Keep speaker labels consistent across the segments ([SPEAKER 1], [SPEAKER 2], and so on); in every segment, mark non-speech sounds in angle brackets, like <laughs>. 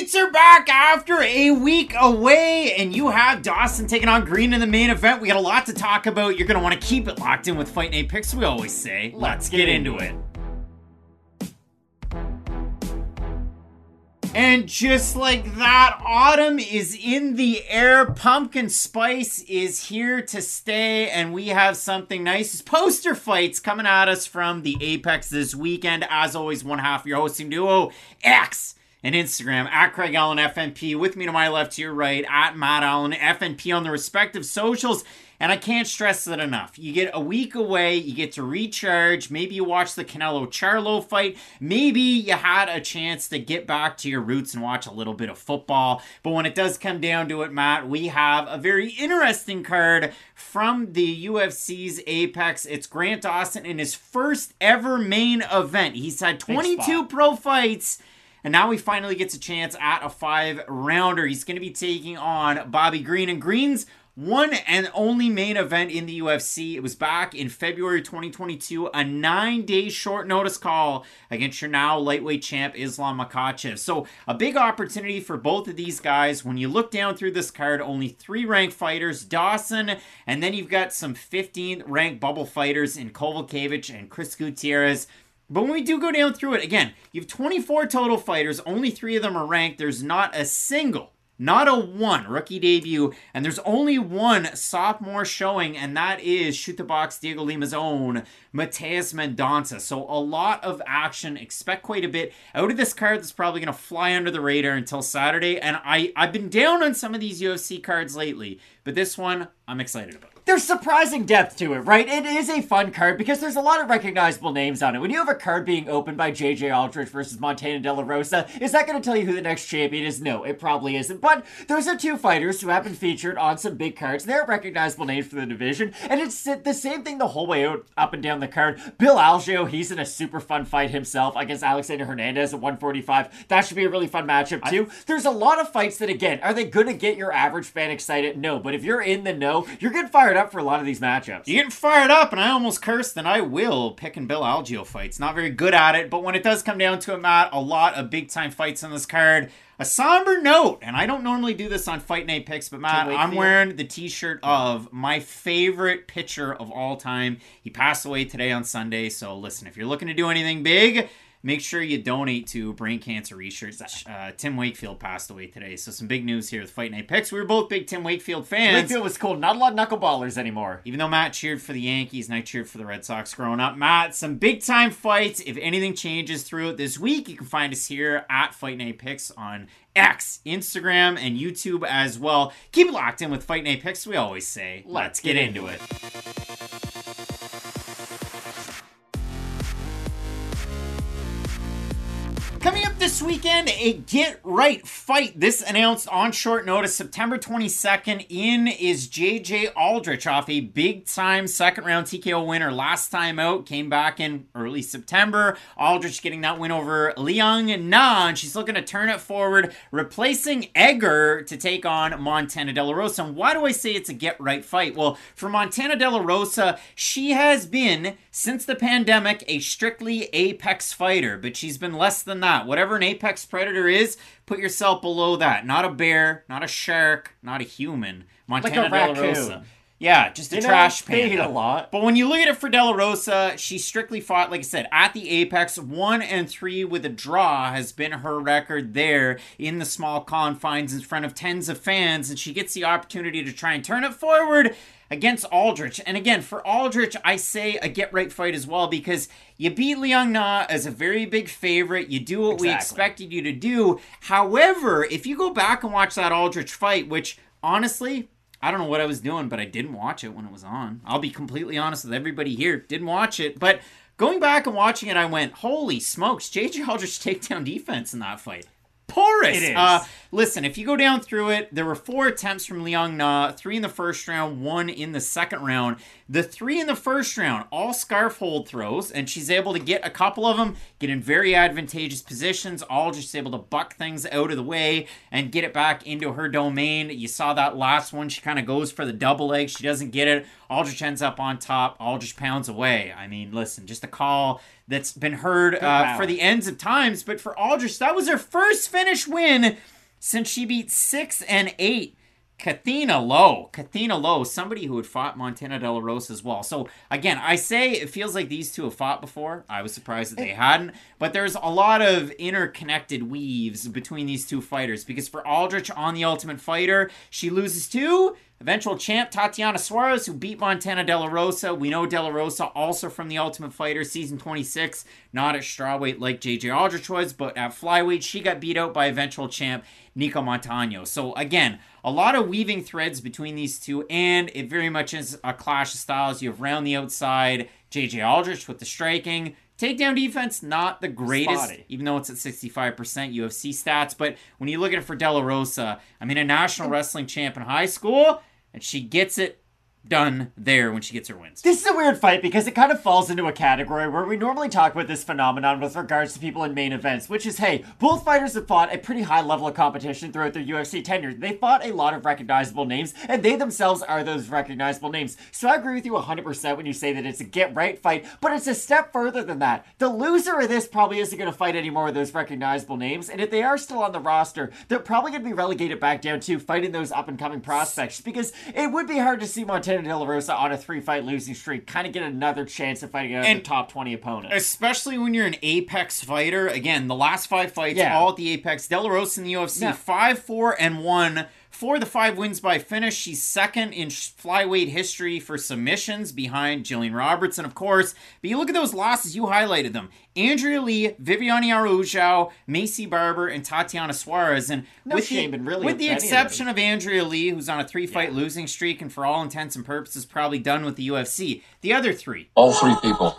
[SPEAKER 1] fights are back after a week away, and you have Dawson taking on Green in the main event. We got a lot to talk about. You're going to want to keep it locked in with Fight Night Picks, we always say. Let's, get, into it. And just like that, autumn is in the air. Pumpkin spice is here to stay, and we have something nice. Poster fights coming at us from the Apex this weekend. As always, one half of your hosting duo, X and Instagram at Craig Allen FNP. With me to my left, to your right, at Matt Allen FNP on the respective socials. And I can't stress it enough. You get a week away, you get to recharge. Maybe you watch the Canelo Charlo fight. Maybe you had a chance to get back to your roots and watch a little bit of football. But when it does come down to it, Matt, we have a very interesting card from the UFC's Apex. It's Grant Dawson in his first ever main event. He's had 22 pro fights. And now he finally gets a chance at a five rounder. He's going to be taking on Bobby Green. And Green's one and only main event in the UFC. It was back in February 2022, a nine day short notice call against your now lightweight champ Islam Makhachev. So, a big opportunity for both of these guys. When you look down through this card, only three ranked fighters Dawson, and then you've got some 15th ranked bubble fighters in Kowalkiewicz and Chris Gutierrez. But when we do go down through it, again, you have 24 total fighters, only three of them are ranked. There's not a single not a one rookie debut, and there's only one sophomore showing, and that is Chute Boxe Diego Lima's own Matheus Mendonça. So a lot of action. Expect quite a bit out of this card. That's probably going to fly under the radar until Saturday. And I I've been down on some of these UFC cards lately, but this one I'm excited about
[SPEAKER 2] there's surprising depth to it, right? It is a fun card because there's a lot of recognizable names on it. When you have a card being opened by JJ Aldrich versus Montana De La Rosa, is that going to tell you who the next champion is? No, it probably isn't. But those are two fighters who have been featured on some big cards. They're recognizable names for the division, and it's the same thing the whole way out, up and down the card. Bill Algeo, he's in a super fun fight himself against Alexander Hernandez at 145. That should be a really fun matchup too. I, there's a lot of fights that, again, are they going to get your average fan excited? No, but if you're in the know, you're getting fired up for a lot of these matchups.
[SPEAKER 1] You're getting fired up, and I almost cursed, and I will picking Bill Algeo fights. Not very good at it, but when it does come down to it, Matt, a lot of big time fights on this card. A somber note, and I don't normally do this on Fight Night Picks, but Matt, I'm wearing the t shirt of my favorite pitcher of all time. He passed away today on Sunday, so listen, if you're looking to do anything big, make sure you donate to brain cancer research. Uh, Tim Wakefield passed away today, so some big news here with Fight Night Picks. We were both big Tim Wakefield fans.
[SPEAKER 2] Wakefield was cool. Not a lot of knuckleballers anymore.
[SPEAKER 1] Even though Matt cheered for the Yankees and I cheered for the Red Sox growing up. Matt, some big time fights. If anything changes throughout this week, you can find us here at Fight Night Picks on X, Instagram, and YouTube as well. Keep it locked in with Fight Night Picks. We always say, let's, let's get, get into it. Coming up this weekend, a get right fight. This announced on short notice, September 22nd. In is JJ Aldrich off a big time second round TKO winner last time out. Came back in early September. Aldrich getting that win over Liang Na, and she's looking to turn it forward, replacing Egger to take on Montana De La Rosa. And why do I say it's a get right fight? Well, for Montana De La Rosa, she has been, since the pandemic, a strictly apex fighter, but she's been less than that that. Whatever an apex predator is, put yourself below that. Not a bear, not a shark, not a human.
[SPEAKER 2] Montana like a Rosa.
[SPEAKER 1] Yeah, just a you trash know,
[SPEAKER 2] panda. a lot.
[SPEAKER 1] But when you look at it for De La Rosa, she strictly fought, like I said, at the apex. One and three with a draw has been her record there in the small confines in front of tens of fans, and she gets the opportunity to try and turn it forward against Aldrich. And again, for Aldrich, I say a get right fight as well because you beat Liang Na as a very big favorite. You do what exactly. we expected you to do. However, if you go back and watch that Aldrich fight, which honestly, I don't know what I was doing, but I didn't watch it when it was on. I'll be completely honest with everybody here. Didn't watch it, but going back and watching it, I went, holy smokes, JJ Aldrich takedown defense in that fight porous.
[SPEAKER 2] It is.
[SPEAKER 1] Uh, listen, if you go down through it, there were four attempts from Liang Na, three in the first round, one in the second round. The three in the first round, all scarf hold throws, and she's able to get a couple of them, get in very advantageous positions, all just able to buck things out of the way and get it back into her domain. You saw that last one. She kind of goes for the double leg. She doesn't get it. Aldrich ends up on top. Aldrich pounds away. I mean, listen, just a call that's been heard uh, for the ends of times. But for Aldrich, that was her first finish win since she beat six and eight Kathina Lowe. Kathina Lowe, somebody who had fought Montana De La Rosa as well. So again, I say it feels like these two have fought before. I was surprised that they hadn't, but there's a lot of interconnected weaves between these two fighters because for Aldrich on the Ultimate Fighter, she loses to eventual champ Tatiana Suarez, who beat Montana De La Rosa. We know De La Rosa also from the Ultimate Fighter season 26, not at strawweight like JJ Aldrich was, but at flyweight, she got beat out by eventual champ Nicco Montaño. So again, a lot of weaving threads between these two, and it very much is a clash of styles. You have round the outside, JJ Aldrich with the striking. Takedown defense, not the greatest,
[SPEAKER 2] Spotty.
[SPEAKER 1] even though it's at 65% UFC stats. But when you look at it for De La Rosa, I mean, a national wrestling champ in high school, and she gets it done there when she gets her wins.
[SPEAKER 2] This is a weird fight because it kind of falls into a category where we normally talk about this phenomenon with regards to people in main events, which is hey, both fighters have fought a pretty high level of competition throughout their UFC tenure. They fought a lot of recognizable names, and they themselves are those recognizable names. So I agree with you 100% when you say that it's a get right fight, but it's a step further than that. The loser of this probably isn't going to fight any more of those recognizable names, and if they are still on the roster, they're probably going to be relegated back down to fighting those up and coming prospects because it would be hard to see Montana De La Rosa on a three fight losing streak kind of get another chance of fighting
[SPEAKER 1] And-
[SPEAKER 2] top 20 opponent.
[SPEAKER 1] Especially when you're an Apex fighter. Again, the last five fights,
[SPEAKER 2] Yeah.
[SPEAKER 1] all at the Apex. De La Rosa in the UFC,
[SPEAKER 2] Yeah.
[SPEAKER 1] 5 4 and 1. For the five wins by finish, she's second in flyweight history for submissions behind Jillian Robertson, of course. But you look at those losses, you highlighted them. Andrea Lee, Viviane Araújo, Maycee Barber, and Tatiana Suarez. And
[SPEAKER 2] No
[SPEAKER 1] with
[SPEAKER 2] shame
[SPEAKER 1] the,
[SPEAKER 2] in really
[SPEAKER 1] with the
[SPEAKER 2] any of
[SPEAKER 1] exception of Andrea Lee, who's on a three fight
[SPEAKER 2] Yeah.
[SPEAKER 1] losing streak and for all intents and purposes probably done with the UFC, the other three,
[SPEAKER 3] All three people,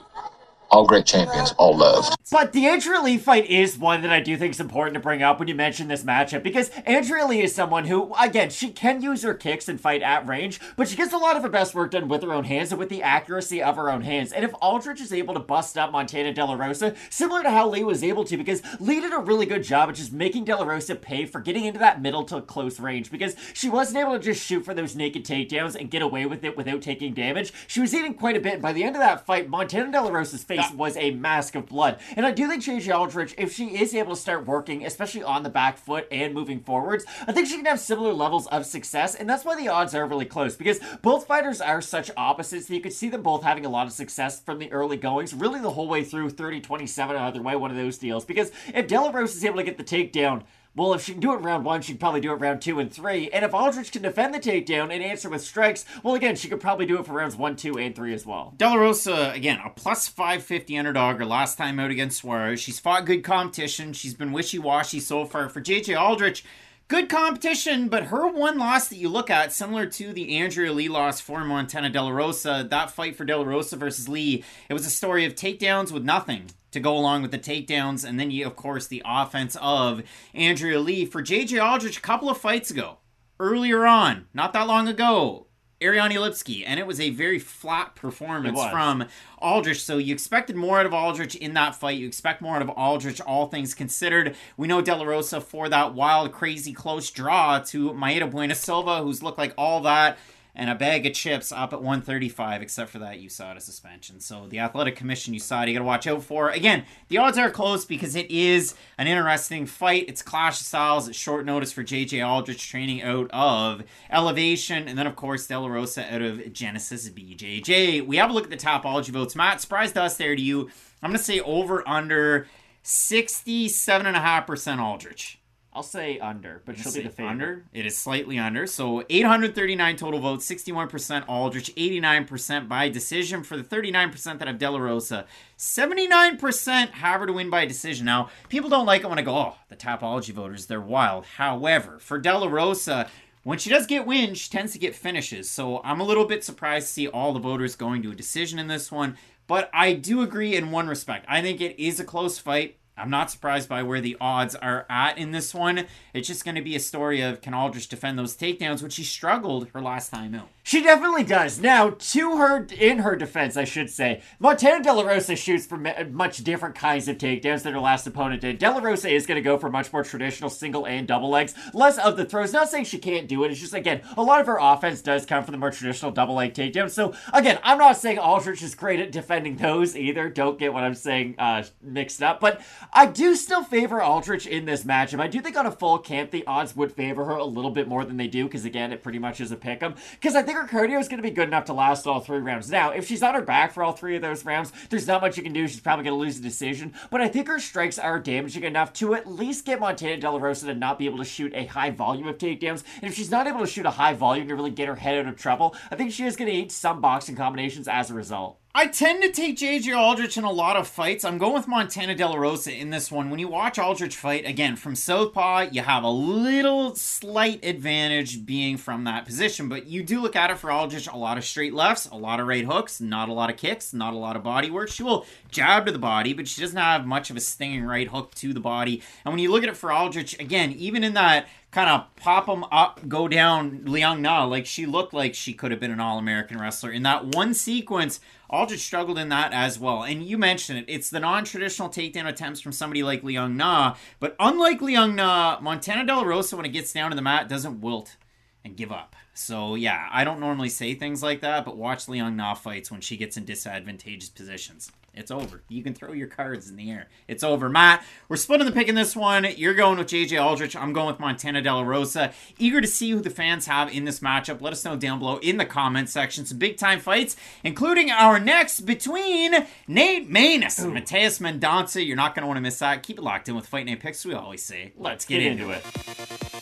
[SPEAKER 3] all great champions, all loved.
[SPEAKER 2] But the Andrea Lee fight is one that I do think is important to bring up when you mention this matchup because Andrea Lee is someone who, again, she can use her kicks and fight at range, but she gets a lot of her best work done with her own hands and with the accuracy of her own hands. And if Aldrich is able to bust up Montana De La Rosa, similar to how Lee was able to, because Lee did a really good job at just making De La Rosa pay for getting into that middle to close range because she wasn't able to just shoot for those naked takedowns and get away with it without taking damage. She was eating quite a bit. And by the end of that fight, Montana De La Rosa's face was a mask of blood. And I do think JJ Aldrich, if she is able to start working, especially on the back foot and moving forwards, I think she can have similar levels of success. And that's why the odds are really close because both fighters are such opposites that you could see them both having a lot of success from the early goings, really the whole way through 30 27 either way, one of those deals. Because if De La Rosa is able to get the takedown, well, if she can do it round one, she can probably do it round two and three. And if Aldrich can defend the takedown and answer with strikes, well, again, she could probably do it for rounds one, two, and three as well.
[SPEAKER 1] De La Rosa, again, a plus 550 underdog her last time out against Suarez. She's fought good competition. She's been wishy washy so far. For JJ Aldrich, good competition, but her one loss that you look at, similar to the Andrea Lee loss for Montana De La Rosa, that fight for De La Rosa versus Lee, it was a story of takedowns with nothing to go along with the takedowns, and then you, of course, the offense of Andrea Lee. For JJ Aldrich, a couple of fights ago, earlier on, not that long ago, Ariane Lipski, and it was a very flat performance from Aldrich. So you expected more out of Aldrich in that fight. You expect more out of Aldrich, all things considered. We know De La Rosa for that wild, crazy, close draw to Mayra Bueno Silva, who's looked like all that and a bag of chips up at 135, except for that USADA suspension. So the Athletic Commission USADA you got to watch out for. Again, the odds are close because it is an interesting fight. It's clash of styles. It's short notice for JJ Aldrich training out of Elevation, and then of course De La Rosa out of Genesis BJJ. We have a look at the Tapology votes. Matt, surprise to us there to you. I'm going to say over under 67.5% Aldrich.
[SPEAKER 2] I'll say under, but she'll be the favorite.
[SPEAKER 1] Under. It is slightly under. So 839 total votes, 61% Aldrich, 89% by decision for the 39% that have De La Rosa. 79% have her to win by decision. Now, people don't like it when I go, oh, the Tapology voters, they're wild. However, for De La Rosa, when she does get wins, she tends to get finishes. So I'm a little bit surprised to see all the voters going to a decision in this one. But I do agree in one respect. I think it is a close fight. I'm not surprised by where the odds are at in this one. It's just going to be a story of can Aldrich defend those takedowns, which she struggled her last time out.
[SPEAKER 2] She definitely does. Now, to her, in her defense, I should say, Montana De La Rosa shoots for much different kinds of takedowns than her last opponent did. De La Rosa is going to go for much more traditional single and double legs, less of the throws. Not saying she can't do it. It's just again, a lot of her offense does come from the more traditional double leg takedowns. So again, I'm not saying Aldrich is great at defending those either. Don't get what I'm saying uh, mixed up, but I do still favor Aldrich in this matchup. I do think on a full camp, the odds would favor her a little bit more than they do because again, it pretty much is a pick 'em. Because I think her cardio is going to be good enough to last all three rounds. Now, if she's on her back for all three of those rounds, there's not much you can do. She's probably going to lose the decision. But I think her strikes are damaging enough to at least get Montana De La Rosa to not be able to shoot a high volume of takedowns. And if she's not able to shoot a high volume to really get her head out of trouble, I think she is going to eat some boxing combinations as a result.
[SPEAKER 1] I tend to take JJ Aldrich in a lot of fights. I'm going with Montana De La Rosa in this one. When you watch Aldrich fight, again, from Southpaw, you have a little slight advantage being from that position. But you do look at it for Aldrich, a lot of straight lefts, a lot of right hooks, not a lot of kicks, not a lot of body work. She will jab to the body, but she doesn't have much of a stinging right hook to the body. And when you look at it for Aldrich, again, even in that kind of pop them up, go down Liang Na, like she looked like she could have been an All American wrestler. In that one sequence, Aldrich struggled in that as well. And you mentioned it. It's the non-traditional takedown attempts from somebody like Liang Na. But unlike Liang Na, Montana De La Rosa, when it gets down to the mat, doesn't wilt and give up. So yeah, I don't normally say things like that, but watch Liang Na fights when she gets in disadvantageous positions. It's over. You can throw your cards in the air. It's over. Matt, we're splitting the pick in this one. You're going with JJ Aldrich. I'm going with Montana De La Rosa. Eager to see who the fans have in this matchup. Let us know down below in the comment section. Some big time fights, including our next between Nate Maness and Matheus Mendonça. You're not going to want to miss that. Keep it locked in with Fight Night Picks, we always say. Let's get, get into, into it.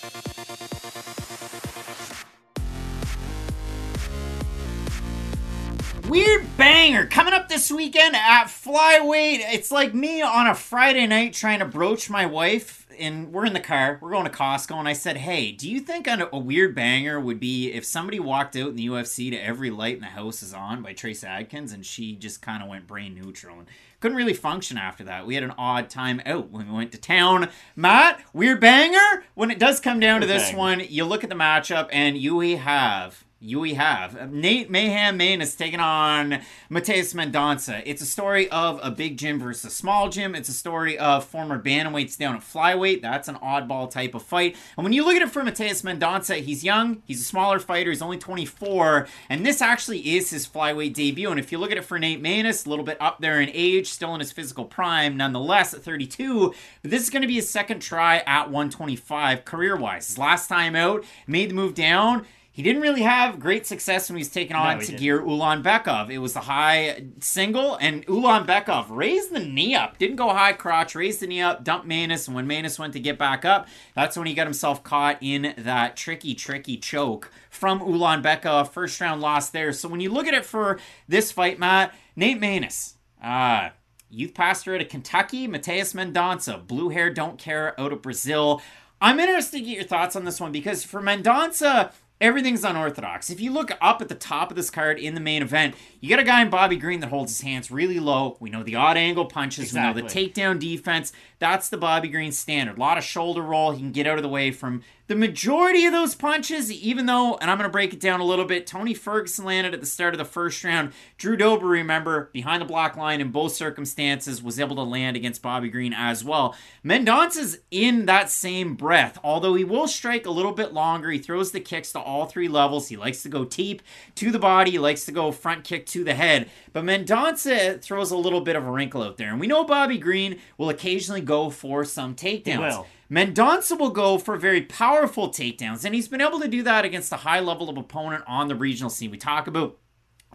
[SPEAKER 1] Weird banger coming up this weekend at Flyweight. It's like me on a Friday night trying to broach my wife, and we're in the car. We're going to Costco, and I said, "Hey, do you think a, a weird banger would be if somebody walked out in the UFC to every light in the house is on by Trace Adkins, and she just kind of went brain neutral and couldn't really function after that. We had an odd time out when we went to town. Matt, weird banger. When it does come down to this one, you look at the matchup, and you have we have uh, Nate Mayhem Main is taking on Matheus Mendonça. It's a story of a big gym versus a small gym. It's a story of former bantamweights down at flyweight. That's an oddball type of fight. And when you look at it for Matheus Mendonça, he's young, he's a smaller fighter, he's only 24, and this actually is his flyweight debut. And if you look at it for Nate Maness, a little bit up there in age, still in his physical prime, nonetheless at 32. But this is going to be his second try at 125 career-wise. His last time out, made the move down he didn't really have great success when he was taking on no, Tagir Ulanbekov. It was the high single, and Ulanbekov raised the knee up. Didn't go high crotch, raised the knee up, dumped Maness, and when Maness went to get back up, that's when he got himself caught in that tricky, tricky choke from Ulanbekov. First round loss there. So when you look at it for this fight, Matt, Nate Maness, uh, youth pastor out of Kentucky, Matheus Mendonça, blue hair, don't care, out of Brazil. I'm interested to get your thoughts on this one because for Mendonça, Everything's unorthodox. If you look up at the top of this card in the main event, you got a guy in Bobby Green that holds his hands really low. We know the odd angle punches, exactly. we know the takedown defense. That's the Bobby Green standard. A lot of shoulder roll. He can get out of the way from the majority of those punches, even though, and I'm going to break it down a little bit, Tony Ferguson landed at the start of the first round. Drew Dober, remember, behind the block line in both circumstances, was able to land against Bobby Green as well. Mendonça's in that same breath, although he will strike a little bit longer. He throws the kicks to all three levels. He likes to go deep to the body, he likes to go front kick to the head. But Mendonça throws a little bit of a wrinkle out there. And we know Bobby Green will occasionally go for some takedowns. Mendonça will go for very powerful takedowns, and he's been able to do that against a high level of opponent on the regional scene. We talk about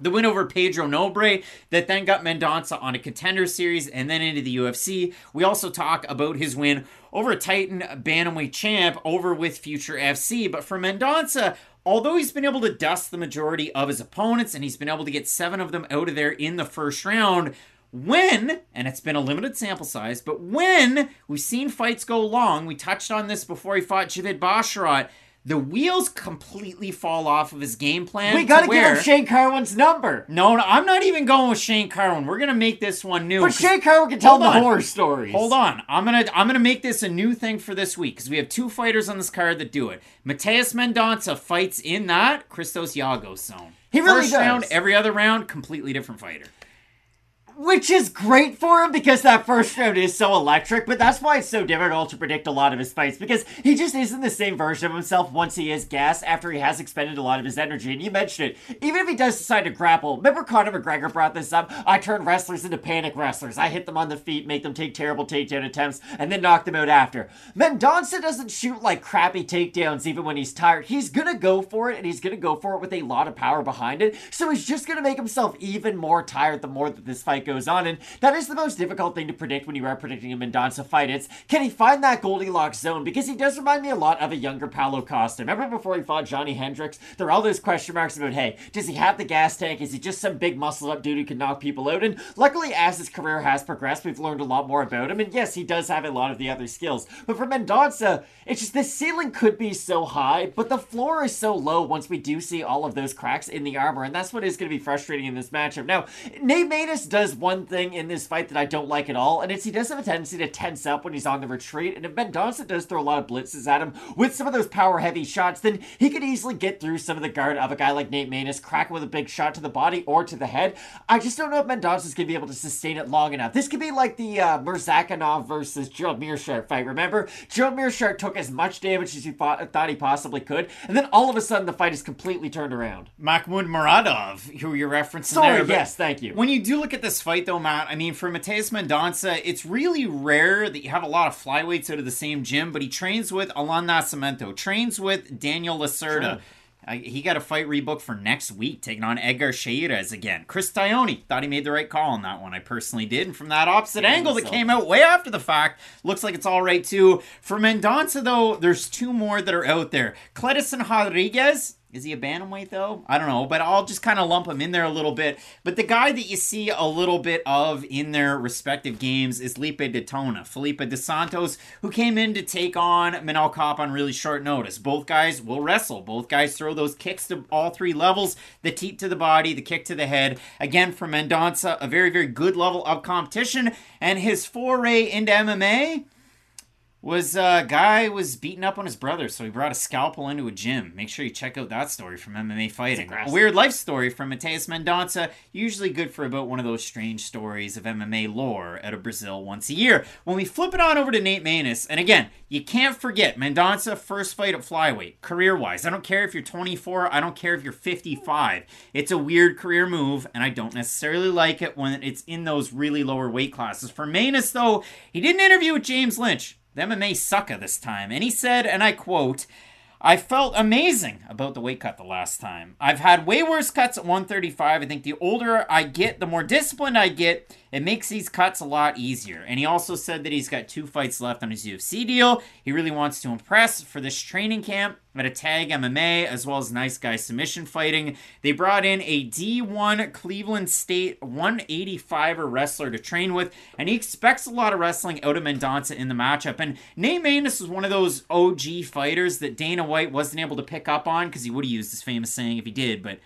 [SPEAKER 1] the win over Pedro Nobre that then got Mendonça on a contender series and then into the UFC. We also talk about his win over Titan Bantamweight champ over with Future FC. But for Mendonça, although he's been able to dust the majority of his opponents and he's been able to get seven of them out of there in the first round, when, and it's been a limited sample size, but when we've seen fights go long, we touched on this before he fought Javid Basharat, the wheels completely fall off of his game plan.
[SPEAKER 2] We gotta
[SPEAKER 1] to
[SPEAKER 2] give him Shane Carwin's number.
[SPEAKER 1] No, no, I'm not even going with Shane Carwin. We're gonna make this one new.
[SPEAKER 2] But Shane Carwin can tell the horror stories.
[SPEAKER 1] Hold on, I'm gonna I'm gonna make this a new thing for this week because we have two fighters on this card that do it. Matheus Mendonça fights in that Christos Giagos zone.
[SPEAKER 2] He really
[SPEAKER 1] First
[SPEAKER 2] does.
[SPEAKER 1] round, every other round, completely different fighter.
[SPEAKER 2] Which is great for him because that first round is so electric, but that's why it's so difficult to predict a lot of his fights because he just isn't the same version of himself once he is gas after he has expended a lot of his energy. And you mentioned it, even if he does decide to grapple, remember Conor McGregor brought this up? I turn wrestlers into panic wrestlers. I hit them on the feet, make them take terrible takedown attempts, and then knock them out after. Mendonça doesn't shoot like crappy takedowns even when he's tired. He's gonna go for it, and he's gonna go for it with a lot of power behind it. So he's just gonna make himself even more tired the more that this fight goes on. And that is the most difficult thing to predict when you are predicting a Mendonça fight. It's can he find that Goldilocks zone? Because he does remind me a lot of a younger Paulo Costa. Remember before he fought Johny Hendricks? There were all those question marks about, hey, does he have the gas tank? Is he just some big muscled up dude who can knock people out? And luckily, as his career has progressed, we've learned a lot more about him. And yes, he does have a lot of the other skills. But for Mendonça, it's just the ceiling could be so high, but the floor is so low once we do see all of those cracks in the armor. And that's what is going to be frustrating in this matchup. Now, Nate Maness does one thing in this fight that I don't like at all, and it's he does have a tendency to tense up when he's on the retreat. And if Mendonça does throw a lot of blitzes at him with some of those power heavy shots, then he could easily get through some of the guard of a guy like Nate Maness, crack him with a big shot to the body or to the head. I just don't know if Mendonça's going to be able to sustain it long enough. This could be like the uh, versus Gerald Meerschaert fight. Remember, Gerald Meerschaert took as much damage as he fought, thought he possibly could, and then all of a sudden the fight is completely turned around.
[SPEAKER 1] Makhmud Muradov, who you're referencing
[SPEAKER 2] Sorry,
[SPEAKER 1] there.
[SPEAKER 2] yes, thank you.
[SPEAKER 1] When you do look at this fight, though, Matt, I mean, for Matheus Mendonça, it's really rare that you have a lot of flyweights out of the same gym, but he trains with Alan Nascimento, trains with Daniel Lacerda. I, uh, he got a fight rebooked for next week, taking on Edgar Chairez again. Chris Tognoni thought he made the right call on that one. I personally did. And from that opposite angle that came out way after the fact, looks like it's all right too. For Mendonça, though, there's two more that are out there. Cledison Rodriguez. Is he a bantamweight though? I don't know, but I'll just kind of lump him in there a little bit. But the guy that you see a little bit of in their respective games is Felipe Detona, Felipe dos Santos, who came in to take on Manel Kape on really short notice. Both guys will wrestle. Both guys throw those kicks to all three levels: the teep to the body, the kick to the head. Again, for Mendonça, a very very good level of competition, and his foray into MMA was a uh, guy was beating up on his brother, so he brought a scalpel into a gym. Make sure you check out that story from MMA Fighting. A weird life story from Matheus Mendonça, usually good for about one of those strange stories of MMA lore out of Brazil once a year. When we flip it on over to Nate Maness, and again, you can't forget Mendonça first fight at flyweight, career wise. I don't care if you're 24, I don't care if you're 55. It's a weird career move, and I don't necessarily like it when it's in those really lower weight classes. For Maness, though, he did an interview with James Lynch the MMA Sucka this time. And he said, and I quote, I felt amazing about the weight cut the last time. I've had way worse cuts at 135. I think the older I get, the more disciplined I get. It makes these cuts a lot easier. And he also said that he's got two fights left on his UFC deal. He really wants to impress for this training camp at a tag MMA as well as nice guy submission fighting. They brought in a D1 Cleveland State 185er wrestler to train with, and he expects a lot of wrestling out of Mendonça in the matchup. And Nate Maness was one of those OG fighters that Dana White wasn't able to pick up on because he would have used his famous saying if he did, but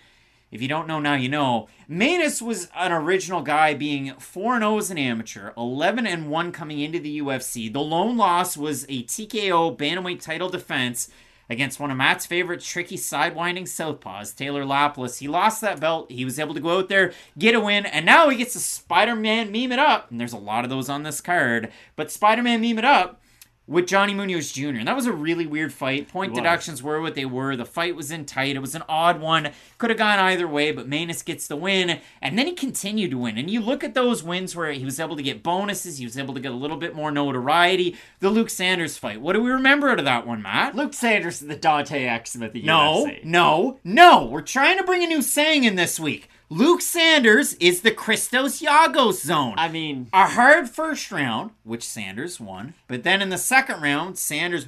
[SPEAKER 1] if you don't know now, you know. Maness was an original guy being 4 0 as an amateur, 11 and 1 coming into the UFC. The lone loss was a TKO bantamweight title defense against one of Matt's favorite tricky sidewinding southpaws, Taylor Lapilus. He lost that belt. He was able to go out there, get a win, and now he gets to Spider Man meme it up. And there's a lot of those on this card, but Spider Man meme it up with Johnny Munoz Jr. And that was a really weird fight. Point deductions were what they were. The fight was in tight. It was an odd one. Could have gone either way, but Maness gets the win. And then he continued to win. And you look at those wins where he was able to get bonuses, he was able to get a little bit more notoriety. The Luke Sanders fight. What do we remember out of that one, Matt?
[SPEAKER 2] Luke Sanders the Dante Exum at the
[SPEAKER 1] No,
[SPEAKER 2] UFC.
[SPEAKER 1] no, no. We're trying to bring a new saying in this week. Luke Sanders is the Christos Giagos zone.
[SPEAKER 2] I mean,
[SPEAKER 1] a hard first round, which Sanders won, but then in the second round, Sanders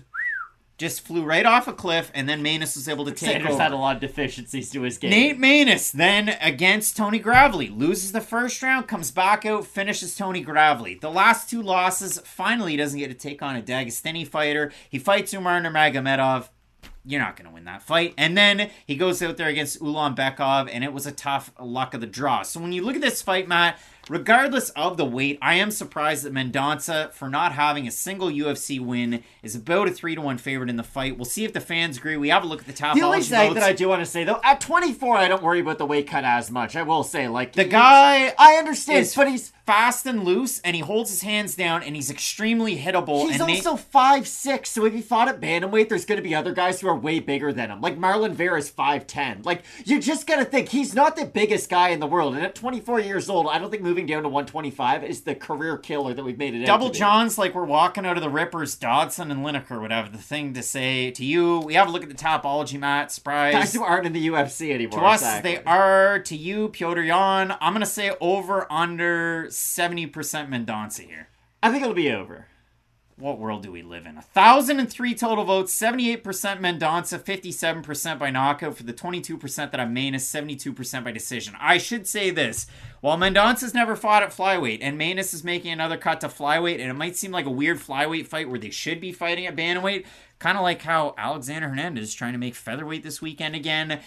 [SPEAKER 1] just flew right off a cliff, and then Maness was able to take
[SPEAKER 2] Sanders
[SPEAKER 1] over.
[SPEAKER 2] had a lot of deficiencies to his game.
[SPEAKER 1] Nate Maness then against Tony Gravely loses the first round, comes back out, finishes Tony Gravely. The last two losses, finally he doesn't get to take on a Dagestani fighter. He fights Umar Nurmagomedov. You're not going to win that fight. And then he goes out there against Ulanbekov, and it was a tough luck of the draw. So when you look at this fight, Matt, regardless of the weight, I am surprised that Mendonça, for not having a single UFC win, is about a three to one favorite in the fight. We'll see if the fans agree. We have a look at the top.
[SPEAKER 2] The only thing that I do want to say though, at 24, I don't worry about the weight cut as much. I will say, like
[SPEAKER 1] the guy,
[SPEAKER 2] I understand, but he's
[SPEAKER 1] fast and loose, and he holds his hands down, and he's extremely hittable.
[SPEAKER 2] He's also five six, so if he fought at bantamweight, there's going to be other guys who are way bigger than him. Like Marlon Vera is five ten. Like you just got to think he's not the biggest guy in the world, and at 24 years old, I don't think moving down to 125 is the career killer that we've made it.
[SPEAKER 1] Double Johns, like we're walking out of the Rippers, Dodson and Lineker would have the thing to say to you. We have a look at the Tapology, Matt. Surprise.
[SPEAKER 2] Guys who aren't in the UFC anymore.
[SPEAKER 1] To us, exactly. they are. To you, Piotr Yan. I'm gonna say over under 70 percent Mendonça here.
[SPEAKER 2] I think it'll be over.
[SPEAKER 1] What world do we live in? 1,003 total votes, 78% Mendonça, 57% by knockout for the 22% that I'm Maness, 72% by decision. I should say this. While Mendonça's never fought at flyweight, and Maness is making another cut to flyweight, and it might seem like a weird flyweight fight where they should be fighting at bantamweight, kind of like how Alexander Hernandez is trying to make featherweight this weekend again.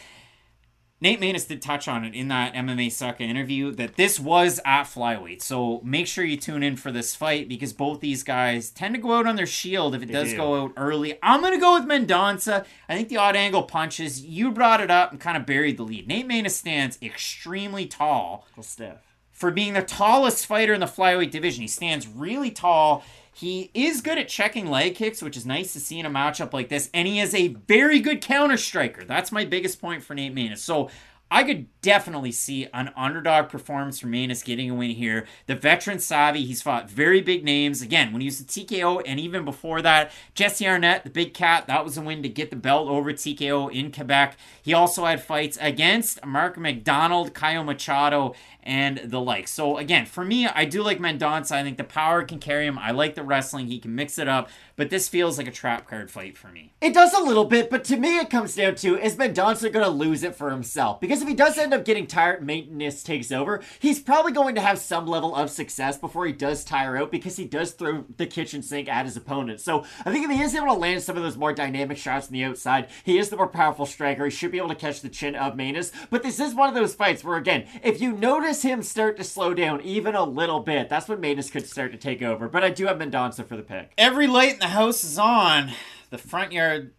[SPEAKER 1] Nate Maness did touch on it in that MMA Sucka interview that this was at flyweight. So make sure you tune in for this fight because both these guys tend to go out on their shield if it they does do. go out early. I'm going to go with Mendonça. I think the odd angle punches, you brought it up and kind of buried the lead. Nate Maness stands extremely tall.
[SPEAKER 2] Stiff.
[SPEAKER 1] For being the tallest fighter in the flyweight division. He stands really tall. He is good at checking leg kicks, which is nice to see in a matchup like this. And he is a very good counter striker. That's my biggest point for Nate Maness. So I could definitely see an underdog performance from Maness getting a win here. The veteran savvy, he's fought very big names. Again, when he was the TKO, and even before that, Jesse Arnett, the big cat, that was a win to get the belt over TKO in Quebec. He also had fights against Mark McDonald, Caio Machado, and the like. So again, for me, I do like Mendonça. I think the power can carry him. I like the wrestling. He can mix it up, but this feels like a trap card fight for me.
[SPEAKER 2] It does a little bit, but to me, it comes down to is Mendonça going to lose it for himself? Because if he does end up getting tired, maintenance takes over. He's probably going to have some level of success before he does tire out because he does throw the kitchen sink at his opponent. So I think if he is able to land some of those more dynamic shots on the outside, he is the more powerful striker. He should be able to catch the chin of Maness. But this is one of those fights where, again, if you notice him start to slow down even a little bit, that's when Maness could start to take over. But I do have Mendonça for the pick.
[SPEAKER 1] Every light in the house is on. The front yard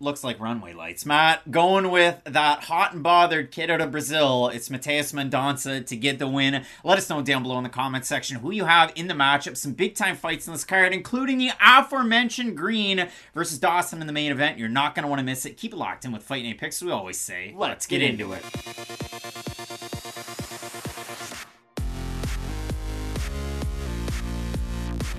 [SPEAKER 1] looks like runway lights. Matt going with that hot and bothered kid out of Brazil. It's Matheus Mendonça to get the win. Let us know down below in the comment section who you have in the matchup. Some big time fights in this card, including the aforementioned Green versus Dawson in the main event. You're not going to want to miss it. Keep it locked in with Fight Night Picks. We always say,
[SPEAKER 2] let's, let's get, get into it.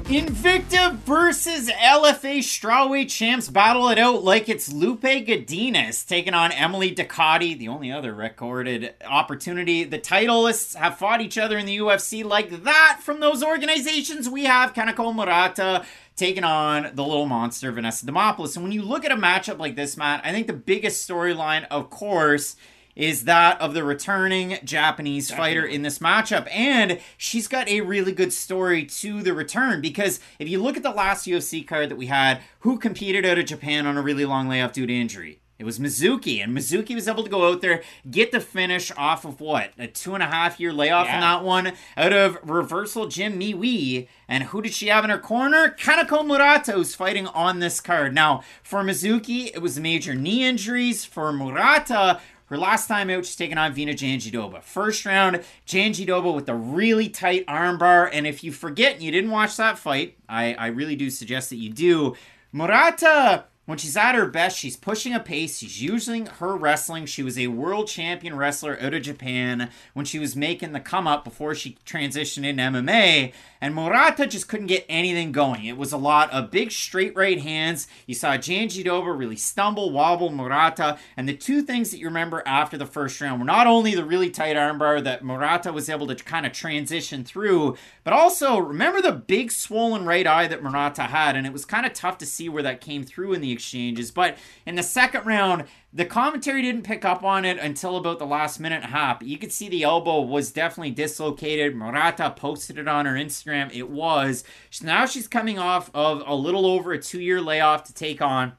[SPEAKER 1] Invicta versus LFA strawweight champs battle it out like it's Lupe Godinez taking on Emily Ducote, the only other recorded opportunity. The titleists have fought each other in the UFC like that from those organizations. We have Kanako Murata taking on the little monster Vanessa Demopoulos. And when you look at a matchup like this, Matt, I think the biggest storyline, of course, is that of the returning Japanese Definitely. fighter in this matchup. And she's got a really good story to the return because if you look at the last UFC card that we had, who competed out of Japan on a really long layoff due to injury? It was Mizuki, and Mizuki was able to go out there, get the finish off of what? A two and a half year layoff yeah. in that one out of reversal Jim Miwi. And who did she have in her corner? Kanako Murata, who's fighting on this card. Now, for Mizuki, it was major knee injuries. For Murata, her last time out, she's taking on Virna Jandiroba. First round, Jandiroba with a really tight armbar. And if you forget and you didn't watch that fight, I, I really do suggest that you do. Murata when she's at her best, she's pushing a pace. She's using her wrestling. She was a world champion wrestler out of Japan when she was making the come up before she transitioned into MMA. And Murata just couldn't get anything going. It was a lot of big straight right hands. You saw Janji Jandiroba really stumble, wobble Murata. And the two things that you remember after the first round were not only the really tight armbar that Murata was able to kind of transition through, but also remember the big swollen right eye that Murata had. And it was kind of tough to see where that came through in the exchanges. But in the second round, the commentary didn't pick up on it until about the last minute hop. You could see the elbow was definitely dislocated. Murata posted it on her Instagram. It was. Now she's coming off of a little over a two year layoff to take on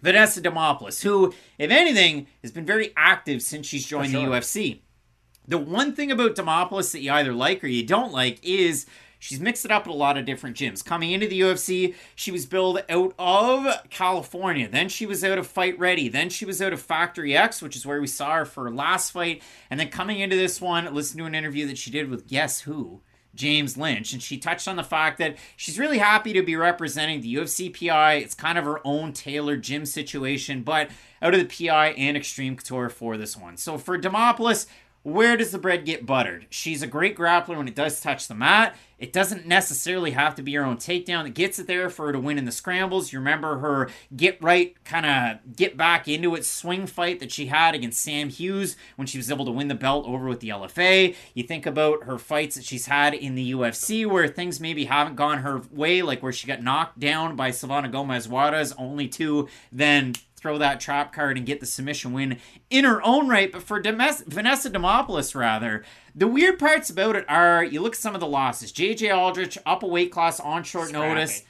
[SPEAKER 1] Vanessa Demopoulos, who, if anything, has been very active since she's joined
[SPEAKER 2] sure.
[SPEAKER 1] the UFC. The one thing about Demopoulos that you either like or you don't like is she's mixed it up at a lot of different gyms. Coming into the UFC, she was billed out of California. Then she was out of Fight Ready. Then she was out of Factory X, which is where we saw her for her last fight. And then coming into this one, listen to an interview that she did with Guess Who? James Lynch, and she touched on the fact that she's really happy to be representing the UFC PI. It's kind of her own tailored gym situation, but out of the PI and Extreme Couture for this one. So for Demopoulos, where does the bread get buttered? She's a great grappler when it does touch the mat. It doesn't necessarily have to be her own takedown that gets it there for her to win in the scrambles. You remember her get right, kind of get back into it swing fight that she had against Sam Hughes when she was able to win the belt over with the LFA. You think about her fights that she's had in the UFC where things maybe haven't gone her way, like where she got knocked down by Silvana Gomez Juarez, only to then throw that trap card and get the submission win in her own right. But for Demes- Vanessa Demopoulos, rather, the weird parts about it are you look at some of the losses. JJ Aldrich up a weight class on short
[SPEAKER 2] Scrappy.
[SPEAKER 1] notice.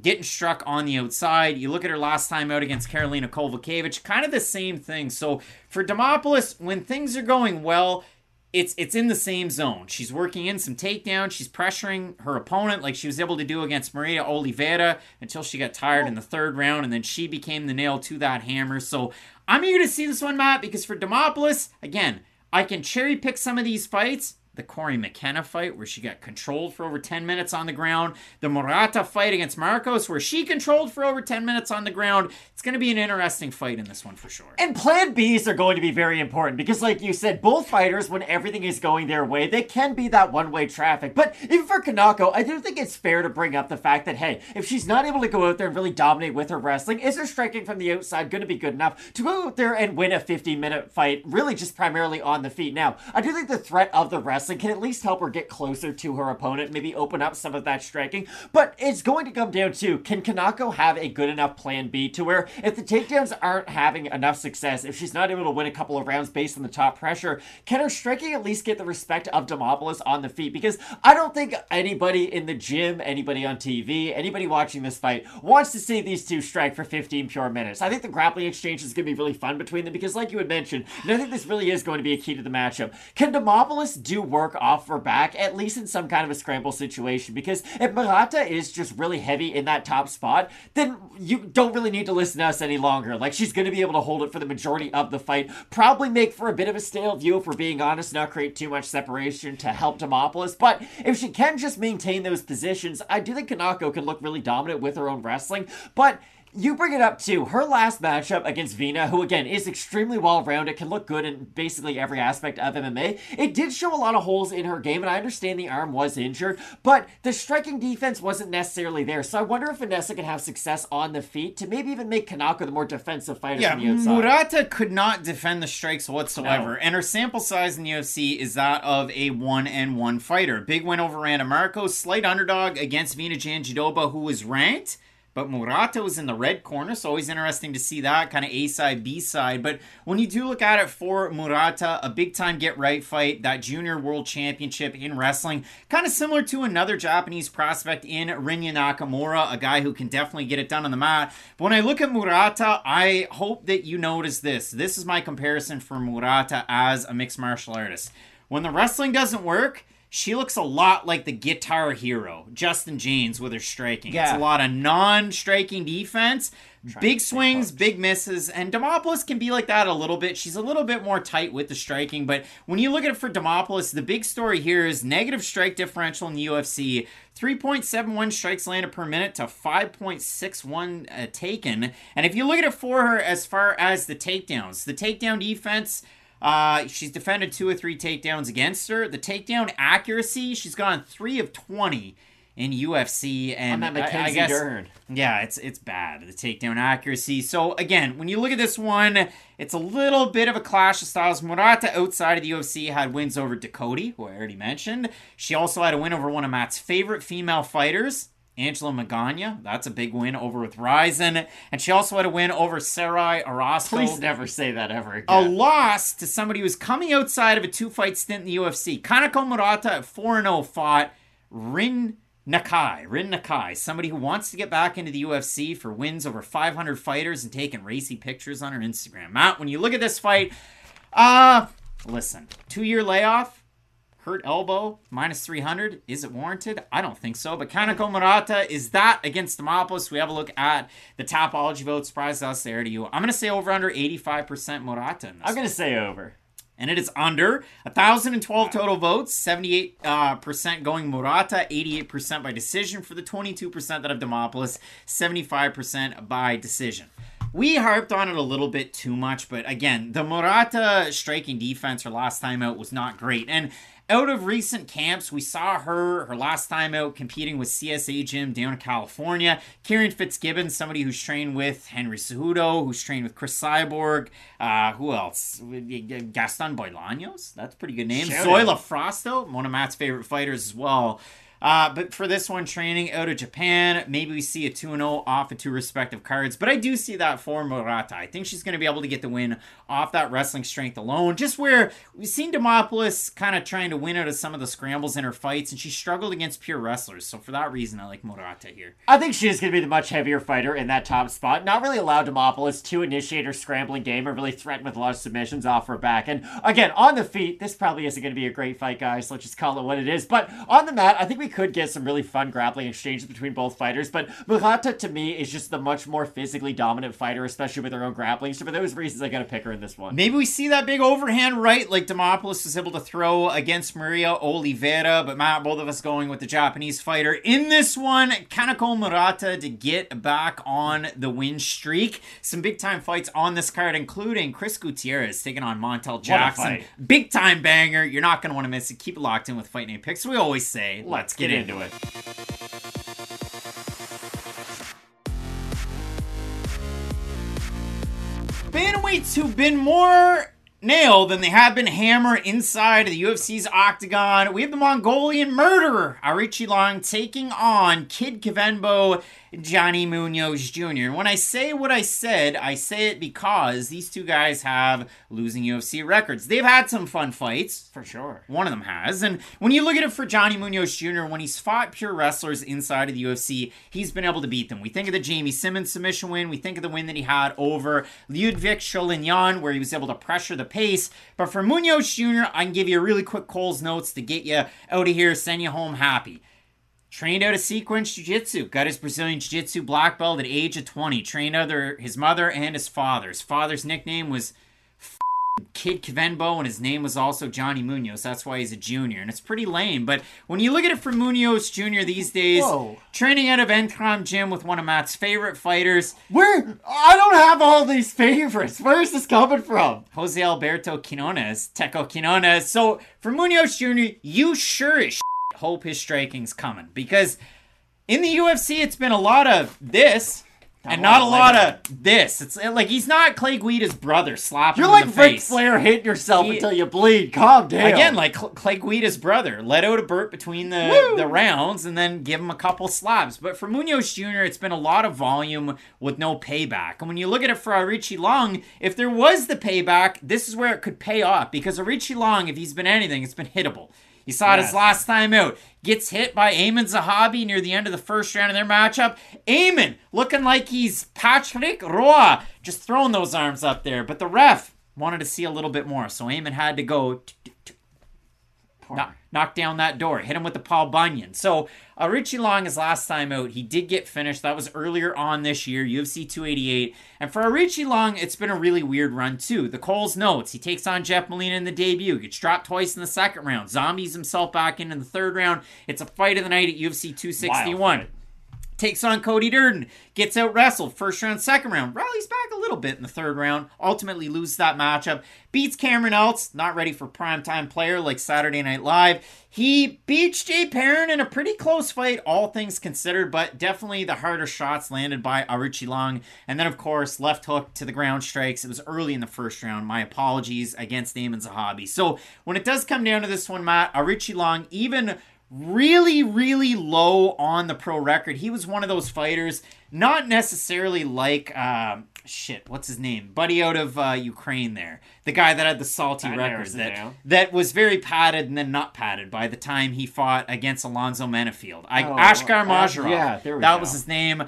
[SPEAKER 1] Getting struck on the outside. You look at her last time out against Karolina Kowalkiewicz, kind of the same thing. So for Demopoulos, when things are going well, it's it's in the same zone. She's working in some takedowns. She's pressuring her opponent like she was able to do against Maria Oliveira until she got tired in the third round, and then she became the nail to that hammer. So I'm eager to see this one, Matt, because for Demopoulos, again, I can cherry pick some of these fights. The Cory McKenna fight, where she got controlled for over 10 minutes on the ground. The Murata fight against Markos, where she controlled for over 10 minutes on the ground. It's going to be an interesting fight in this one for sure.
[SPEAKER 2] And plan Bs are going to be very important because, like you said, both fighters, when everything is going their way, they can be that one way traffic. But even for Kanako, I do think it's fair to bring up the fact that, hey, if she's not able to go out there and really dominate with her wrestling, is her striking from the outside going to be good enough to go out there and win a 50 minute fight, really just primarily on the feet? Now, I do think the threat of the wrestling can at least help her get closer to her opponent, maybe open up some of that striking. But it's going to come down to can Kanako have a good enough plan B to where if the takedowns aren't having enough success, if she's not able to win a couple of rounds based on the top pressure, can her striking at least get the respect of Demopoulos on the feet? Because I don't think anybody in the gym, anybody on TV, anybody watching this fight wants to see these two strike for 15 pure minutes. I think the grappling exchange is going to be really fun between them because, like you had mentioned, and I think this really is going to be a key to the matchup. Can Demopoulos do work off her back, at least in some kind of a scramble situation? Because if Murata is just really heavy in that top spot, then you don't really need to listen to us any longer. Like, she's going to be able to hold it for the majority of the fight. Probably make for a bit of a stale view, if we're being honest, not create too much separation to help Demopoulos. But if she can just maintain those positions, I do think Kanako can look really dominant with her own wrestling. But you bring it up too. Her last matchup against Virna, who again is extremely well rounded, can look good in basically every aspect of MMA. It did show a lot of holes in her game, and I understand the arm was injured, but the striking defense wasn't necessarily there. So I wonder if Vanessa can have success on the feet to maybe even make Kanako the more defensive fighter
[SPEAKER 1] Yeah,
[SPEAKER 2] from the outside.
[SPEAKER 1] Murata could not defend the strikes whatsoever,
[SPEAKER 2] No.
[SPEAKER 1] and her sample size in the UFC is that of a one and one fighter. Big win over Randa Markos, slight underdog against Virna Jandiroba, who was ranked. But Murata was in the red corner, so always interesting to see that kind of A side, B side. But when you do look at it for Murata, a big time get right fight, that junior world championship in wrestling, kind of similar to another Japanese prospect in Rinya Nakamura, a guy who can definitely get it done on the mat. But when I look at Murata, I hope that you notice this. This is my comparison for Murata as a mixed martial artist. When the wrestling doesn't work, she looks a lot like the guitar hero, Justin James, with her striking. It's
[SPEAKER 2] Yeah.
[SPEAKER 1] a lot of non striking defense, big swings, big misses, and Demopoulos can be like that a little bit. She's a little bit more tight with the striking, but when you look at it for Demopoulos, the big story here is negative strike differential in the UFC 3.71 strikes landed per minute to 5.61 uh, taken. And if you look at it for her as far as the takedowns, the takedown defense. Uh, she's defended two or three takedowns against her. The takedown accuracy, she's gone three of twenty in UFC, and
[SPEAKER 2] that
[SPEAKER 1] I- I guess-
[SPEAKER 2] Dern.
[SPEAKER 1] yeah, it's it's bad the takedown accuracy. So again, when you look at this one, it's a little bit of a clash of styles. Murata outside of the UFC had wins over Ducote, who I already mentioned. She also had a win over one of Matt's favorite female fighters. Angela Magana, that's a big win over with Rizin. And she also had a win over Sarai Orozco
[SPEAKER 2] Please never say that ever again.
[SPEAKER 1] a loss to somebody who's coming outside of a two fight stint in the UFC. Kanako Murata at 4 0 fought Rin Nakai, Rin Nakai, somebody who wants to get back into the UFC for wins over 500 fighters and taking racy pictures on her Instagram. Matt, when you look at this fight, uh, listen, two year layoff, hurt elbow, minus 300. Is it warranted? I don't think so. But Kanako Murata, is that against Demopoulos? We have a look at the Tapology vote. Surprise us there to you. I'm going to say over under 85% Murata.
[SPEAKER 2] I'm going to say over.
[SPEAKER 1] And it is under 1,012 total votes, 78 uh, percent going Murata, 88% by decision for the 22% that have Demopoulos, 75% by decision. We harped on it a little bit too much, but again, the Murata striking defense her last time out was not great. And out of recent camps, we saw her her last time out competing with CSA Gym down in California. Kieran Fitzgibbon, somebody who's trained with Henry Cejudo, who's trained with Cris Cyborg. Uh, who else? Gaston Bolaños. That's a pretty good name. Zoila. Frausto, one of Matt's favorite fighters as well. Uh, but for this one, training out of Japan, maybe we see a 2 0 off of two respective cards. But I do see that for Murata. I think she's going to be able to get the win off that wrestling strength alone. Just where we've seen Demopoulos kind of trying to win out of some of the scrambles in her fights, and she struggled against pure wrestlers. So for that reason, I like Murata here.
[SPEAKER 2] I think she is going to be the much heavier fighter in that top spot. Not really allowed Demopoulos to initiate her scrambling game or really threaten with a lot of submissions off her back. And again, on the feet, this probably isn't going to be a great fight, guys. Let's just call it what it is. But on the mat, I think we could get some really fun grappling exchanges between both fighters. But Murata, to me, is just the much more physically dominant fighter, especially with her own grappling. So for those reasons, I got to pick her in this one.
[SPEAKER 1] Maybe we see that big overhand right like Demopoulos was able to throw against Maria Oliveira, but Matt, both of us going with the Japanese fighter. In this one, Kanako Murata to get back on the win streak. Some big time fights on this card, including Chris Gutierrez taking on Montel Jackson. Big time banger. You're not going to want to miss it. Keep it locked in with Fight Night Picks. We always say,
[SPEAKER 2] Let's get into it.
[SPEAKER 1] Bantamweights who've been more nailed than they have been hammer inside of the UFC's octagon. We have the Mongolian murderer, Aoriqileng, taking on Kid Kavenbo, Johnny Munoz Jr. And when I say what I said, I say it because these two guys have losing UFC records. They've had some fun fights.
[SPEAKER 2] For sure.
[SPEAKER 1] One of them has. And when you look at it for Johnny Munoz Jr., when he's fought pure wrestlers inside of the UFC, he's been able to beat them. We think of the Jamey Simmons submission win. We think of the win that he had over Liudvik Sholinian, where he was able to pressure the pace. But for Munoz Jr., I can give you a really quick Cole's notes to get you out of here, send you home happy. Trained out of Sequence Jiu Jitsu. Got his Brazilian Jiu Jitsu black belt at age of 20. Trained under his mother and his father. His father's nickname was Kid Kvenbo, and his name was also Johnny Munoz. That's why he's a junior, and it's pretty lame. But when you look at it for Munoz Jr. these days,
[SPEAKER 2] Whoa.
[SPEAKER 1] training out of Entram Gym with one of Matt's favorite fighters,
[SPEAKER 2] Where? I don't have all these favorites. Where is this coming from?
[SPEAKER 1] Jose Alberto Quinones, Teco Quinones. So for Munoz Jr., you sure as hope his striking's coming because in the UFC, it's been a lot of this. And not a
[SPEAKER 2] lot of
[SPEAKER 1] this. It's like he's not Clay Guida's brother slapping
[SPEAKER 2] You're
[SPEAKER 1] him in
[SPEAKER 2] like
[SPEAKER 1] the
[SPEAKER 2] Ric
[SPEAKER 1] face.
[SPEAKER 2] Flair hitting yourself
[SPEAKER 1] He-
[SPEAKER 2] until you bleed. Calm down.
[SPEAKER 1] Again, like Cl- Clay Guida's brother, let out a Burt between the,
[SPEAKER 2] Woo!
[SPEAKER 1] the rounds and then give him a couple slaps. But for Munoz Jr., it's been a lot of volume with no payback. And when you look at it for Aoriqileng, if there was the payback, this is where it could pay off because Aoriqileng, if he's been anything, it's been hittable. You saw it his last time out. Gets hit by Aiemann Zahabi near the end of the first round of their matchup. Aiemann looking like he's Patrick Roy, just throwing those arms up there. But the ref wanted to see a little bit more, so Aiemann had to go knock down that door, hit him with the Paul Bunyan. So uh, Aoriqileng, his last time out, he did get finished. That was earlier on this year, UFC 288. And for Aoriqileng, it's been a really weird run too. The Coles notes he takes on Jeff Molina in the debut, gets dropped twice in the second round, zombies himself back in in the third round. It's a fight of the night at UFC 261
[SPEAKER 2] Wild.
[SPEAKER 1] Takes on Cody Durden, gets out wrestled first round, second round, rallies back a little bit in the third round, ultimately loses that matchup, beats Cameron Else, not ready for primetime player like Saturday Night Live. He beats Jay Perrin in a pretty close fight, all things considered, but definitely the harder shots landed by Aoriqileng. And then, of course, left hook to the ground strikes. It was early in the first round. My apologies against Damon Zahabi. So when it does come down to this one, Matt, Aoriqileng, even really, really low on the pro record. He was one of those fighters, not necessarily like um shit, what's his name? Buddy out of uh, Ukraine there. The guy that had the salty
[SPEAKER 2] That
[SPEAKER 1] record that,
[SPEAKER 2] down.
[SPEAKER 1] that was very padded and then not padded by the time he fought against Alonzo Menifield. I,
[SPEAKER 2] Oh,
[SPEAKER 1] Ashkar
[SPEAKER 2] uh, yeah, there we
[SPEAKER 1] that
[SPEAKER 2] go.
[SPEAKER 1] was his name.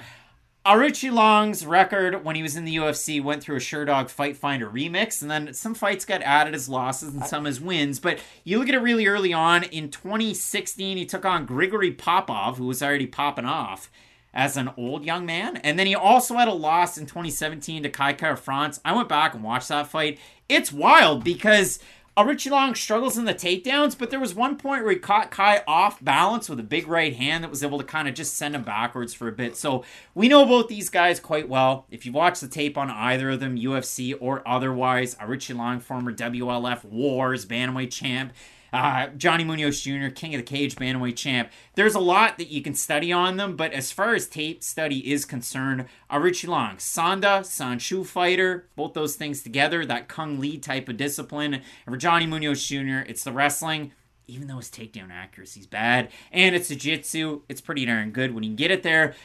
[SPEAKER 1] Aoriqileng's record when he was in the UFC went through a Sherdog Fight Finder remix, and then some fights got added as losses and some as wins. But you look at it really early on. In 2016, he took on Grigory Popov, who was already popping off as an old young man. And then he also had a loss in 2017 to Kai Kara France. I went back and watched that fight. It's wild because Aoriqileng struggles in the takedowns, but there was one point where he caught Kai off balance with a big right hand that was able to kind of just send him backwards for a bit. So we know both these guys quite well. If you watch the tape on either of them, UFC or otherwise, Aoriqileng, former WLF Wars Bantamweight champ, uh, Johnny Munoz Jr., King of the Cage Bantamweight champ. There's a lot that you can study on them, but as far as tape study is concerned, Aoriqileng, Sanda, Sanshou fighter, both those things together, that Kung Lee type of discipline. And for Johnny Munoz Jr., it's the wrestling. Even though his takedown accuracy's bad, and it's a jitsu, it's pretty darn good when you get it there.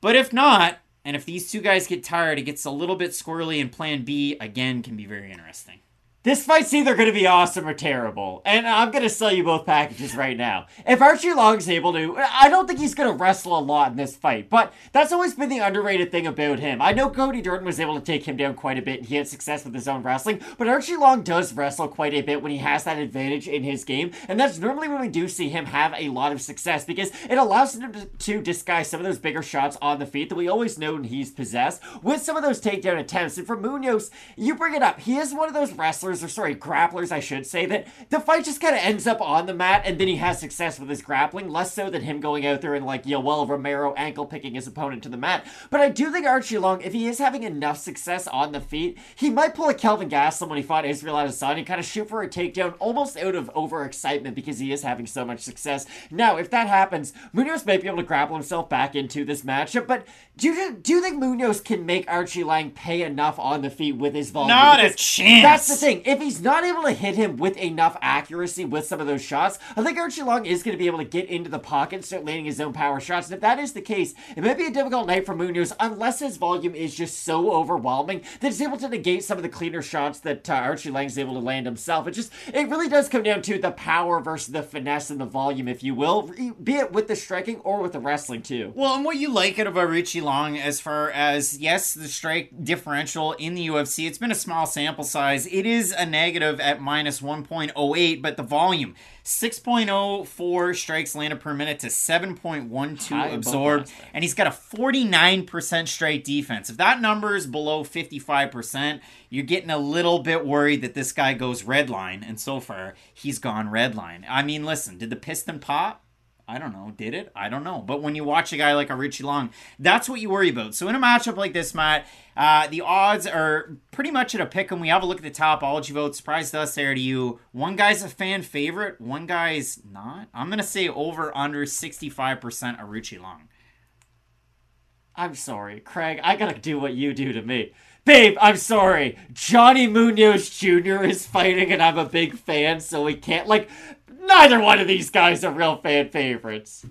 [SPEAKER 1] But if not, and if these two guys get tired, it gets a little bit squirrely, and Plan B again can be very interesting.
[SPEAKER 2] This fight's either going to be awesome or terrible, and I'm going to sell you both packages right now. If Aoriqileng's able to, I don't think he's going to wrestle a lot in this fight, but that's always been the underrated thing about him. I know Cody Durden was able to take him down quite a bit, and he had success with his own wrestling, but Aoriqileng does wrestle quite a bit when he has that advantage in his game, and that's normally when we do see him have a lot of success because it allows him to, to disguise some of those bigger shots on the feet that we always know he's possessed with some of those takedown attempts. And for Munoz, you bring it up, he is one of those wrestlers, or sorry, grapplers, I should say, that the fight just kind of ends up on the mat and then he has success with his grappling, less so than him going out there and like Yoel Romero ankle picking his opponent to the mat. But I do think Aoriqileng, if he is having enough success on the feet, he might pull a Kelvin Gastelum when he fought Israel Adesanya and kind of shoot for a takedown almost out of overexcitement because he is having so much success. Now, if that happens, Munoz may be able to grapple himself back into this matchup, but do you, do you think Munoz can make Aoriqileng pay enough on the feet with his volume?
[SPEAKER 1] Not a chance.
[SPEAKER 2] That's the thing. If he's not able to hit him with enough accuracy with some of those shots, I think Aoriqileng is going to be able to get into the pocket and start landing his own power shots. And if that is the case, it might be a difficult night for Munoz unless his volume is just so overwhelming that he's able to negate some of the cleaner shots that uh, Aoriqileng's able to land himself. It just, it really does come down to the power versus the finesse and the volume, if you will, be it with the striking or with the wrestling too.
[SPEAKER 1] Well, and what you like out of Aoriqileng, as far as yes, the strike differential in the UFC, it's been a small sample size. It is a negative at minus 1.08, but the volume 6.04 strikes landed per minute to 7.12
[SPEAKER 2] High
[SPEAKER 1] absorbed, and he's got a 49% straight defense. If that number is below 55%, you're getting a little bit worried that this guy goes red line, and so far he's gone red line. I mean, listen, did the piston pop? I don't know. Did it? I don't know. But when you watch a guy like a Aoriqileng, that's what you worry about. So in a matchup like this, Matt, uh, the odds are pretty much at a pick. And We have a look at the Tapology vote. Surprised us there to you. One guy's a fan favorite. One guy's not. I'm gonna say over under 65% of Aoriqileng.
[SPEAKER 2] I'm sorry, Craig. I gotta do what you do to me. Babe, I'm sorry. Johnny Munoz Jr. is fighting, and I'm a big fan, so we can't, like, neither one of these guys are real fan favorites.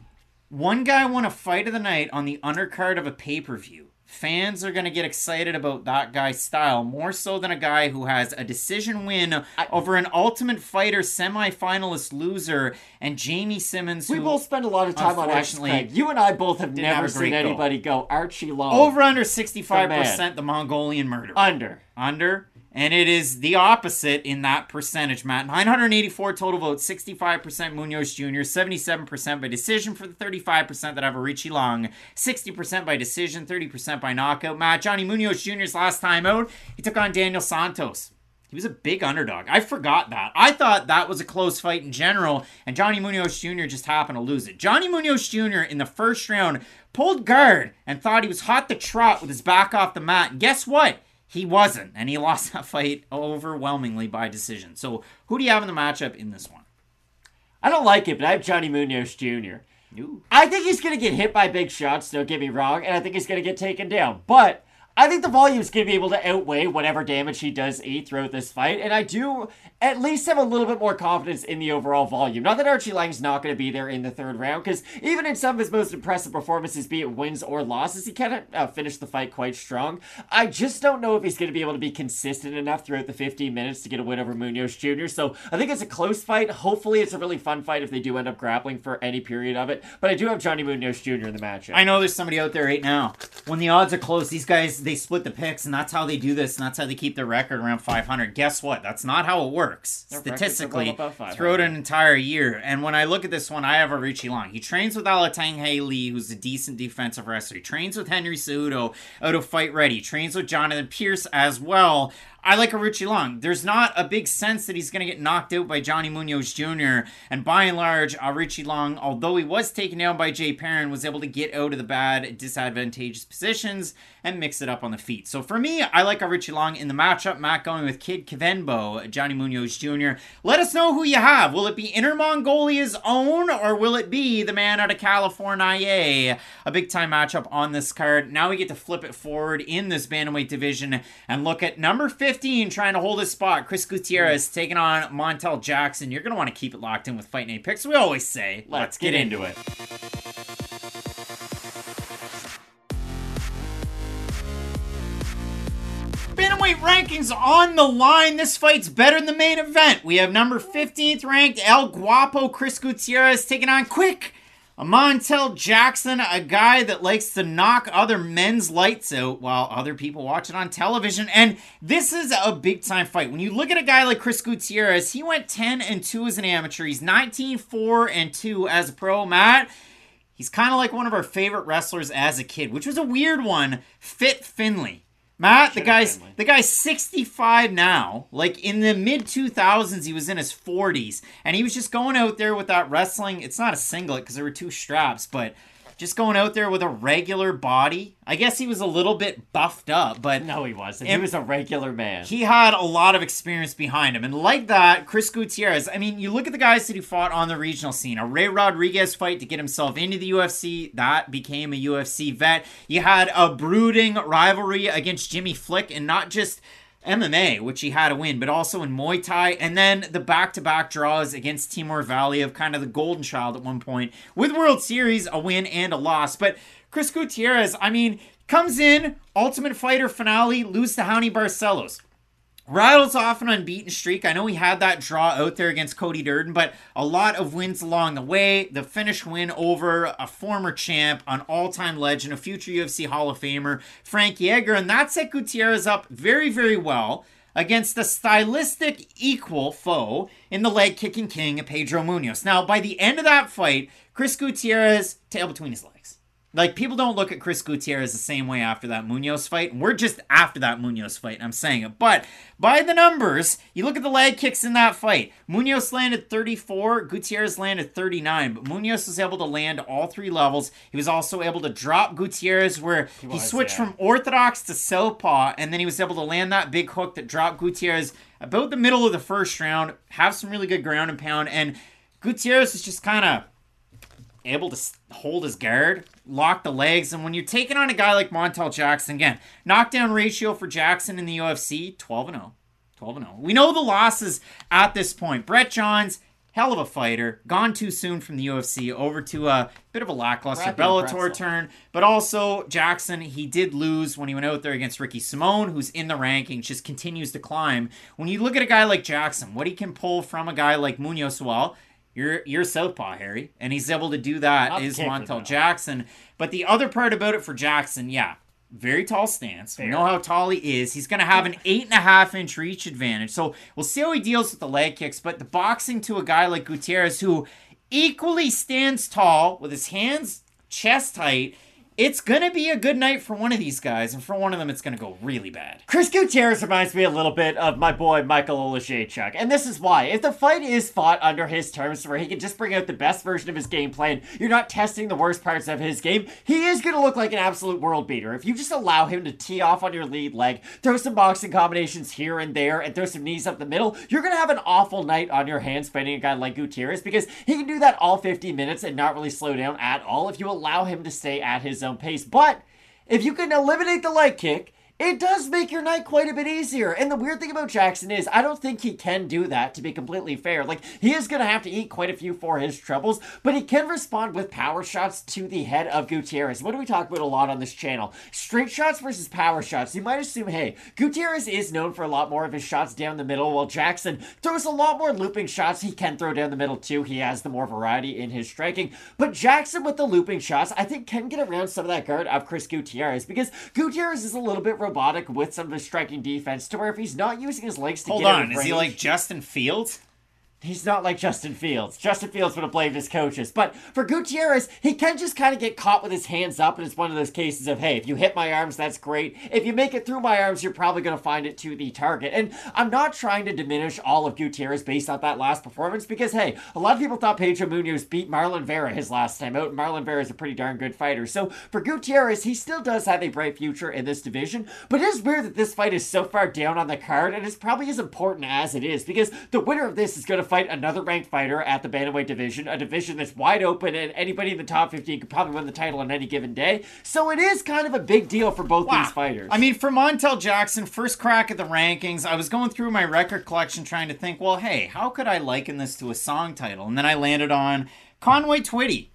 [SPEAKER 1] One guy won a fight of the night on the undercard of a pay per view. Fans are going to get excited about that guy's style more so than a guy who has a decision win over an Ultimate Fighter semifinalist loser and Jamey Simmons.
[SPEAKER 2] We both spend a lot of time on X, Craig. You and I both have never seen
[SPEAKER 1] goal.
[SPEAKER 2] anybody go Aoriqileng.
[SPEAKER 1] over under 65%
[SPEAKER 2] man.
[SPEAKER 1] the Mongolian murder
[SPEAKER 2] Under.
[SPEAKER 1] under. And it is the opposite in that percentage, Matt. 984 total votes, 65% Munoz Jr., 77% by decision for the 35% that have a Aoriqileng, 60% by decision, 30% by knockout. Matt, Johnny Munoz Jr.'s last time out, he took on Daniel Santos. He was a big underdog. I forgot that. I thought that was a close fight in general, and Johnny Munoz Jr. just happened to lose it. Johnny Munoz Jr. in the first round pulled guard and thought he was hot to trot with his back off the mat. And guess what? He wasn't, and he <laughs> lost that fight overwhelmingly by decision. So, who do you have in the matchup in this one?
[SPEAKER 2] I don't like it, but I have Johnny Munoz Jr.
[SPEAKER 1] Ooh.
[SPEAKER 2] I think he's going to get hit by big shots, don't get me wrong, and I think he's going to get taken down. But I think the volume is going to be able to outweigh whatever damage he does eat throughout this fight, and I do at least have a little bit more confidence in the overall volume. Not that Aoriqileng's not going to be there in the third round, because even in some of his most impressive performances, be it wins or losses, he kind of uh, finished the fight quite strong. I just don't know if he's going to be able to be consistent enough throughout the 15 minutes to get a win over Munoz Jr., so I think it's a close fight. Hopefully, it's a really fun fight if they do end up grappling for any period of it, but I do have Johnny Munoz Jr. in the matchup.
[SPEAKER 1] I know there's somebody out there right now. When the odds are close, these guys they split the picks, and that's how they do this, and that's how they keep their record around 500. Guess what? That's not how it works
[SPEAKER 2] Their
[SPEAKER 1] statistically
[SPEAKER 2] well above 500.
[SPEAKER 1] throughout an entire year. And when I look at this one, I have a Aoriqileng. He trains with Alatengheili, who's a decent defensive wrestler. He trains with Henry Cejudo out of Fight Ready. He Trains with Jonathan Pearce as well. I like a Aoriqileng. There's not a big sense that he's going to get knocked out by Johnny Munoz Jr. And by and large, Aoriqileng, although he was taken down by Jay Perrin, was able to get out of the bad, disadvantageous positions and mix it up on the feet. So for me, I like a Aoriqileng in the matchup. Matt going with Kid Kavenbo, Johnny Munoz Jr. Let us know who you have. Will it be Inner Mongolia's own or will it be the man out of California? A big time matchup on this card. Now we get to flip it forward in this bantamweight division and look at number 15 trying to hold his spot. Chris Gutierrez taking on Montel Jackson. You're going to want to keep it locked in with Fight Night Picks. We always say,
[SPEAKER 2] Let's get into it.
[SPEAKER 1] Bantamweight rankings on the line. This fight's better than the main event. We have number 15th ranked El Guapo Chris Gutierrez taking on Quick. Montel Jackson, a guy that likes to knock other men's lights out while other people watch it on television. And this is a big time fight. When you look at a guy like Chris Gutierrez, he went 10 and 2 as an amateur. He's 19 4 and 2 as a pro. Matt, he's kind of like one of our favorite wrestlers as a kid, which was a weird one. Fit Finlay. Matt, the guy's the guy's 65 now. Like in the mid 2000s, he was in his 40s, and he was just going out there with that wrestling. It's not a singlet because there were two straps, but just going out there with a regular body. I guess he was a little bit buffed up, but
[SPEAKER 2] No, he wasn't. He was a regular man.
[SPEAKER 1] he had a lot of experience behind him. And like that, Chris Gutierrez, I mean, you look at the guys that he fought on the regional scene. A Ray Rodriguez fight to get himself into the UFC, that became a UFC vet. You had a brooding rivalry against Jimmy Flick, and not just MMA, which he had a win, but also in Muay Thai, and then the back-to-back draws against Timur Valiev kind of the golden child at one point with World Series, a win and a loss. But Chris Gutierrez, I mean, comes in, Ultimate Fighter finale, lose to Raoni Barcelos. Rattles off an unbeaten streak. I know he had that draw out there against Cody Durden, but a lot of wins along the way. The finish win over a former champ, an all time legend, a future UFC Hall of Famer, Frankie Edgar. And that set Gutierrez up very, very well against the stylistic equal foe in the leg kicking king, Pedro Munhoz. Now, by the end of that fight, Chris Gutierrez, tail between his legs. Like people don't look at Chris Gutierrez the same way after that Munhoz fight. We're just after that Munhoz fight. and I'm saying it, but by the numbers, you look at the leg kicks in that fight. Munhoz landed 34, Gutierrez landed 39, but Munhoz was able to land all three levels. He was also able to drop Gutierrez where he,
[SPEAKER 2] was,
[SPEAKER 1] switched
[SPEAKER 2] yeah.
[SPEAKER 1] from orthodox to southpaw, and then he was able to land that big hook that dropped Gutierrez about the middle of the first round. Have some really good ground and pound, and Gutierrez is just kind of able to hold his guard, lock the legs, and when you're taking on a guy like Montel Jackson, again, knockdown ratio for Jackson in the UFC 12 and 0. 12 and 0. We know the losses at this point. Brett Johns, hell of a fighter, gone too soon from the UFC over to a bit of a lackluster
[SPEAKER 2] a
[SPEAKER 1] Bellator
[SPEAKER 2] pretzel.
[SPEAKER 1] turn, but also Jackson, he did lose when he went out there against Ricky Simone, who's in the rankings, just continues to climb. When you look at a guy like Jackson, what he can pull from a guy like Munhoz, well, you're you're southpaw, Harry, and he's able to do that.
[SPEAKER 2] Not
[SPEAKER 1] Is Montel. Jackson? But the other part about it for Jackson, yeah, very tall stance. We know how tall he is. He's going to have an eight and a half inch reach advantage. So we'll see how he deals with the leg kicks. But the boxing to a guy like Gutierrez, who equally stands tall with his hands chest height, it's to be a good night for one of these guys, and for one of them, it's to go really bad.
[SPEAKER 2] Chris Gutierrez reminds me a little bit of my boy Michael Oleksiejczuk, and this is why. If the fight is fought under his terms where he can just bring out the best version of his game plan, you're not testing the worst parts of his game, he is to look like an absolute world beater. If you just allow him to tee off on your lead leg, throw some boxing combinations here and there, and throw some knees up the middle, you're to have an awful night on your hands fighting a guy like Gutierrez because he can do that all 50 minutes and not really slow down at all if you allow him to stay at his own pace. But if you can eliminate the leg kick, it does make your night quite a bit easier. And the weird thing about Jackson is, I don't think he can do that, to be completely fair. Like, he is going to have to eat quite a few for his troubles, but he can respond with power shots to the head of Gutierrez. What do we talk about a lot on this channel? Straight shots versus power shots. You might assume, hey, Gutierrez is known for a lot more of his shots down the middle, while Jackson throws a lot more looping shots. He can throw down the middle too. He has the more variety in his striking. But Jackson with the looping shots, I think can get around some of that guard of Chris Gutierrez because Gutierrez is a little bit robotic with some of his striking defense to where if he's not using his legs to
[SPEAKER 1] Hold
[SPEAKER 2] get
[SPEAKER 1] on, is he
[SPEAKER 2] range-
[SPEAKER 1] like Justin Fields?
[SPEAKER 2] He's not like Justin Fields. Justin Fields would have blamed his coaches. But for Gutierrez, he can just kind of get caught with his hands up, and it's one of those cases of, hey, if you hit my arms, that's great. If you make it through my arms, you're probably going to find it to the target. And I'm not trying to diminish all of Gutierrez based on that last performance, because, hey, a lot of people thought Pedro Munhoz beat Marlon Vera his last time out, and Marlon Vera is a pretty darn good fighter. So for Gutierrez, he still does have a bright future in this division, but it is weird that this fight is so far down on the card, and it's probably as important as it is, because the winner of this is going to fight another ranked fighter at the bantamweight division, a division that's wide open, and anybody in the top 15 could probably win the title on any given day. So it is kind of a big deal for both these fighters.
[SPEAKER 1] I mean, for Montel Jackson, first crack at the rankings, I was going through my record collection trying to think, well, hey, how could I liken this to a song title? And then I landed on Conway Twitty.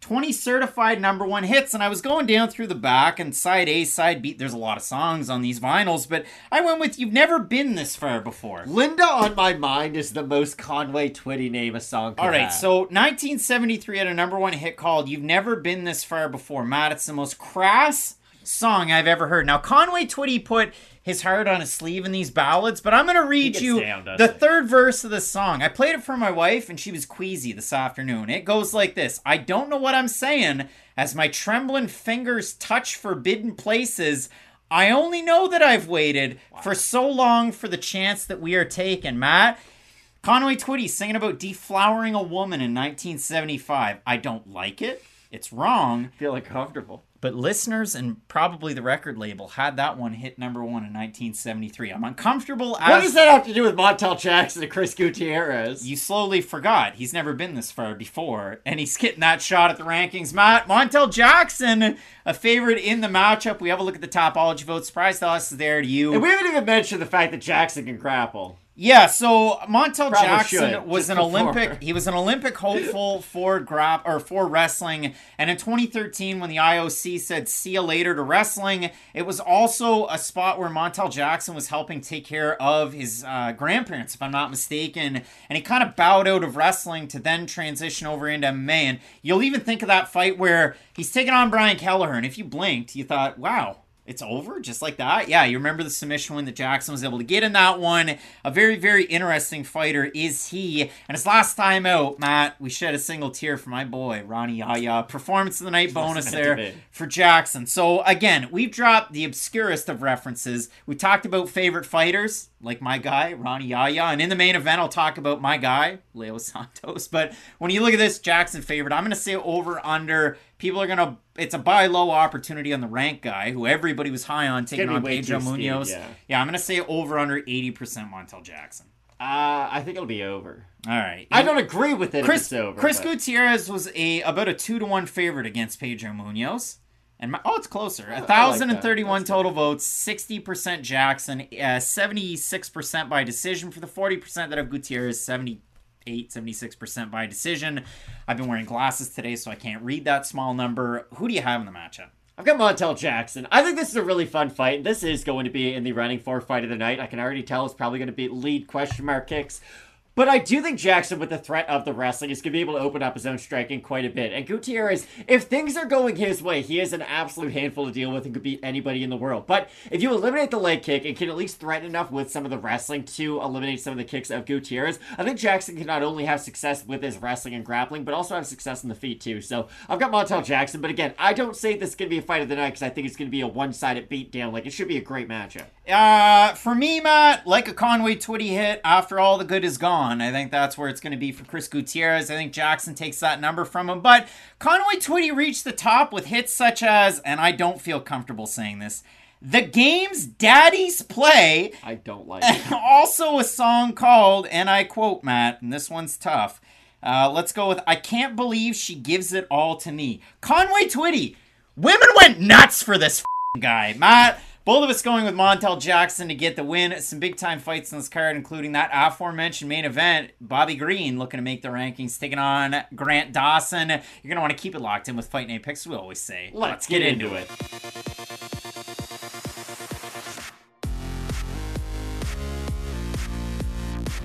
[SPEAKER 1] 20 certified number one hits, and I was going down through the back and side A, side B. There's a lot of songs on these vinyls, but I went with You've Never Been This Far Before.
[SPEAKER 2] Linda on my mind is the most Conway Twitty name a song could
[SPEAKER 1] All right,
[SPEAKER 2] have.
[SPEAKER 1] so 1973 had a number one hit called You've Never Been This Far Before. Matt, it's the most crass song I've ever heard. Now, Conway Twitty put his heart on his sleeve in these ballads, but I'm going to read you
[SPEAKER 2] down,
[SPEAKER 1] the
[SPEAKER 2] he?
[SPEAKER 1] third verse of the song. I played it for my wife, and she was queasy this afternoon. It goes like this I don't know what I'm saying as my trembling fingers touch forbidden places. I only know that I've waited for so long for the chance that we are taking. Matt, Conway Twitty singing about deflowering a woman in 1975. I don't like it. It's wrong.
[SPEAKER 2] feel uncomfortable.
[SPEAKER 1] But listeners and probably the record label had that one hit number one in 1973. I'm uncomfortable as
[SPEAKER 2] What does that have to do with Montel Jackson and Chris Gutierrez?
[SPEAKER 1] you slowly forgot. He's never been this far before, and he's getting that shot at the rankings. Matt Montel Jackson, a favorite in the matchup. We have a look at the Tapology votes. Surprise to us, there to you.
[SPEAKER 2] and we haven't even mentioned the fact that Jackson can grapple.
[SPEAKER 1] Yeah, so Montel
[SPEAKER 2] Probably
[SPEAKER 1] Jackson
[SPEAKER 2] should,
[SPEAKER 1] was an
[SPEAKER 2] before.
[SPEAKER 1] Olympic. He was an Olympic hopeful <laughs> for grap or for wrestling. And in 2013, when the IOC said "see you later" to wrestling, it was also a spot where Montel Jackson was helping take care of his uh, grandparents, if I'm not mistaken. And he kind of bowed out of wrestling to then transition over into MMA. And you'll even think of that fight where he's taking on Brian Kelleher, and if you blinked, you thought, "Wow." It's over just like that. Yeah, you remember the submission win that Jackson was able to get in that one. A very, very interesting fighter is he. And his last time out, Matt, we shed a single tear for my boy, Rani Yahya. Performance of the night bonus there for Jackson. So again, we've dropped the obscurest of references. We talked about favorite fighters, like my guy, Rani Yahya. And in the main event, I'll talk about my guy, Leo <laughs> Santos. But when you look at this Jackson favorite, I'm gonna say over under. People are gonna it's a buy low opportunity on the rank guy, who everybody was high on taking on Pedro
[SPEAKER 2] too steep,
[SPEAKER 1] Munhoz.
[SPEAKER 2] yeah.
[SPEAKER 1] I'm gonna say over under 80% Montel Jackson.
[SPEAKER 2] Uh, I think it'll be over.
[SPEAKER 1] All right.
[SPEAKER 2] I don't agree with it.
[SPEAKER 1] Chris,
[SPEAKER 2] if it's over,
[SPEAKER 1] Chris
[SPEAKER 2] but-
[SPEAKER 1] Gutierrez was a about a two to one favorite against Pedro Munhoz. And my, oh, it's closer.
[SPEAKER 2] I like
[SPEAKER 1] thousand and
[SPEAKER 2] that.
[SPEAKER 1] thirty-one
[SPEAKER 2] That's
[SPEAKER 1] total votes. Sixty percent Jackson. uh, Seventy-six percent by decision for the forty percent that have Gutierrez. 78, 76 percent by decision. I've been wearing glasses today, so I can't read that small number. Who do you have in the matchup?
[SPEAKER 2] I've got Montel Jackson. I think this is a really fun fight. This is going to be in the running for fight of the night. I can already tell it's probably going to be lead question mark kicks. But I do think Jackson, with the threat of the wrestling, is going to be able to open up his own striking quite a bit. And Gutierrez, if things are going his way, he is an absolute handful to deal with and could beat anybody in the world. But if you eliminate the leg kick and can at least threaten enough with some of the wrestling to eliminate some of the kicks of Gutierrez, I think Jackson can not only have success with his wrestling and grappling, but also have success in the feet too. So I've got Montel Jackson. But again, I don't say this is going to be a fight of the night because I think it's going to be a one-sided beatdown. Like it should be a great matchup.
[SPEAKER 1] Uh, for me, Matt, like a Conway Twitty hit, after all the good is gone, I think that's where it's going to be for Chris Gutierrez. I think Jackson takes that number from him. But Conway Twitty reached the top with hits such as, and I don't feel comfortable saying this, the game's daddies play.
[SPEAKER 2] I don't like <laughs> it.
[SPEAKER 1] also a song called, and I quote Matt, and this one's tough. Uh, let's go with I Can't Believe She Gives It All to Me. Conway Twitty. Women went nuts for this guy. Matt, Both of us going with Montel Jackson to get the win. Some big time fights on this card, including that aforementioned main event. Bobby Green looking to make the rankings, taking on Grant Dawson. You're going to want to keep it locked in with Fight Night Picks, we always say.
[SPEAKER 2] Let's, get, into it.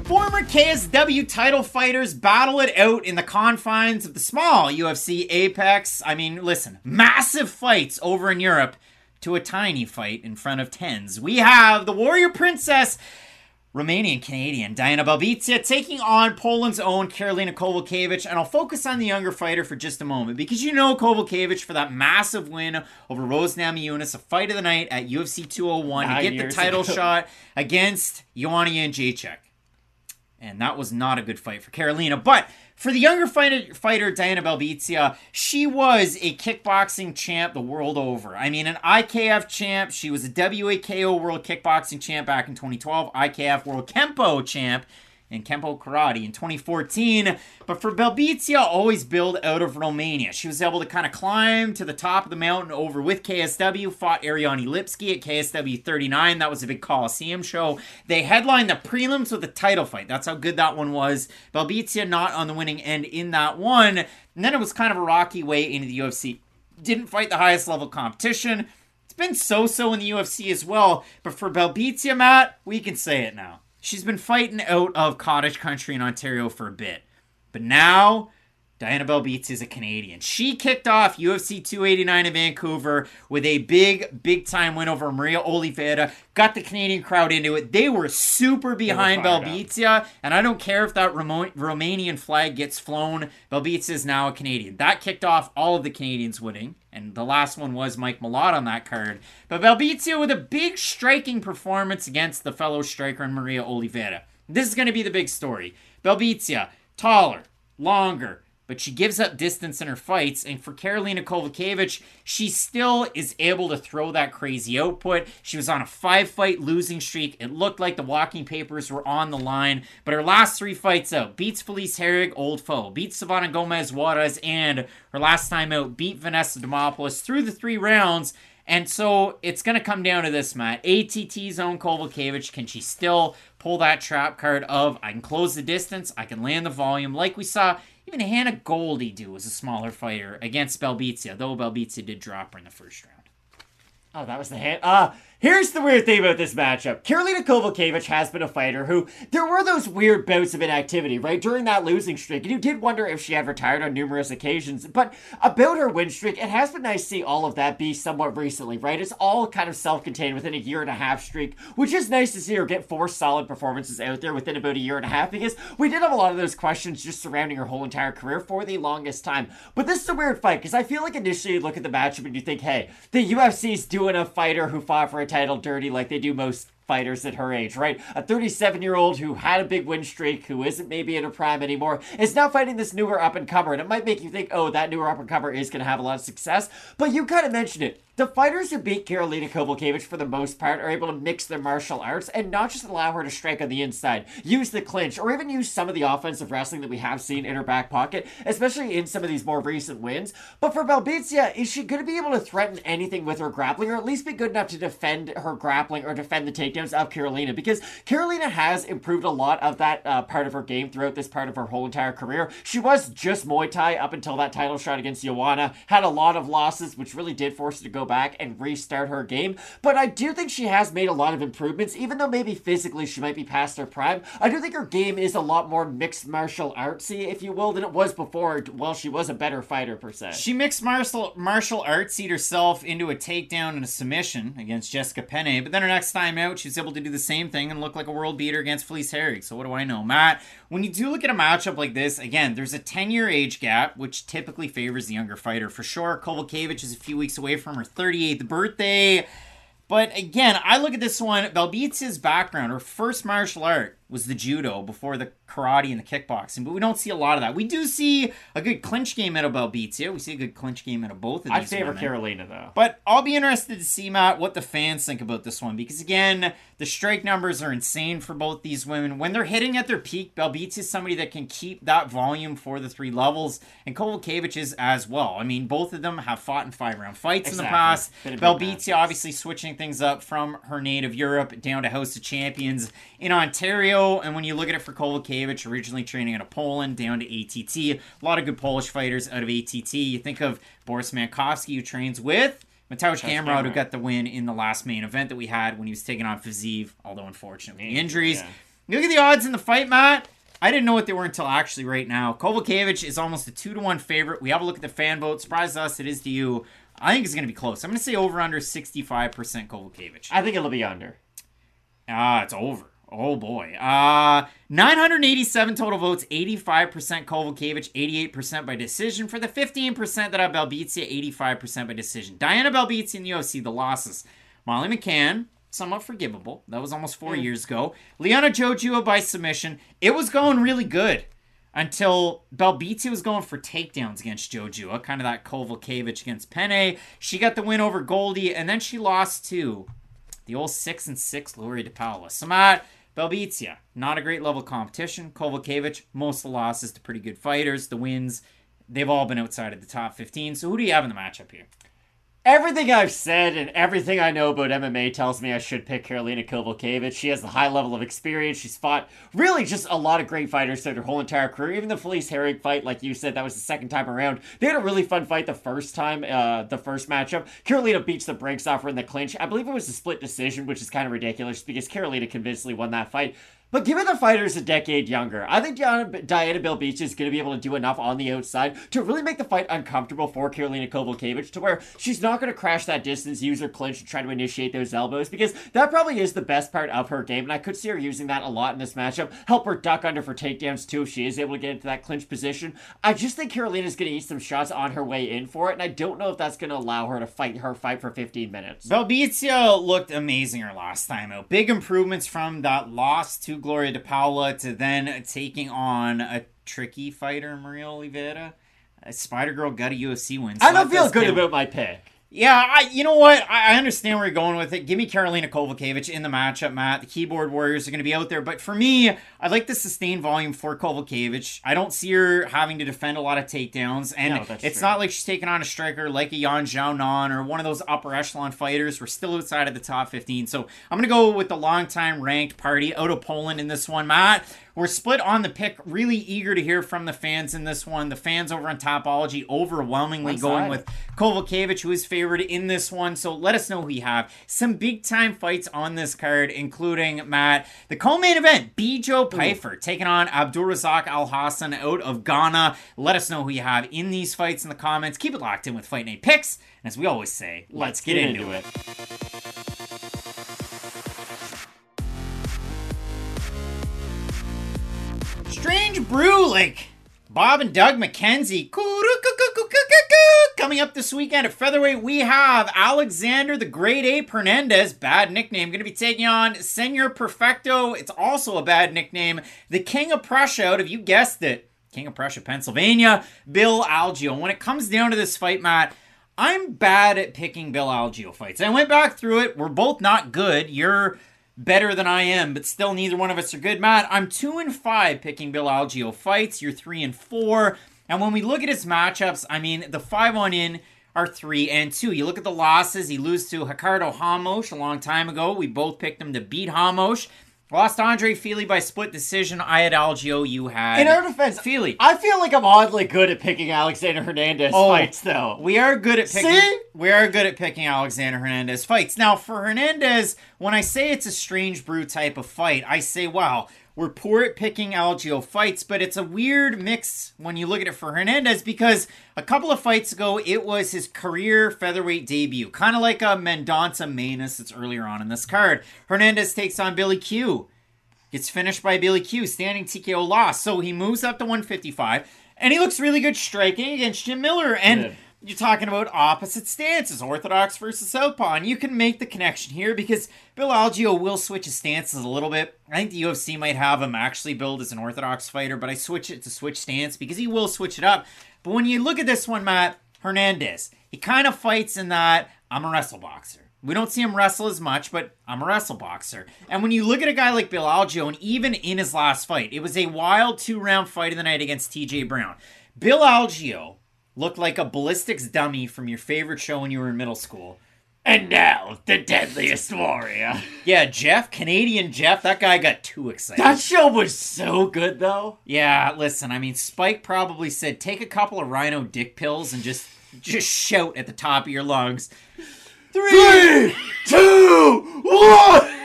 [SPEAKER 1] Former KSW title fighters battle it out in the confines of the small UFC Apex. I mean, listen, massive fights over in Europe to a tiny fight in front of tens. We have the Warrior Princess, Romanian Canadian Diana Belbita, taking on Poland's own Karolina Kowalkiewicz. And I'll focus on the younger fighter for just a moment because you know Kowalkiewicz for that massive win over Rose Namajunas, a fight of the night at UFC 201
[SPEAKER 2] Nine
[SPEAKER 1] to get the title
[SPEAKER 2] ago.
[SPEAKER 1] shot against Joanna Jędrzejczyk and that was not a good fight for Karolina. But for the younger fighter, fighter Diana Belbita, she was a kickboxing champ the world over. I mean, an IKF champ. She was a WAKO World Kickboxing champ back in 2012, IKF World Kempo champ in Kempo Karate in 2014. But for Belbita, always build out of Romania. She was able to kind of climb to the top of the mountain over with KSW, fought Ariane Lipski at KSW 39. That was a big Coliseum show. They headlined the prelims with a title fight. That's how good that one was. Belbita not on the winning end in that one. And then it was kind of a rocky way into the UFC. Didn't fight the highest level competition. It's been so-so in the UFC as well. But for Belbita, Matt, we can say it now. She's been fighting out of cottage country in Ontario for a bit. But now, Diana Belbita is a Canadian. She kicked off UFC 289 in Vancouver with a big, big time win over Maria Oliveira. Got the Canadian crowd into it. They were super behind
[SPEAKER 2] up.
[SPEAKER 1] Belbita, and I don't care if that Romanian flag gets flown. Belbita is now a Canadian. That kicked off all of the Canadians winning, and the last one was Mike Malott on that card. But Belbita with a big striking performance against the fellow striker in Maria Oliveira. This is going to be the big story. Belbita, taller, longer, but she gives up distance in her fights. And for Karolina Kowalkiewicz, she still is able to throw that crazy output. She was on a five fight losing streak. It looked like the walking papers were on the line. But her last three fights out beats Felice Herrig, old foe, beats Silvana Gomez Juarez, and her last time out beat Vanessa Demopoulos through the three rounds. And so it's going to come down to this, Matt. ATT zone Kowalkiewicz. Can she still pull that trap card of I can close the distance, I can land the volume, like we saw even Hannah Goldy do as a smaller fighter against Belbita, though Belbita did drop her in the first round.
[SPEAKER 2] Oh, that was the hand. Uh, here's the weird thing about this matchup. Karolina Kowalkiewicz has been a fighter who, there were those weird bouts of inactivity, right, during that losing streak, and you did wonder if she had retired on numerous occasions. But about her win streak, it has been nice to see all of that be somewhat recently, right? It's all kind of self-contained within a year and a half streak, which is nice to see her get four solid performances out there within about a year and a half, because we did have a lot of those questions just surrounding her whole entire career for the longest time. But this is a weird fight, because I feel like initially you look at the matchup and you think, hey, the UFC's doing a fighter who fought for a title dirty like they do most fighters at her age, right? A 37 year old who had a big win streak, who isn't maybe in her prime anymore, is now fighting this newer up and comer. And it might make you think, oh, that newer up and comer is going to have a lot of success. But you kind of mentioned it. The fighters who beat Karolina Kowalkiewicz for the most part are able to mix their martial arts and not just allow her to strike on the inside, use the clinch, or even use some of the offensive wrestling that we have seen in her back pocket, especially in some of these more recent wins. But for Belbita, is she going to be able to threaten anything with her grappling, or at least be good enough to defend her grappling or defend the takedowns of Karolina? Because Karolina has improved a lot of that uh, part of her game throughout this part of her whole entire career. She was just Muay Thai up until that title shot against Joanna, had a lot of losses, which really did force her to go back and restart her game. But I do think she has made a lot of improvements, even though maybe physically she might be past her prime. I do think her game is a lot more mixed martial artsy, if you will, than it was before. Well, she was a better fighter per se.
[SPEAKER 1] She mixed martial martial arts herself into a takedown and a submission against Jessica Penne, but then her next time out, she was able to do the same thing and look like a world beater against Felice Herrig. So what do I know, Matt? When you do look at a matchup like this, again, there's a 10 year age gap, which typically favors the younger fighter for sure. Kowalkiewicz is a few weeks away from her 38th birthday. But again, I look at this one. Belbita's background, her first martial art was the judo before the karate and the kickboxing, but we don't see a lot of that. We do see a good clinch game out of Belbita. We see a good clinch game out of both of these.
[SPEAKER 2] I favor
[SPEAKER 1] women.
[SPEAKER 2] Karolina, though.
[SPEAKER 1] But I'll be interested to see, Matt, what the fans think about this one because, again, the strike numbers are insane for both these women. When they're hitting at their peak, Belbita is somebody that can keep that volume for the three levels, and Kowalkiewicz is as well. I mean, both of them have fought in five round fights in the past.
[SPEAKER 2] Been a big Belbita
[SPEAKER 1] obviously switching things up from her native Europe down to House of Champions in Ontario. And when you look at it for Kowalkiewicz, originally training out of Poland, down to ATT, a lot of good Polish fighters out of ATT. You think of Borys Mankowski, who trains with Mateusz Gamrot, who got the win in the last main event that we had when he was taking on Fiziev, although unfortunately injuries.
[SPEAKER 2] yeah.
[SPEAKER 1] You Look at the odds in the fight, Matt. I didn't know what they were until actually right now. Kowalkiewicz is almost a two to one favorite. We have a look at the fan vote. Surprise us, it is to you. I think it's going to be close. I'm going to say over under 65% Kowalkiewicz.
[SPEAKER 2] I think it'll be under.
[SPEAKER 1] Ah, it's over. Oh boy. Uh 987 total votes, 85% Kowalkiewicz, 88% by decision. For the 15% that have Belbita, 85% by decision. Diana Belbita in the UFC, the losses. Molly McCann, somewhat forgivable. That was almost four years ago. Liana Jojua by submission. It was going really good until Belbita was going for takedowns against Jojua, kind of that Kowalkiewicz against Penne. She got the win over Goldy, and then she lost to the old six and six Gloria DePaula. Samat Belbita, not a great level competition. Kowalkiewicz, most of the losses to pretty good fighters. The wins, they've all been outside of the top 15. So who do you have in the matchup here?
[SPEAKER 2] Everything I've said and everything I know about MMA tells me I should pick Karolina Kowalkiewicz. She has the high level of experience. She's fought really just a lot of great fighters throughout her whole entire career. Even the Felice Herrig fight, like you said, that was the second time around. They had a really fun fight the first time, uh, the first matchup. Karolina beats the brakes off her in the clinch. I believe it was a split decision, which is kind of ridiculous because Karolina convincingly won that fight. But given the fighter's a decade younger, I think Diana, Diana Belbita is going to be able to do enough on the outside to really make the fight uncomfortable for Karolina Kowalkiewicz to where she's not going to crash that distance, use her clinch, and try to initiate those elbows because that probably is the best part of her game. And I could see her using that a lot in this matchup. Help her duck under for takedowns too if she is able to get into that clinch position. I just think Karolina's going to eat some shots on her way in for it, and I don't know if that's going to allow her to fight her fight for 15 minutes.
[SPEAKER 1] Belbita looked amazing her last time out. Big improvements from that loss to Gloria DePaula to then taking on a tricky fighter, Maria Oliveira. Spider Girl got a UFC win. so
[SPEAKER 2] I don't feel good about my pick.
[SPEAKER 1] Yeah, I, you know what? I, I understand where you're going with it. Give me Karolina Kowalkiewicz in the matchup, Matt. The keyboard warriors are going to be out there. But for me, I like the sustained volume for Kowalkiewicz. I don't see her having to defend a lot of takedowns. And
[SPEAKER 2] No,
[SPEAKER 1] it's
[SPEAKER 2] true.
[SPEAKER 1] not like she's taking on a striker like a Yan Xiaonan or one of those upper echelon fighters. We're still outside of the top 15. So I'm going to go with the longtime ranked party out of Poland in this one, Matt. We're split on the pick. Really eager to hear from the fans in this one. The fans over on Tapology overwhelmingly going
[SPEAKER 2] side.
[SPEAKER 1] with Kowalkiewicz, who is favored in this one. So let us know who you have. Some big time fights on this card, including Matt, the co-main event, Bijo Pyfer taking on Abdulrazak Al Hassan out of Ghana. Let us know who you have in these fights in the comments. Keep it locked in with Fight Night Picks. And as we always say, let's, get, into, it. Strange brew like Bob and Doug McKenzie. Coming up this weekend at featherweight, we have Alexander the Great Ape Hernandez, bad nickname, going to be taking on Senor Perfecto. It's also a bad nickname. The King of Prussia, out of you guessed it, King of Prussia, Pennsylvania, Bill Algeo. When it comes down to this fight, Matt, I'm bad at picking Bill Algeo fights. I went back through it. We're both not good. You're better than I am, but still neither one of us are good. Matt, I'm two and five picking Bill Algeo fights. You're three and four. And when we look at his matchups, I mean, the five on in are three and two. You look at the losses, he loses to Ricardo Ramos a long time ago. We both picked him to beat Ramos. Lost Andre Fili by split decision. I had Algeo, you had
[SPEAKER 2] In our defense,
[SPEAKER 1] Fili.
[SPEAKER 2] I feel like I'm oddly good at picking Alexander Hernandez
[SPEAKER 1] Oh.
[SPEAKER 2] fights, though.
[SPEAKER 1] We are good at picking.
[SPEAKER 2] See?
[SPEAKER 1] We are good at picking Alexander Hernandez fights. Now, for Hernandez, when I say it's a strange brew type of fight, I say, wow, we're poor at picking Algeo fights, but it's a weird mix when you look at it for Hernandez because a couple of fights ago, it was his career featherweight debut, kind of like a Mendonça Maness that's earlier on in this card. Hernandez takes on Billy Q gets finished by Billy Q, standing TKO loss. So he moves up to 155, and he looks really good striking against Jim Miller. And
[SPEAKER 2] Good.
[SPEAKER 1] You're talking about opposite stances, Orthodox versus Southpaw, and you can make the connection here because Bill Algeo will switch his stances a little bit. I think the UFC might have him actually build as an Orthodox fighter, but I switch it to switch stance because he will switch it up. But when you look at this one, Matt Hernandez, he kind of fights in that I'm a wrestle boxer. We don't see him wrestle as much, but I'm a wrestle boxer. And when you look at a guy like Bill Algeo, and even in his last fight, it was a wild two round fight of the night against TJ Brown. Bill Algeo looked like a ballistics dummy from your favorite show when you were in middle school.
[SPEAKER 2] And now, the deadliest warrior.
[SPEAKER 1] Yeah, Jeff, Canadian Jeff, that guy got too excited.
[SPEAKER 2] That show was so good, though.
[SPEAKER 1] Yeah, listen, I mean, Spike probably said take a couple of rhino dick pills and just just shout at the top of your lungs.
[SPEAKER 2] Three, two, one.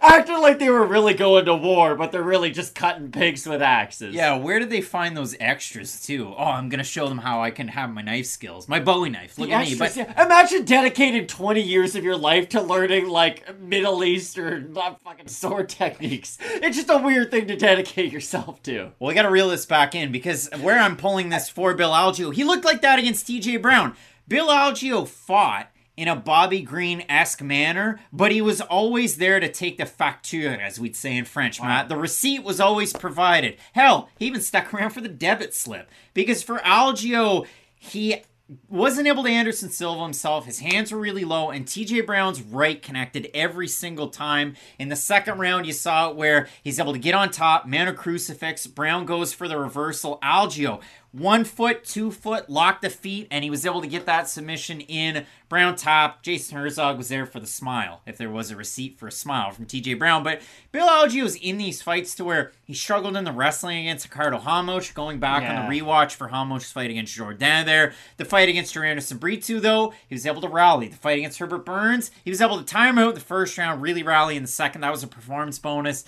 [SPEAKER 2] Acting like they were really going to war, but they're really just cutting pigs with axes.
[SPEAKER 1] Yeah, where did they find those extras too? Oh, I'm gonna show them how I can have my knife skills, my Bowie knife. Look
[SPEAKER 2] The
[SPEAKER 1] at me, but
[SPEAKER 2] yeah. Imagine dedicating 20 years of your life to learning, like, Middle Eastern uh, fucking sword techniques. It's just a weird thing to dedicate yourself to.
[SPEAKER 1] Well, we got to reel this back in because where I'm pulling this for Bill Algeo, he looked like that against TJ Brown. Bill Algeo fought in a Bobby Green esque manner, but he was always there to take the facture, as we'd say in French, Matt. The receipt was always provided. Hell, he even stuck around for the debit slip because for Algeo, he wasn't able to Anderson Silva himself. His hands were really low, and TJ Brown's right connected every single time. In the second round, you saw it where he's able to get on top, man of crucifix. Brown goes for the reversal. Algeo, one foot, two foot, locked the feet, and he was able to get that submission in. Brown top. Jason Herzog was there for the smile, if there was a receipt for a smile from TJ Brown. But Bill Algeo was in these fights to where he struggled in the wrestling against Ricardo Ramos, going back on the rewatch for Ramos's fight against Jordan there. The fight against Joanderson Brito, though, he was able to rally. The fight against Herbert Burns, he was able to time out the first round, really rally in the second. That was a performance bonus.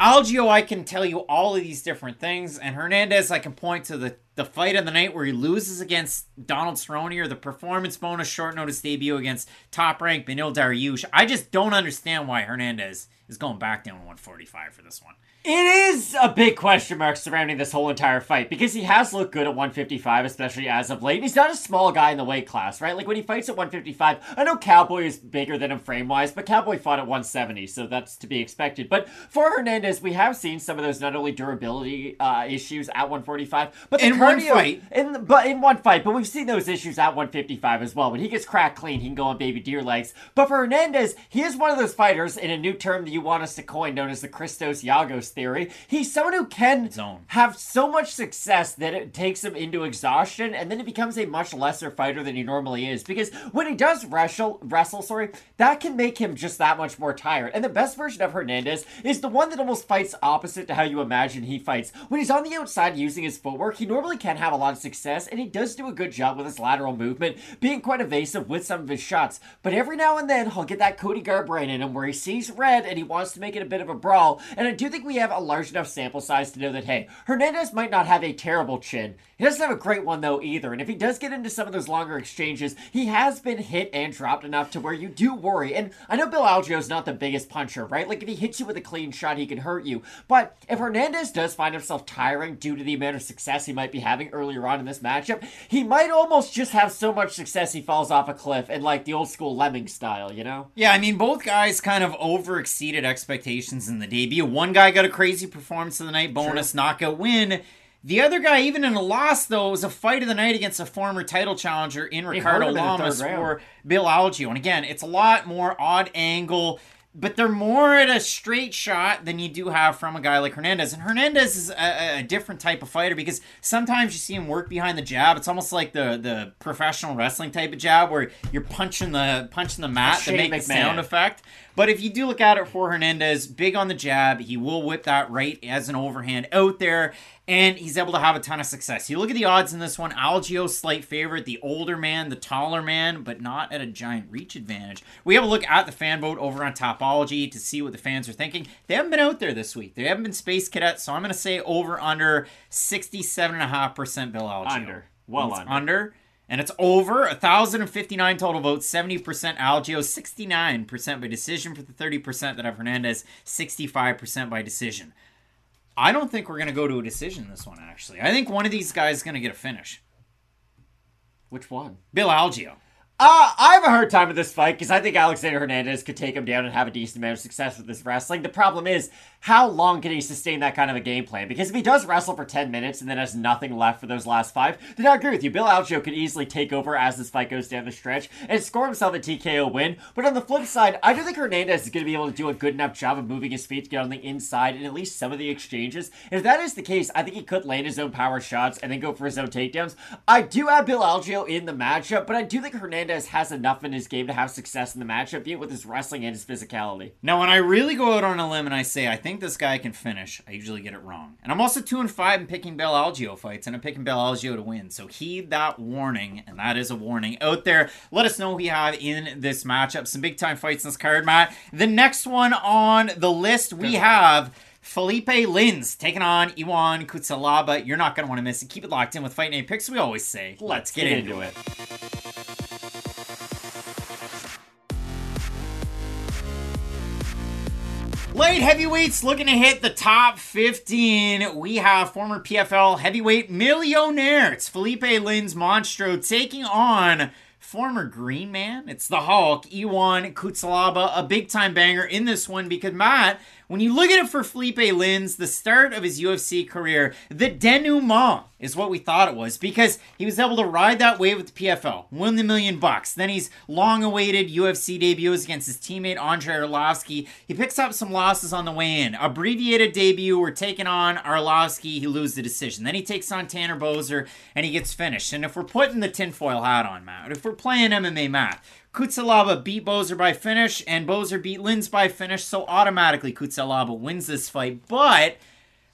[SPEAKER 1] Algeo, I can tell you all of these different things, and Hernandez, I can point to the, the fight of the night where he loses against Donald Cerrone or the performance bonus short notice debut against top ranked Beneil Dariush. I just don't understand why Hernandez is going back down to 145 for this one.
[SPEAKER 2] It is a big question mark surrounding this whole entire fight because he has looked good at 155, especially as of late. He's not a small guy in the weight class, right? Like when he fights at 155, I know Cowboy is bigger than him frame wise, but Cowboy fought at 170, so that's to be expected. But for Hernandez, we have seen some of those not only durability uh, issues at 145, but the
[SPEAKER 1] In one fight.
[SPEAKER 2] in but in one fight, but we've seen those issues at 155 as well. When he gets cracked clean, he can go on baby deer legs. But for Hernandez, he is one of those fighters in a new term that you want us to coin, known as the Christos Giagos theory. He's someone who can
[SPEAKER 1] Zone.
[SPEAKER 2] have so much success that it takes him into exhaustion, and then he becomes a much lesser fighter than he normally is. Because when he does wrestle, wrestle, sorry, that can make him just that much more tired. And the best version of Hernandez is the one that almost fights opposite to how you imagine he fights. When he's on the outside using his footwork, he normally can have a lot of success, and he does do a good job with his lateral movement, being quite evasive with some of his shots. But every now and then, he'll get that Cody Garbrandt in him where he sees red and he wants to make it a bit of a brawl. And I do think we have a large enough sample size to know that, hey, Hernandez might not have a terrible chin. He doesn't have a great one, though, either. And if he does get into some of those longer exchanges, he has been hit and dropped enough to where you do worry. And I know Bill Algeo's not the biggest puncher, right? Like, if he hits you with a clean shot, he can hurt you. But if Hernandez does find himself tiring due to the amount of success he might be having earlier on in this matchup, he might almost just have so much success he falls off a cliff in, like, the old school lemming style, you know?
[SPEAKER 1] Yeah, I mean, both guys kind of over exceeded expectations in the debut. One guy got a crazy performance of the night, bonus knockout win. The other guy, even in a loss, though, was a fight of the night against a former title challenger in Ricardo
[SPEAKER 2] hurt him in the
[SPEAKER 1] Lamas for Bill Algeo. And again, it's a lot more odd angle, but they're more at a straight shot than you do have from a guy like Hernandez. And Hernandez is a, a different type of fighter because sometimes you see him work behind the jab. It's almost like the the professional wrestling type of jab where you're punching the punching the mat to make the sound effect. But if you do look at it for Hernandez, big on the jab, he will whip that right as an overhand out there, and he's able to have a ton of success. You look at the odds in this one, Algeo slight favorite, the older man, the taller man, but not at a giant reach advantage. We have a look at the fan vote over on Tapology to see what the fans are thinking. They haven't been out there this week. They haven't been Space Cadets, so I'm going to say over under 67.5% Bill Algeo.
[SPEAKER 2] Under. Well under.
[SPEAKER 1] under. And it's over 1,059 total votes, 70% Algeo, 69% by decision for the 30% that have Hernandez, 65% by decision. I don't think we're going to go to a decision this one, actually. I think one of these guys is going to get a finish.
[SPEAKER 2] Which one?
[SPEAKER 1] Bill Algeo.
[SPEAKER 2] Uh, I have a hard time with this fight because I think Alexander Hernandez could take him down and have a decent amount of success with this wrestling. The problem is, how long can he sustain that kind of a game plan? Because if he does wrestle for 10 minutes and then has nothing left for those last five, then I agree with you. Bill Algeo could easily take over as this fight goes down the stretch and score himself a TKO win. But on the flip side, I do think Hernandez is going to be able to do a good enough job of moving his feet to get on the inside in at least some of the exchanges. And if that is the case, I think he could land his own power shots and then go for his own takedowns. I do have Bill Algeo in the matchup, but I do think Hernandez Hernandez has enough in his game to have success in the matchup, be it with his wrestling and his physicality.
[SPEAKER 1] Now, when I really go out on a limb and I say I think this guy can finish, I usually get it wrong. And I'm also two and five in picking Bill Algeo fights, and I'm picking Bill Algeo to win. So heed that warning, and that is a warning out there. Let us know who you have in this matchup. Some big time fights in this card, Matt. The next one on the list we have. Felipe Lins taking on Ion Cutelaba. You're not going to want to miss it. Keep it locked in with Fight Night Picks. We always say, let's, get, into it. Light heavyweights looking to hit the top 15. We have former PFL heavyweight millionaire. It's Felipe Lins Monstro taking on former Green Man. It's the Hulk, Ion Cutelaba, a big time banger in this one because Matt when you look at it for Felipe Lins, the start of his UFC career, the denouement is what we thought it was because he was able to ride that wave with the PFL, win the million bucks. Then he's long awaited UFC debuts against his teammate Andrei Arlovsky. He picks up some losses on the way in. Abbreviated debut, we're taking on Arlovsky, he loses the decision. Then he takes on Tanner Boser and he gets finished. And if we're putting the tinfoil hat on, Matt, if we're playing MMA math, Cutelaba beat Boser by finish, and Boser beat Lins by finish, so automatically Cutelaba wins this fight. But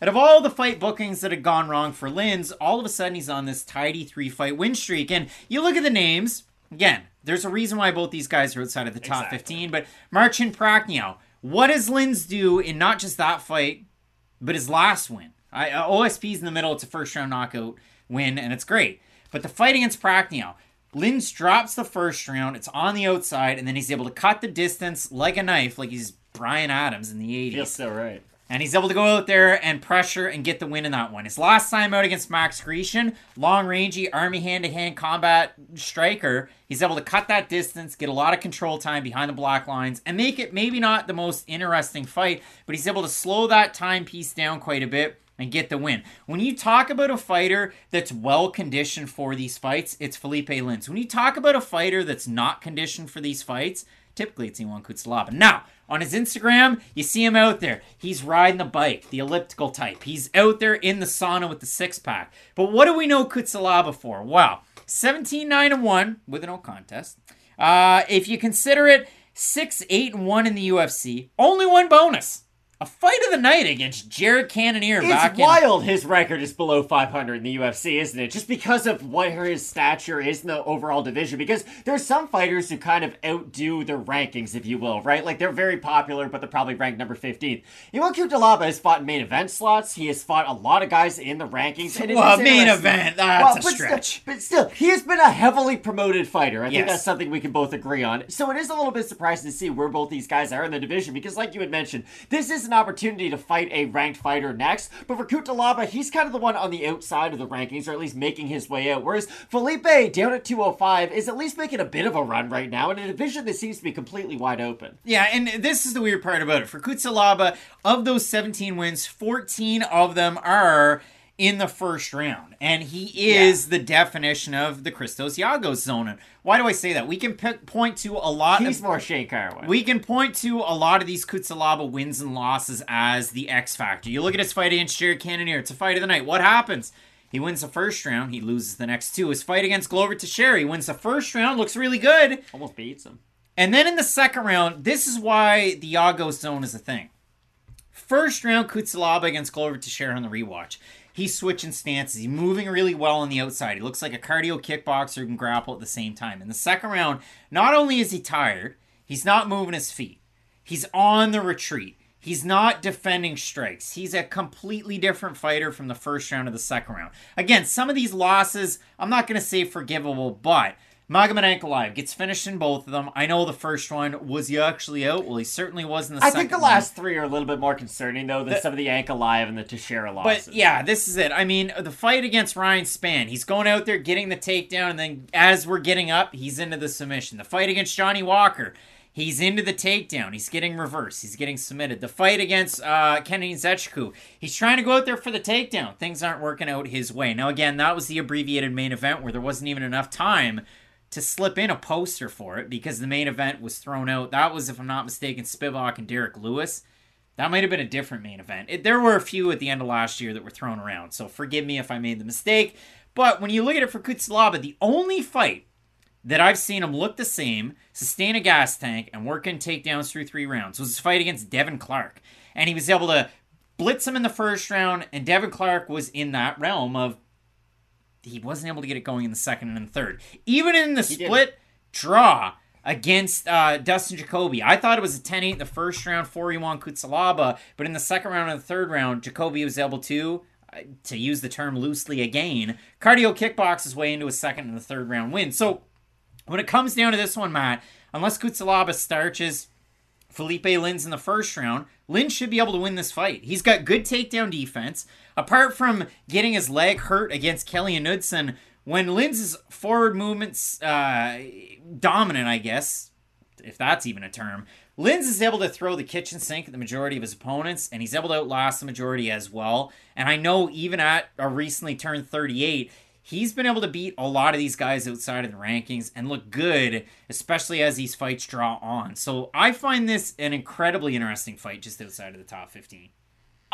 [SPEAKER 1] out of all the fight bookings that had gone wrong for Lins, all of a sudden he's on this tidy three fight win streak. And you look at the names, again, there's a reason why both these guys are outside of the top exactly. 15, but Marcin Prachnio, what does Lins do in not just that fight, but his last win? I, uh, OSP's in the middle, it's a first round knockout win, and it's great. But the fight against Prachnio, Lins drops the first round. It's on the outside, and then he's able to cut the distance like a knife, like he's Bryan Adams in the 80s.
[SPEAKER 2] Feels so right.
[SPEAKER 1] And he's able to go out there and pressure and get the win in that one. His last time out against Max Grishin, long rangey, army hand to hand combat striker. He's able to cut that distance, get a lot of control time behind the black lines, and make it maybe not the most interesting fight, but he's able to slow that timepiece down quite a bit and get the win. When you talk about a fighter that's well conditioned for these fights, it's Felipe Lins. When you talk about a fighter that's not conditioned for these fights, typically it's Ion Cutelaba. Now, on his Instagram, you see him out there. He's riding the bike, the elliptical type. He's out there in the sauna with the six pack. But what do we know Cutelaba for? Wow, 17 9 1 with no contest. Uh, if you consider it 6 8 1 in the UFC, only one bonus a fight of the night against Jared Cannonier.
[SPEAKER 2] It's wild. His record is below 500 in the UFC, isn't it? Just because of what his stature is in the overall division. Because there's some fighters who kind of outdo their rankings, if you will, right? Like they're very popular, but they're probably ranked number 15. Ion Cutelaba has fought in main event slots. He has fought a lot of guys in the rankings.
[SPEAKER 1] And well, main event, that's well, a
[SPEAKER 2] but
[SPEAKER 1] stretch.
[SPEAKER 2] Still, but still, he has been a heavily promoted fighter. I yes. think that's something we can both agree on. So it is a little bit surprising to see where both these guys are in the division. Because, like you had mentioned, this is an opportunity to fight a ranked fighter next. But for Cutelaba, he's kind of the one on the outside of the rankings, or at least making his way out. Whereas Felipe, down at 205, is at least making a bit of a run right now in a division that seems to be completely wide open.
[SPEAKER 1] Yeah, and this is the weird part about it. For Cutelaba, of those 17 wins, 14 of them are in the first round. And he is yeah. the definition of the Christos Giagos zone. Why do I say that? We can p- point to a lot
[SPEAKER 2] He's
[SPEAKER 1] of,
[SPEAKER 2] more Shane Carwin.
[SPEAKER 1] We can point to a lot of these Cutelaba wins and losses as the X factor. You look at his fight against Jared Cannonier, it's a fight of the night. What happens? He wins the first round, he loses the next two. His fight against Glover Teixeira, he wins the first round, looks really good.
[SPEAKER 2] Almost beats him.
[SPEAKER 1] And then in the second round, this is why the Giagos zone is a thing. First round, Cutelaba against Glover Teixeira on the rewatch. He's switching stances. He's moving really well on the outside. He looks like a cardio kickboxer who can grapple at the same time. In the second round, not only is he tired, he's not moving his feet. He's on the retreat. He's not defending strikes. He's a completely different fighter from the first round to the second round. Again, some of these losses, I'm not going to say forgivable, but Magomed Ankalaev gets finished in both of them. I know the first one was he actually out. Well, he certainly was in the
[SPEAKER 2] I think the last three are a little bit more concerning though than the, some of the Ankalaev and the Teixeira losses.
[SPEAKER 1] But yeah, this is it. I mean, the fight against Ryan Spann, he's going out there getting the takedown, and then as we're getting up, he's into the submission. The fight against Johnny Walker. He's into the takedown. He's getting reversed. He's getting submitted. The fight against uh, Kennedy Nzechukwu. he's trying to go out there for the takedown. Things aren't working out his way. Now, again, that was the abbreviated main event where there wasn't even enough time to slip in a poster for it because the main event was thrown out. That was, if I'm not mistaken, Spivac and Derrick Lewis. That might have been a different main event. It, there were a few at the end of last year that were thrown around, so forgive me if I made the mistake. But when you look at it for Cutelaba, the only fight that I've seen him look the same, sustain a gas tank, and work in takedowns through three rounds was his fight against Devin Clark. And he was able to blitz him in the first round, and Devin Clark was in that realm of he wasn't able to get it going in the second and the third. Even in the split draw against uh, Dustin Jacoby, I thought it was a 10 8 in the first round for Ion Cutelaba, but in the second round and the third round, Jacoby was able to. uh, To use the term loosely again, cardio kickbox his way into a second and a third round win. So when it comes down to this one, Matt, unless Cutelaba starches Felipe Lins in the first round, Lin should be able to win this fight. He's got good takedown defense. Apart from getting his leg hurt against Kelly and Knudsen, when Lin's forward movements uh, dominant, I guess, if that's even a term, Lins is able to throw the kitchen sink at the majority of his opponents, and he's able to outlast the majority as well. And I know even at a recently turned 38, he's been able to beat a lot of these guys outside of the rankings and look good, especially as these fights draw on. So I find this an incredibly interesting fight just outside of the top 15.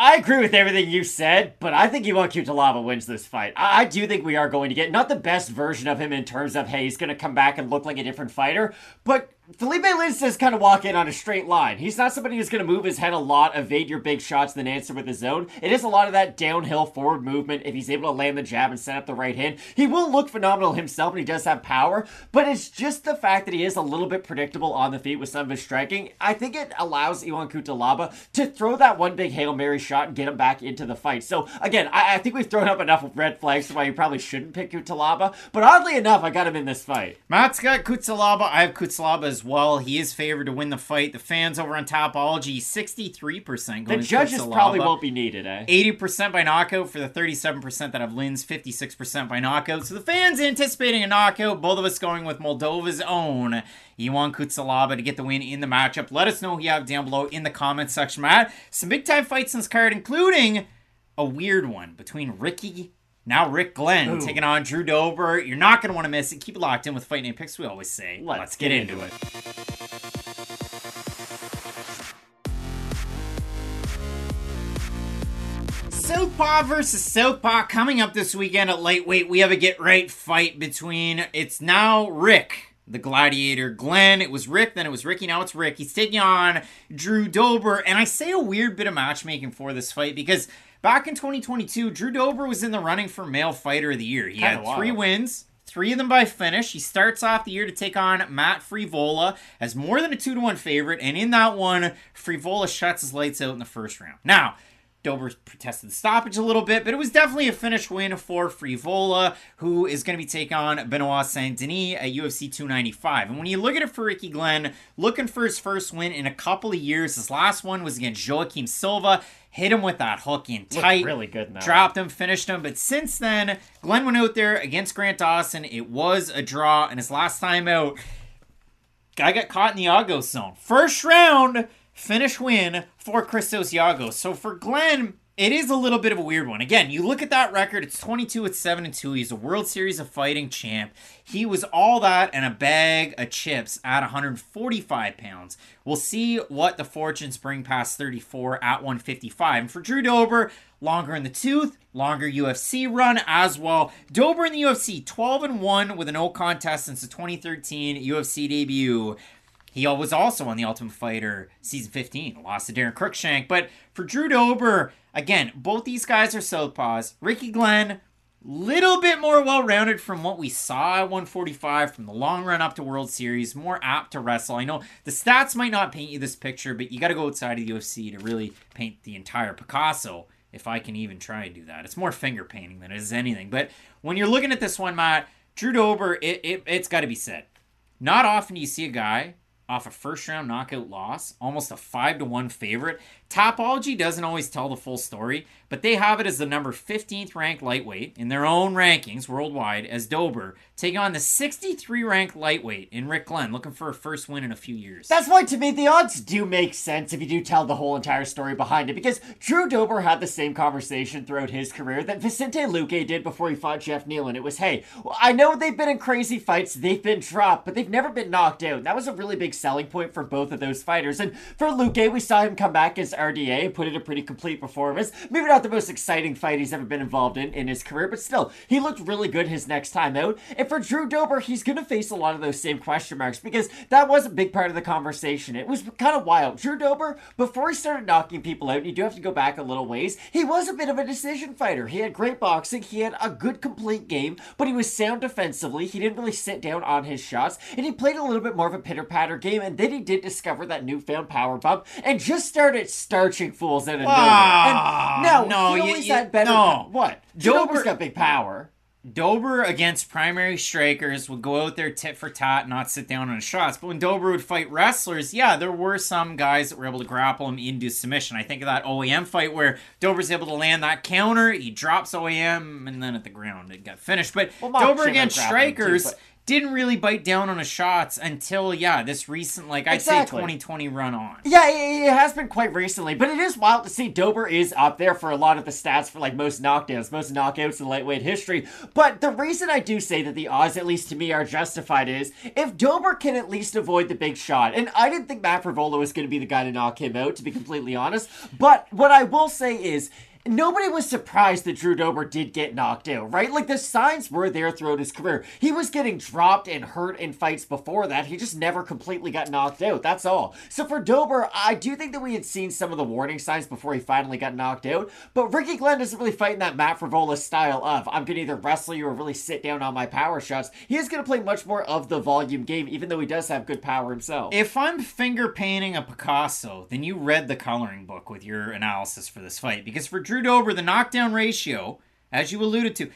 [SPEAKER 2] I agree with everything you said, but I think Ivan Cutelaba wins this fight. I, I do think we are going to get not the best version of him in terms of, hey, he's going to come back and look like a different fighter, but Felipe Lins does kind of walk in on a straight line. He's not somebody who's going to move his head a lot, evade your big shots, then answer with his own. It is a lot of that downhill forward movement. If he's able to land the jab and set up the right hand, he will look phenomenal himself, and he does have power. But it's just the fact that he is a little bit predictable on the feet with some of his striking. I think it allows Ion Cutelaba to throw that one big hail mary shot and get him back into the fight. So again, I, I think we've thrown up enough red flags why you probably shouldn't pick Cutelaba. But oddly enough, I got him in this fight.
[SPEAKER 1] Matt's got Cutelaba. I have Cutelaba as well. He is favored to win the fight. The fans over on Tapology, 63% going
[SPEAKER 2] The judges probably won't be needed, eh?
[SPEAKER 1] 80% by knockout for the 37% that have Lins, 56% by knockout. So the fans anticipating a knockout, both of us going with Moldova's own Ion Cutelaba to get the win in the matchup. Let us know who you have down below in the comments section, Matt. Some big time fights in this card, including a weird one between Ricky. Now Rick Glenn
[SPEAKER 2] Ooh.
[SPEAKER 1] taking on Drew Dober. You're not going to want to miss it. Keep it locked in with Fight Night Picks, we always say.
[SPEAKER 2] Let's
[SPEAKER 1] get,
[SPEAKER 2] get
[SPEAKER 1] into
[SPEAKER 2] into
[SPEAKER 1] it. Southpaw versus Southpaw coming up this weekend at lightweight. We have a get right fight between it's now Rick, the gladiator, Glenn. It was Rick, then it was Ricky, now it's Rick. He's taking on Drew Dober. And I say a weird bit of matchmaking for this fight because back in 2022, Drew Dober was in the running for male fighter of the year. He
[SPEAKER 2] Kinda
[SPEAKER 1] had three
[SPEAKER 2] wild.
[SPEAKER 1] wins. Three of them by finish. He starts off the year to take on Matt Frevola as more than a two to one favorite, and in that one, Frevola shuts his lights out in the first round. Now, Dober protested the stoppage a little bit, but it was definitely a finish win for Frevola, who is going to be taking on Benoit Saint Denis at UFC 295. And when you look at it for Ricky Glenn, looking for his first win in a couple of years, his last one was against Joaquim Silva. Hit him with that hook in tight.
[SPEAKER 2] really good that
[SPEAKER 1] Dropped him, finished him. But since then, Glenn went out there against Grant Dawson. It was a draw, and his last time out, guy got caught in the Giagos zone. First round finish win for Christos Giagos. So for Glenn, it is a little bit of a weird one. Again, you look at that record, it's 22 at 7 and 2. He's a World Series of Fighting champ. He was all that and a bag of chips at 145 pounds. We'll see what the fortunes bring past 34 at 155. And for Drew Dober, longer in the tooth, longer UFC run as well. Dober in the UFC, 12 and 1 with an no contest since the 2013 UFC debut. He was also on the Ultimate Fighter season 15, lost to Daron Cruickshank. But for Drew Dober, again, both these guys are southpaws. Ricky Glenn, little bit more well-rounded from what we saw at 145 from the long run up to World Series, more apt to wrestle. I know the stats might not paint you this picture, but you got to go outside of the UFC to really paint the entire Picasso. If I can even try and do that, it's more finger painting than it is anything. But when you're looking at this one, Matt, Drew Dober, it, it it's got to be said. Not often you see a guy off a first round knockout loss, almost a 5 to 1 favorite. Tapology doesn't always tell the full story, but they have it as the number 15th ranked lightweight in their own rankings worldwide as Dober, taking on the 63 ranked lightweight in Rick Glenn, looking for a first win in a few years.
[SPEAKER 2] That's why, to me, the odds do make sense if you do tell the whole entire story behind it. Because Drew Dober had the same conversation throughout his career that Vicente Luque did before he fought Geoff Neal. And it was, hey, I know they've been in crazy fights, they've been dropped, but they've never been knocked out. That was a really big selling point for both of those fighters. And for Luque, we saw him come back as RDA, put in a pretty complete performance. Maybe not the most exciting fight he's ever been involved in in his career, but still, he looked really good his next time out. And for Drew Dober, he's going to face a lot of those same question marks because that was a big part of the conversation. It was kind of wild. Drew Dober, before he started knocking people out, you do have to go back a little ways, he was a bit of a decision fighter. He had great boxing, he had a good complete game, but he was sound defensively. He didn't really sit down on his shots, and he played a little bit more of a pitter patter game. And then he did discover that newfound power bump and just started starching fools out of nowhere. And ah, no,
[SPEAKER 1] no,
[SPEAKER 2] he always
[SPEAKER 1] you-
[SPEAKER 2] had better.
[SPEAKER 1] no.
[SPEAKER 2] What?
[SPEAKER 1] Dober-
[SPEAKER 2] Dober's got big power.
[SPEAKER 1] Dober against primary strikers would go out there tit for tat, not sit down on his shots. But when Dober would fight wrestlers, yeah, there were some guys that were able to grapple him into submission. I think of that OEM fight where Dober's able to land that counter, he drops OEM, and then at the ground it got finished. But
[SPEAKER 2] Well,
[SPEAKER 1] Dober against
[SPEAKER 2] him too,
[SPEAKER 1] strikers
[SPEAKER 2] but-
[SPEAKER 1] didn't really bite down on his shots until, yeah, this recent, like, I'd
[SPEAKER 2] Exactly.
[SPEAKER 1] say 2020 run on.
[SPEAKER 2] Yeah, it, it has been quite recently, but it is wild to see Dober is up there for a lot of the stats for like most knockdowns, most knockouts in lightweight history. But the reason I do say that the odds, at least to me, are justified is if Dober can at least avoid the big shot, and I didn't think Matt Frevola was going to be the guy to knock him out, to be completely honest. But what I will say is Nobody was surprised that Drew Dober did get knocked out, right? Like the signs were there throughout his career. He was getting dropped and hurt in fights before that. He just never completely got knocked out. That's all. So for Dober, I do think that we had seen some of the warning signs before he finally got knocked out. But Ricky Glenn doesn't really fight in that Matt Frevola style of I'm gonna either wrestle you or really sit down on my power shots. He is gonna play much more of the volume game, even though he does have good power himself.
[SPEAKER 1] If I'm finger painting a Picasso, then you read the coloring book with your analysis for this fight. Because for Drew Dober, the knockdown ratio, as you alluded to,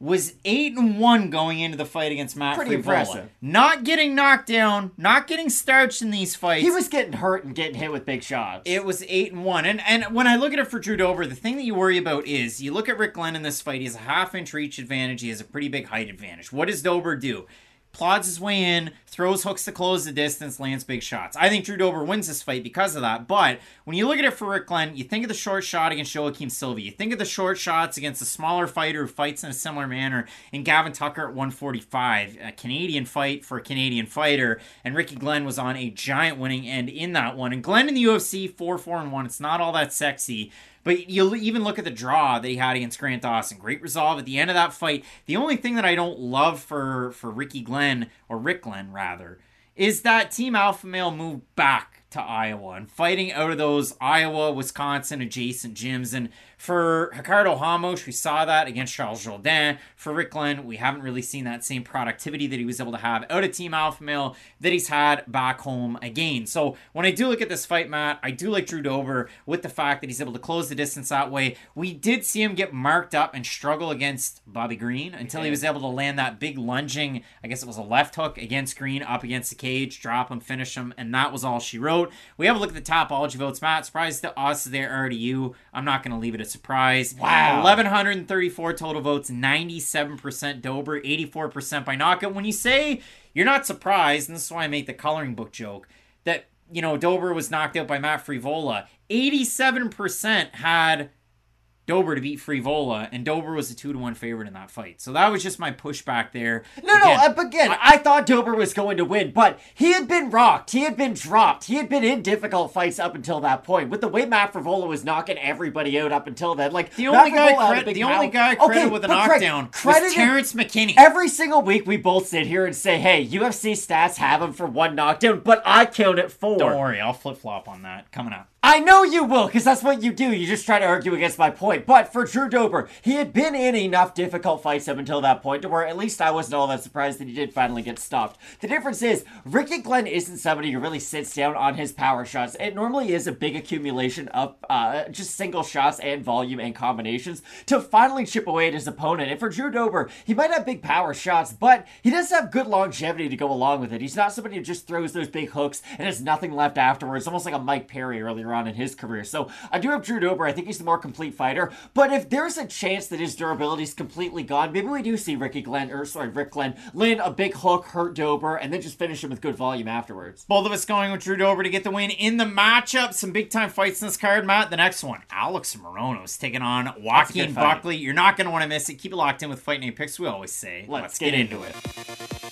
[SPEAKER 1] was eight and one going into the fight against Matt
[SPEAKER 2] Pretty
[SPEAKER 1] Frevola.
[SPEAKER 2] impressive.
[SPEAKER 1] Not getting knocked down, not getting starched in these fights.
[SPEAKER 2] he was getting hurt and getting hit with big shots.
[SPEAKER 1] It was eight and one, and and when I look at it for Drew Dober, the thing that you worry about is you look at Rick Glenn in this fight. He has a half inch reach advantage. He has a pretty big height advantage. What does Dober do? Plods his way in, throws hooks to close the distance, lands big shots. I think Drew Dober wins this fight because of that. But when you look at it for Rick Glenn, you think of the short shot against Joaquim Silva. You think of the short shots against a smaller fighter who fights in a similar manner in Gavin Tucker at 145, a Canadian fight for a Canadian fighter. And Ricky Glenn was on a giant winning end in that one. And Glenn in the UFC, 4 4 and 1. It's not all that sexy. But you even look at the draw that he had against Grant Dawson. Great resolve at the end of that fight. The only thing that I don't love for for Ricky Glenn or Rick Glenn rather is that Team Alpha Male moved back to Iowa and fighting out of those Iowa, Wisconsin adjacent gyms. And for Ricardo Ramos, we saw that against Charles Jourdain. For Rick Glenn, we haven't really seen that same productivity that he was able to have out of Team Alpha Male that he's had back home again. So when I do look at this fight, Matt, I do like Drew Dober with the fact that he's able to close the distance that way. We did see him get marked up and struggle against Bobby Green until he was able to land that big lunging, I guess it was a left hook against Green up against the cage, drop him, finish him, and that was all she wrote. We have a look at the Tapology votes. Matt, surprise to us there are to you. I'm not going to leave it a surprise.
[SPEAKER 2] Wow.
[SPEAKER 1] 1,134 total votes, 97% Dober, 84% by knockout. When you say you're not surprised, and this is why I make the coloring book joke, that, you know, Dober was knocked out by Matt Frevola, 87% had Dober to beat Frevola, and Dober was a two to one favorite in that fight. So that was just my pushback there.
[SPEAKER 2] No,
[SPEAKER 1] Again,
[SPEAKER 2] no, uh, again, I, thought Dober was going to win, but he had been rocked. He had been dropped. He had been in difficult fights up until that point. With the way Matt Frevola was knocking everybody out up until then, like
[SPEAKER 1] the only
[SPEAKER 2] Matt
[SPEAKER 1] guy,
[SPEAKER 2] Frevola had a
[SPEAKER 1] credit,
[SPEAKER 2] big
[SPEAKER 1] the only guy credited
[SPEAKER 2] Okay,
[SPEAKER 1] with a
[SPEAKER 2] Craig,
[SPEAKER 1] knockdown
[SPEAKER 2] credit
[SPEAKER 1] was Terrence McKinney.
[SPEAKER 2] Every single week, we both sit here and say, "Hey, UFC stats have him for one knockdown," but I count it four.
[SPEAKER 1] Don't worry, I'll flip flop on that coming up.
[SPEAKER 2] I know you will, because that's what you do. You just try to argue against my point. But for Drew Dober, he had been in enough difficult fights up until that point to where at least I wasn't all that surprised that he did finally get stopped. The difference is, Ricky Glenn isn't somebody who really sits down on his power shots. It normally is a big accumulation of uh, just single shots and volume and combinations to finally chip away at his opponent. And for Drew Dober, he might have big power shots, but he does have good longevity to go along with it. He's not somebody who just throws those big hooks and has nothing left afterwards, almost like a Mike Perry earlier on in his career. So I do have Drew Dober. I think he's the more complete fighter. But if there's a chance that his durability is completely gone, maybe we do see Ricky Glenn, or sorry, Rick Glenn, land a big hook, hurt Dober, and then just finish him with good volume afterwards.
[SPEAKER 1] Both of us going with Drew Dober to get the win in the matchup. Some big time fights in this card, Matt. The next one, Alex Morono's taking on Joaquin. Buckley. You're not going to want to miss it. Keep it locked in with Fight Night Picks. We always say,
[SPEAKER 2] Let's get into it.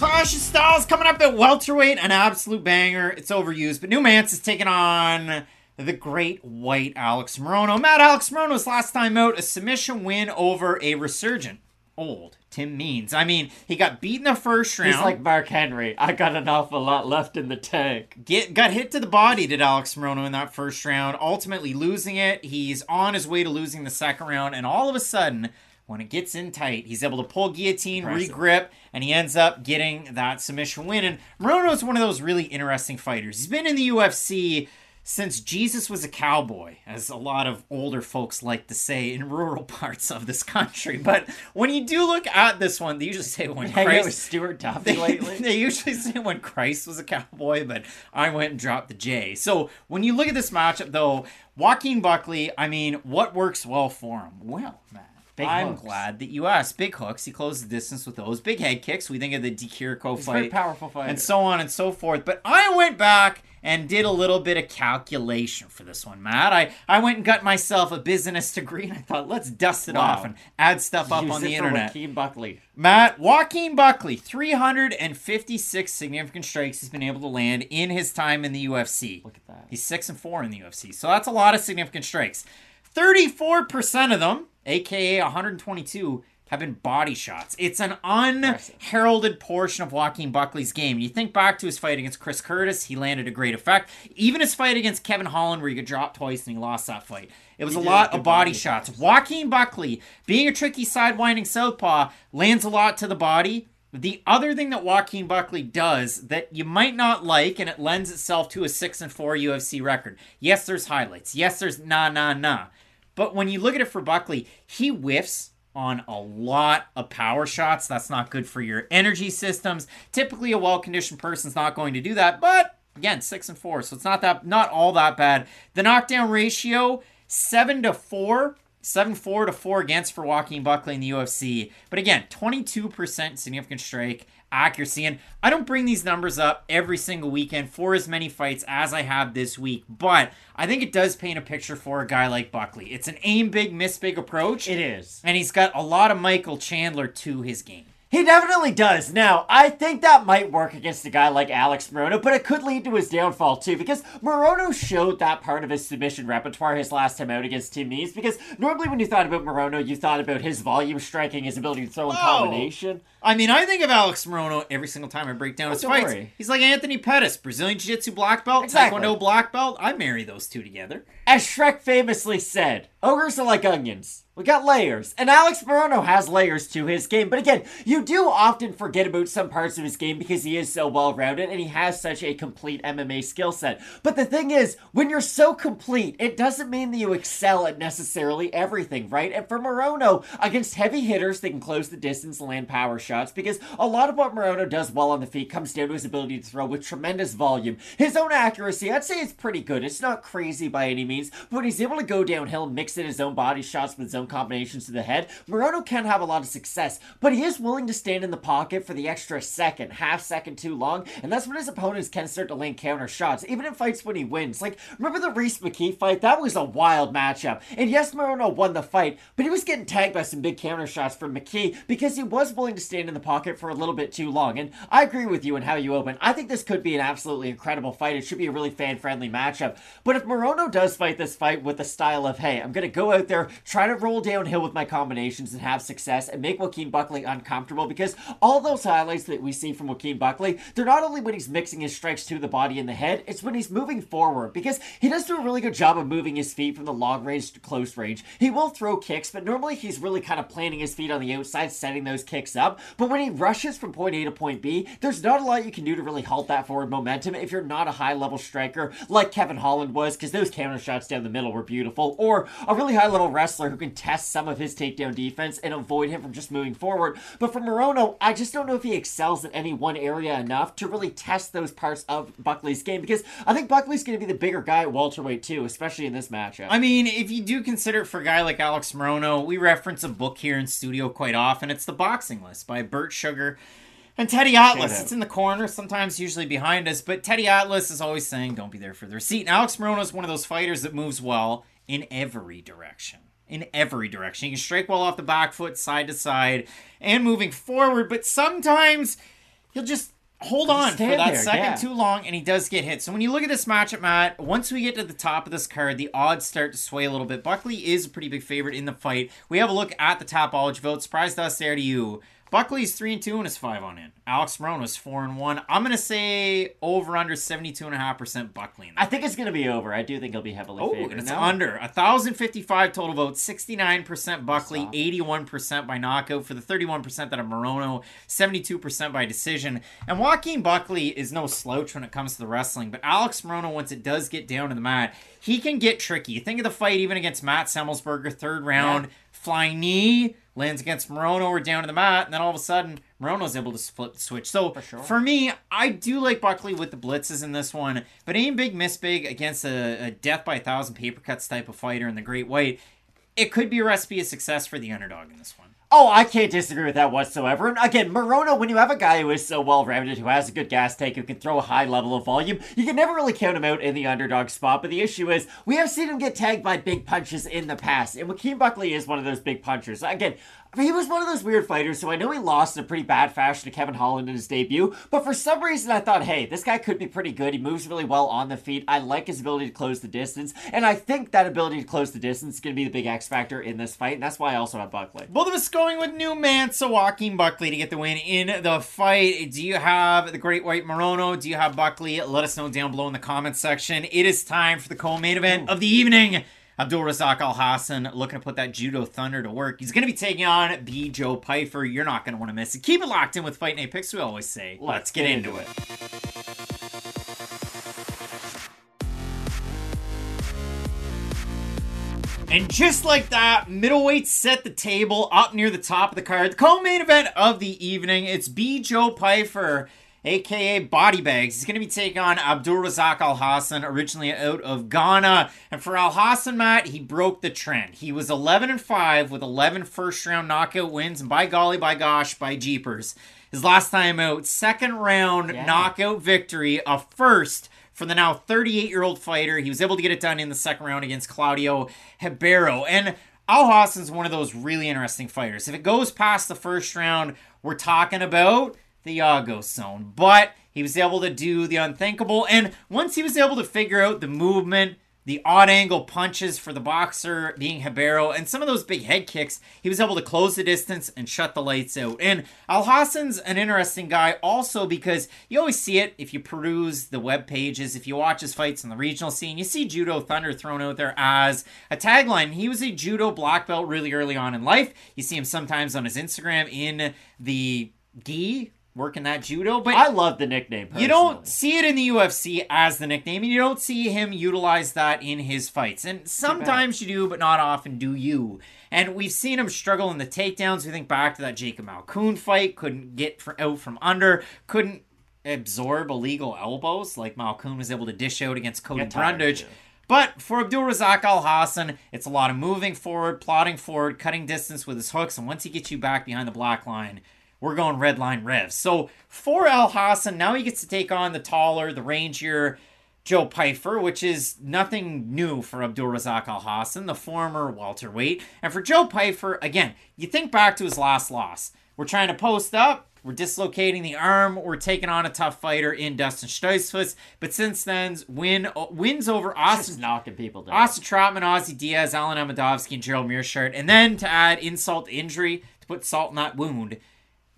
[SPEAKER 1] Cassius Styles coming up at welterweight, an absolute banger. It's overused, but New Mansa is taking on the great white Alex Morono. Matt Alex Morono's last time out, a submission win over a resurgent old Tim Means. I mean, he got beat in the first round.
[SPEAKER 2] He's like Mark Henry. I got an awful lot left in the tank.
[SPEAKER 1] Get got hit to the body did Alex Morono in that first round, ultimately losing it. He's on his way to losing the second round, and all of a sudden, when it gets in tight, he's able to pull guillotine,
[SPEAKER 2] Impressive.
[SPEAKER 1] regrip, and he ends up getting that submission win. And Morono is one of those really interesting fighters. He's been in the UFC since Jesus was a cowboy, as a lot of older folks like to say in rural <laughs> parts of this country. But when you do look at this one, they usually say when
[SPEAKER 2] Hang out with
[SPEAKER 1] Christ
[SPEAKER 2] Stuart <laughs> Duffy lately.
[SPEAKER 1] they usually say when Christ was a cowboy, but I went and dropped the J. So when you look at this matchup, though, Joaquin Buckley, I mean, what works well for him? Well, Matt.
[SPEAKER 2] Big
[SPEAKER 1] I'm
[SPEAKER 2] hooks.
[SPEAKER 1] glad that you asked. Big hooks. He closed the distance with those. Big head kicks. We think of the Dikiriko
[SPEAKER 2] He's very
[SPEAKER 1] fight.
[SPEAKER 2] powerful fighter.
[SPEAKER 1] And so on and so forth. But I went back and did a little bit of calculation for this one, Matt. I, I went and got myself a business degree and I thought, let's dust it
[SPEAKER 2] Wow.
[SPEAKER 1] off and add stuff up
[SPEAKER 2] Use
[SPEAKER 1] on the internet.
[SPEAKER 2] Joaquin Buckley.
[SPEAKER 1] Matt Joaquin Buckley, 356 significant strikes he's been able to land in his time in the UFC.
[SPEAKER 2] Look at that.
[SPEAKER 1] He's six and four in the UFC, so that's a lot of significant strikes. 34% of them, aka 122, have been body shots. It's an unheralded portion of Joaquin Buckley's game. You think back to his fight against Chris Curtis, he landed a great effect. Even his fight against Kevin Holland, where he got dropped twice and he lost that fight. It was
[SPEAKER 2] He
[SPEAKER 1] a lot of body
[SPEAKER 2] body
[SPEAKER 1] shots. Joaquin Buckley, being a tricky sidewinding southpaw, lands a lot to the body. The other thing that Joaquin Buckley does that you might not like, and it lends itself to a six and four UFC record. Yes, there's highlights. Yes, there's nah nah nah. But when you look at it for Buckley, he whiffs on a lot of power shots. That's not good for your energy systems. Typically, a well-conditioned person's not going to do that. But again, six and four, so it's not that not all that bad. The knockdown ratio seven to four. 7 4 to 4 against for Joaquin Buckley in the UFC. But again, 22% significant strike accuracy. And I don't bring these numbers up every single weekend for as many fights as I have this week. But I think it does paint a picture for a guy like Buckley. It's an aim big, miss big approach.
[SPEAKER 2] It is.
[SPEAKER 1] And he's got a lot of Michael Chandler to his game.
[SPEAKER 2] He definitely does. Now, I think that might work against a guy like Alex Morono, but it could lead to his downfall too, because Morono showed that part of his submission repertoire his last time out against Tim Means. Because normally, when you thought about Morono, you thought about his volume striking, his ability to throw in combination.
[SPEAKER 1] I mean, I think of Alex Morono every single time I break down oh, his
[SPEAKER 2] don't
[SPEAKER 1] fights.
[SPEAKER 2] worry.
[SPEAKER 1] He's like Anthony Pettis, Brazilian Jiu Jitsu black belt,
[SPEAKER 2] Exactly.
[SPEAKER 1] Taekwondo black belt. I marry those two together.
[SPEAKER 2] As Shrek famously said, ogres are like onions. We got layers. And Alex Morono has layers to his game. But again, you do often forget about some parts of his game because he is so well rounded and he has such a complete MMA skill set. But the thing is, when you're so complete, it doesn't mean that you excel at necessarily everything, right? And for Morono, against heavy hitters, they can close the distance and land power shots because a lot of what Morono does well on the feet comes down to his ability to throw with tremendous volume. His own accuracy, I'd say, is pretty good. It's not crazy by any means, but he's able to go downhill, mix in his own body shots with his own combinations to the head, Morono can have a lot of success, but he is willing to stand in the pocket for the extra second, half second too long, and that's when his opponents can start to land counter shots, even in fights when he wins. Like, remember the Reese McKee fight? That was a wild matchup. And yes, Morono won the fight, but he was getting tagged by some big counter shots from McKee because he was willing to stand in the pocket for a little bit too long. And I agree with you in how you open. I think this could be an absolutely incredible fight. It should be a really fan friendly matchup. But if Morono does fight this fight with the style of, hey, I'm going to go out there, try to roll downhill with my combinations and have success and make Joaquin Buckley uncomfortable because all those highlights that we see from Joaquin Buckley, they're not only when he's mixing his strikes to the body and the head, it's when he's moving forward because he does do a really good job of moving his feet from the long range to close range. He will throw kicks, but normally he's really kind of planting his feet on the outside, setting those kicks up. But when he rushes from point A to point B, there's not a lot you can do to really halt that forward momentum if you're not a high level striker like Kevin Holland was, because those counter shots down the middle were beautiful, or a really high level wrestler who can test some of his takedown defense and avoid him from just moving forward. But for Morono, I just don't know if he excels in any one area enough to really test those parts of Buckley's game because I think Buckley's going to be the bigger guy at welterweight too, especially in this matchup.
[SPEAKER 1] I mean, if you do consider it for a guy like Alex Morono, we reference a book here in studio quite often. It's the Boxing List by Bert Sugar and Teddy Atlas. It's in the corner, sometimes usually behind us, but Teddy Atlas is always saying, "Don't be there for the receipt." And Alex Morono is one of those fighters that moves well in every direction. In every direction, he can strike well off the back foot, side to side, and moving forward. But sometimes he'll just hold on for that
[SPEAKER 2] there,
[SPEAKER 1] second
[SPEAKER 2] yeah.
[SPEAKER 1] too long, and he does get hit. So when you look at this matchup, Matt, once we get to the top of this card, the odds start to sway a little bit. Buckley is a pretty big favorite in the fight. We have a look at the Tapology vote. Surprised us there to you. Buckley's three and two and is five on in. Alex Morono was four and one. I'm gonna say over under 72 and a half percent Buckley. In
[SPEAKER 2] I think it's going to be over. I do think he'll be heavily
[SPEAKER 1] Oh,
[SPEAKER 2] favored.
[SPEAKER 1] and it's
[SPEAKER 2] now.
[SPEAKER 1] under. 1,055 total votes, 69% Buckley, 81% by knockout for the 31% that are Morono, 72% by decision. And Joaquin Buckley is no slouch when it comes to the wrestling, but Alex Morono, once it does get down to the mat, he can get tricky. You think of the fight even against Matt Semmelsberger, third round, flying knee, lands against Morono, we're down to the mat, and then all of a sudden, Morono's able to flip the switch. So
[SPEAKER 2] For sure.
[SPEAKER 1] for me, I do like Buckley with the blitzes in this one, but aim big, miss big against a, a death by a thousand paper cuts type of fighter in the Great White. It could be a recipe of success for the underdog in this one.
[SPEAKER 2] Oh, I can't disagree with that whatsoever. And again, Morono, when you have a guy who is so well rounded, who has a good gas tank, who can throw a high level of volume, you can never really count him out in the underdog spot. But the issue is, we have seen him get tagged by big punches in the past. And Joaquin Buckley is one of those big punchers. Again, I mean, he was one of those weird fighters, so I know he lost in a pretty bad fashion to Kevin Holland in his debut. But for some reason, I thought, hey, this guy could be pretty good. He moves really well on the feet. I like his ability to close the distance. And I think that ability to close the distance is going to be the big X factor in this fight. And that's why I also have Buckley.
[SPEAKER 1] Both of us going with new man, so Joaquin Buckley to get the win in the fight. Do you have the Great White Morono? Do you have Buckley? Let us know down below in the comments section. It is time for the co-main event of the evening. Abdul Razak Al Hassan looking to put that Judo Thunder to work. He's going to be taking on B. Joe Pyfer. You're not going to want to miss it. Keep it locked in with Fight Night Picks. We always say, let's, get, into it. And just like that, middleweight set the table up near the top of the card. The co-main event of the evening. It's B. Joe Pyfer, aka Body Bags. He's going to be taking on Abdul Razak Al Hassan, originally out of Ghana. And for Al Hassan, Matt, he broke the trend. He was 11 and 5 with 11 first round knockout wins, and by golly, by gosh, by jeepers. His last time out, second round
[SPEAKER 2] Yeah.
[SPEAKER 1] knockout victory, a first for the now 38 year old fighter. He was able to get it done in the second round against Claudio Ribeiro. And Al Hassan's one of those really interesting fighters. If it goes past the first round, we're talking about the Yago zone. But he was able to do the unthinkable. And once he was able to figure out the movement, the odd angle punches for the boxer being Ribeiro, and some of those big head kicks, he was able to close the distance and shut the lights out. And Al Hassan's an interesting guy also because you always see it if you peruse the web pages, if you watch his fights in the regional scene, you see Judo Thunder thrown out there as a tagline. He was a judo black belt really early on in life. You see him sometimes on his Instagram in the gi working that judo, but
[SPEAKER 2] I love the nickname.
[SPEAKER 1] you don't see it in the UFC as the nickname, and you don't see him utilize that in his fights. And sometimes you do, but not often do you. And we've seen him struggle in the takedowns. We think back to that Jacob Malkoon fight, couldn't get out from under, couldn't absorb illegal elbows like Malkoon was able to dish out against Cody Brundage. But for Abdul Razak Al Hassan, it's a lot of moving forward, plotting forward, cutting distance with his hooks, and once he gets you back behind the black line, we're going red line revs. So for Al Hassan, now he gets to take on the taller, the rangier Joe Pyfer, which is nothing new for Abdul Razak Al Hassan, the former welterweight. And for Joe Pyfer, again, you think back to his last loss. We're trying to post up. We're dislocating the arm. We're taking on a tough fighter in Dustin Stoltzfus. But since then, win uh, wins over Austin
[SPEAKER 2] Just knocking people down.
[SPEAKER 1] Austin Trotman, Ozzy Diaz, Alen Amedovski, and Gerald Meerschaert. And then to add insult to injury, to put salt in that wound,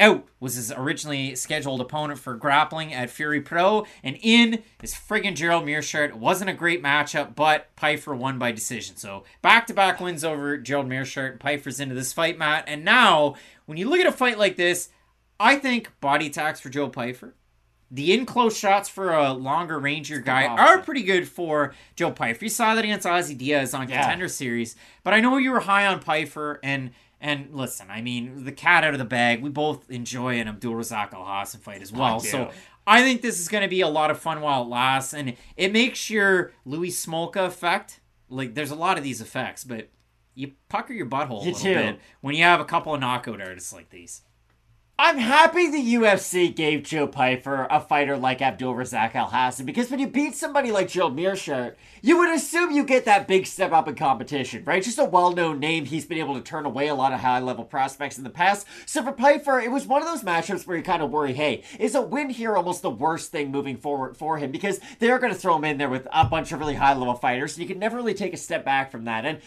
[SPEAKER 1] out was his originally scheduled opponent for grappling at Fury Pro, and in is friggin' Gerald Meerschaert. It wasn't a great matchup, but Pyfer won by decision. So back to back wins over Gerald Meerschaert. Pyfer's into this fight, Matt. And now, when you look at a fight like this, I think body attacks for Joe Pyfer. The in close shots for a longer ranger guy are pretty good for Joe Pyfer. You saw that against Ozzy Diaz on
[SPEAKER 2] Yeah.
[SPEAKER 1] Contender Series, but I know you were high on Pyfer and and listen, I mean the cat out of the bag. We both enjoy an Abdul Razak Al Hassan fight as well. So I think this is going to be a lot of fun while it lasts, and it makes your Louis Smolka effect. Like there's a lot of these effects, but you pucker your butthole a little
[SPEAKER 2] do.
[SPEAKER 1] bit when you have a couple of knockout artists like these.
[SPEAKER 2] I'm happy the UFC gave Joe Pyfer a fighter like Abdul Razak Al Hassan because when you beat somebody like Gerald Meerschaert, you would assume you get that big step up in competition, right? Just a well known name. He's been able to turn away a lot of high level prospects in the past. So for Pyfer, it was one of those matchups where you kind of worry hey, is a win here almost the worst thing moving forward for him? Because they're going to throw him in there with a bunch of really high level fighters, and you can never really take a step back from that. And